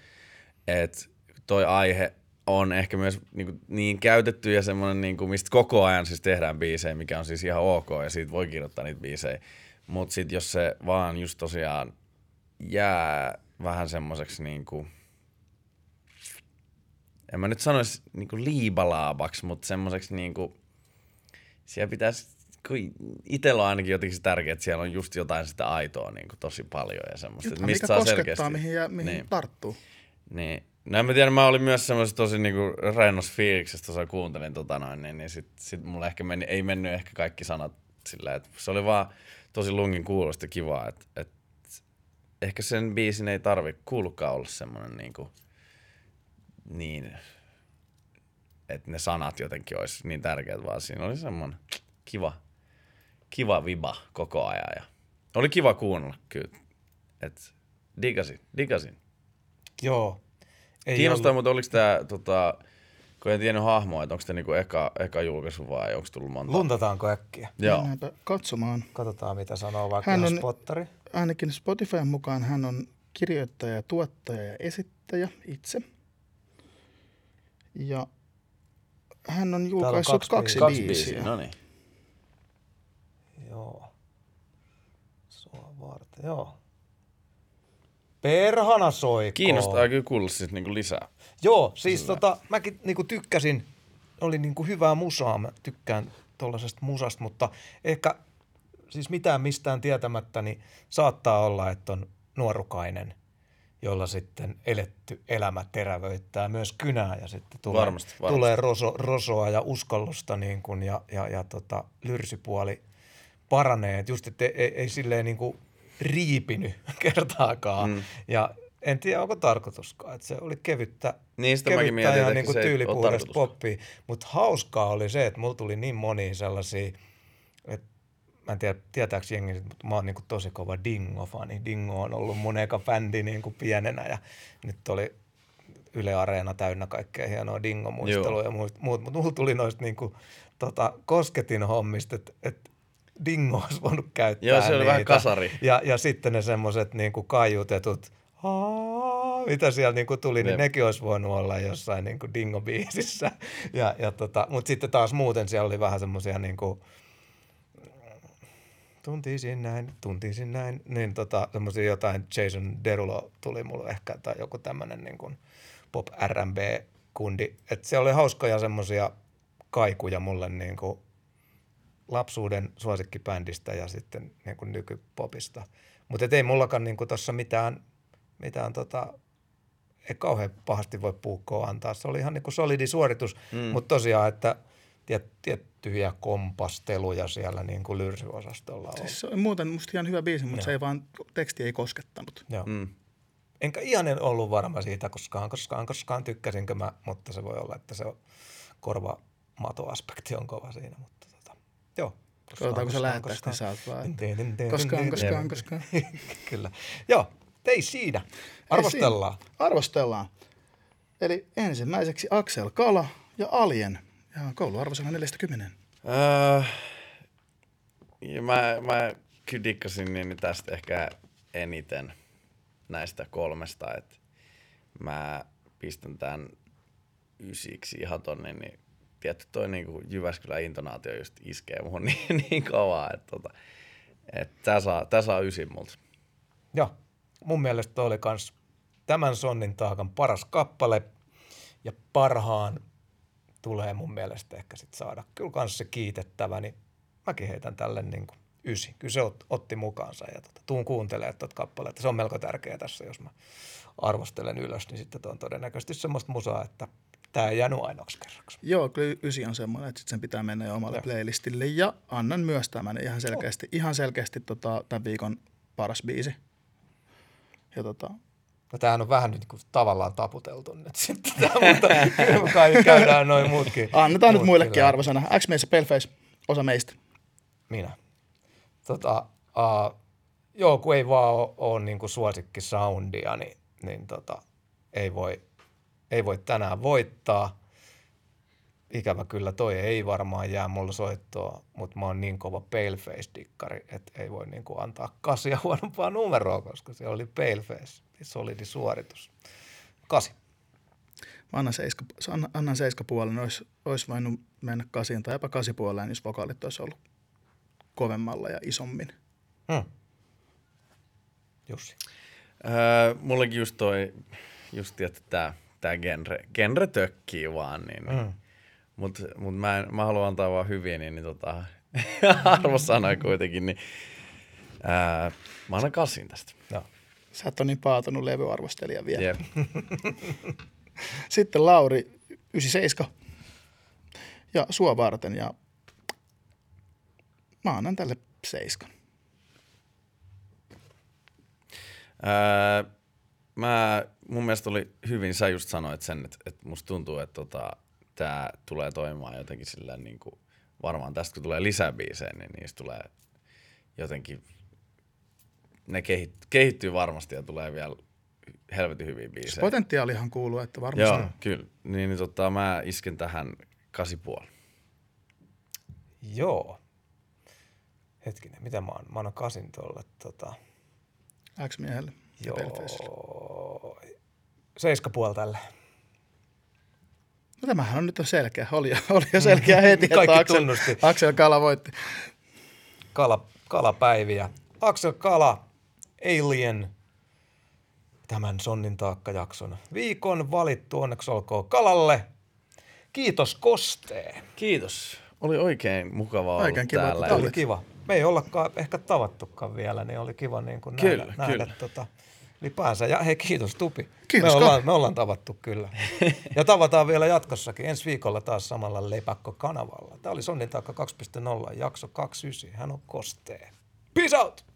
että toi aihe on ehkä myös niin, kuin, niin käytetty ja semmoinen, niin kuin, mistä koko ajan siis tehdään biisejä, mikä on siis ihan ok ja siitä voi kirjoittaa niitä biisejä. Mutta sitten jos se vaan just tosiaan jää vähän semmoiseksi niin kuin, en mä nyt sanoisi niin kuin liibalaabaksi, mutta semmoiseksi niin kuin, siellä pitäisi, kun itsellä on ainakin jotenkin se tärkeää, että siellä on just jotain sitä aitoa niin kuin tosi paljon ja semmoista, Jotain, mistä mikä saa koskettaa, selkeästi. mihin, ja, mihin Niin. tarttuu. Niin. No en mä tiedä, mä olin myös semmoisessa tosi niinku rennos fiiliksessä, tuossa kuuntelin tota noin, niin, niin sit, sit mulle ehkä meni, ei mennyt ehkä kaikki sanat sillä, että se oli vaan tosi lungin kuulosta kivaa, että, että ehkä sen biisin ei tarvi kuulukaan olla semmoinen niinku, niin, että ne sanat jotenkin olisi niin tärkeät, vaan siinä oli semmoinen kiva, kiva viba koko ajan ja oli kiva kuunnella kyllä, että digasin, digasin. Joo. Ei Kiinnostaa, ollut- mutta oliko tämä, tota, kun en tiennyt hahmoa, että onko tämä niinku eka, eka julkaisu vai onko tullut monta? Luntataanko äkkiä? Joo. Mennäänpä katsomaan. Katsotaan, mitä sanoo vaikka Hän on- spottari. Ainakin Spotifyn mukaan hän on kirjoittaja, tuottaja ja esittäjä itse. Ja hän on julkaissut kaksi kaksi, biisiä. kaksi Kaksi biisiä. biisiä, no niin. Joo. Sua varten, joo. Perhana soikoo. Kiinnostaa kyllä kuulla siis niinku lisää. Joo, siis tota, mäkin niinku tykkäsin, oli niinku hyvää musaa, mä tykkään tuollaisesta musasta, mutta ehkä siis mitään mistään tietämättä, niin saattaa olla, että on nuorukainen, jolla sitten eletty elämä terävöittää myös kynää ja sitten tulee, Varmasti, varmasti. tulee roso, rosoa ja uskallusta niin kuin, ja, ja, ja tota, lyrsipuoli paranee. Et just, että ei, ei silleen niin kuin riipinyt kertaakaan. Mm. Ja en tiedä onko tarkoituskaan, että se oli kevyttä, Niin, kevyttä mietin, että niin kuin ei tyylipuhdasta poppia. Mutta hauskaa oli se, että mulla tuli niin monia sellaisia, mä en tiedä, tietääkö jengi, mutta mä oon niin tosi kova Dingo-fani. Dingo on ollut mun eka bändi niin kuin pienenä ja nyt oli Yle Areena täynnä kaikkea hienoa Dingo-muistelua ja muut, muut. mutta mulla tuli noista niin kuin, tota, kosketin hommista, että, että Dingo olisi voinut käyttää Joo, se oli vähän niitä. kasari. Ja, ja sitten ne semmoiset niin kaiutetut, "Aa", mitä siellä niin kuin tuli, niin Jep. nekin olisi voinut olla jossain niin kuin Dingo-biisissä. Ja, ja tota, mutta sitten taas muuten siellä oli vähän semmoisia niin kuin, tuntisin näin, tuntisin näin, niin tota, semmoisia jotain Jason Derulo tuli mulle ehkä, tai joku tämmöinen niin kuin pop R&B-kundi. Että se oli hauskoja semmoisia kaikuja mulle niin kuin lapsuuden suosikkibändistä ja sitten niin kuin nykypopista. Mutta ei mullakaan niin tuossa mitään, mitään tota, ei kauhean pahasti voi puukkoa antaa. Se oli ihan niin kuin solidi suoritus, mm. mutta tosiaan, että tiet, tiettyjä kompasteluja siellä niin kuin lyrsyosastolla on. Siis se on muuten musta ihan hyvä biisi, mutta se ei vaan, teksti ei koskettanut. Joo. Mm. Enkä ihan en ollut varma siitä koskaan, koskaan, koskaan tykkäsinkö mä, mutta se voi olla, että se on korvamatoaspekti on kova siinä, mutta tota, joo. Katsotaan, kun sä lähettää sitten sä oot vaan, Koskaan, koskaan, koskaan. Kyllä. Joo, ei siinä. Arvostellaan. Ei siinä. Arvostellaan. Eli ensimmäiseksi Axel Kala ja Alien. Ja kouluarvosana 40. Öö, ja mä, mä kyllä dikkasin niin tästä ehkä eniten näistä kolmesta, että mä pistän tämän ysiksi ihan tonne, niin tietty toi niinku Jyväskylän intonaatio just iskee muhun niin, niin kovaa, että tota, et tää saa, tää saa ysin multa. Joo, mun mielestä toi oli kans tämän sonnin taakan paras kappale ja parhaan tulee mun mielestä ehkä sit saada. Kyllä kans se kiitettävä, niin mäkin heitän tälle niin kuin ysi. Kyllä se ot, otti mukaansa ja tota, tuun kuuntelemaan tuota kappaletta. Se on melko tärkeää tässä, jos mä arvostelen ylös, niin sitten on todennäköisesti semmoista musaa, että tämä ei jäänyt ainoaksi kerraksi. Joo, kyllä ysi on semmoinen, että sit sen pitää mennä jo omalle Joo. playlistille. Ja annan myös tämän ihan selkeästi, ihan selkeästi tota, tämän viikon paras biisi. Ja tota, No tämähän on vähän nyt niin tavallaan taputeltu nyt sitten, mutta kyllä kai käydään noin muutkin. annetaan nyt muutkin muillekin läpi. arvosana. X-Mies ja Paleface, osa meistä. Minä. Tota, uh, joo, kun ei vaan ole, ole niin kuin suosikkisoundia, niin, niin tota, ei, voi, ei voi tänään voittaa. Ikävä kyllä, toi ei varmaan jää mulla soittoa, mutta mä oon niin kova Paleface-dikkari, että ei voi niin kuin antaa kasia huonompaa numeroa, koska se oli Paleface, solidi suoritus. Kasi. Mä annan, seiska, annan, seiskapuolen, olisi, olisi voinut mennä kasiin tai jopa kasipuoleen, jos vokaalit olisi ollut kovemmalla ja isommin. Hmm. Jussi. Öö, mullekin just toi, just että tää, tää genre, genre tökkii vaan, niin, niin. Mm. Mut, mut mä, en, mä haluan antaa vaan hyviä, niin, niin tota, arvosanoja kuitenkin, niin ää, mä annan kasin tästä. Joo. Sä et ole niin paatunut levyarvostelija vielä. Jep. Sitten Lauri, 97. Ja sua varten ja mä annan tälle seiskan. Mä, mun mielestä oli hyvin, sä just sanoit sen, että, että musta tuntuu, että tota, tää tulee toimimaan jotenkin sillä niin kuin, varmaan tästä kun tulee lisää biisejä, niin niistä tulee jotenkin, ne kehit, kehittyy varmasti ja tulee vielä helvetin hyviä biisejä. Potentiaalihan kuuluu, että varmasti. Joo, kyllä. Niin, niin tota, mä isken tähän kasi puoli. Joo. Hetkinen, mitä mä oon? Mä annan kasin tuolle tota, X-miehelle. Joo. Seiska puoli tälle. No tämähän on nyt jo selkeä. Oli, oli jo selkeä heti, että Kaikki Axel, tunnusti. Axel Kala voitti. Kala, kalapäiviä. Axel Kala, Alien, tämän Sonnin taakkajakson. Viikon valittu onneksi olkoon Kalalle. Kiitos Kostee. Kiitos. Oli oikein mukavaa Oikein olla kiva, täällä. että Tämä oli kiva. Me ei ollakaan ehkä tavattukaan vielä, niin oli kiva niin kuin Kyllä, nähdä, nähdä kyllä. tota, ylipäänsä. Ja hei, kiitos Tupi. Kiitos, me, ollaan, me ollaan tavattu kyllä. ja tavataan vielä jatkossakin. Ensi viikolla taas samalla Lepakko-kanavalla. Tämä oli Sonnin taakka 2.0, jakso 29. Hän on Kostee. Peace out!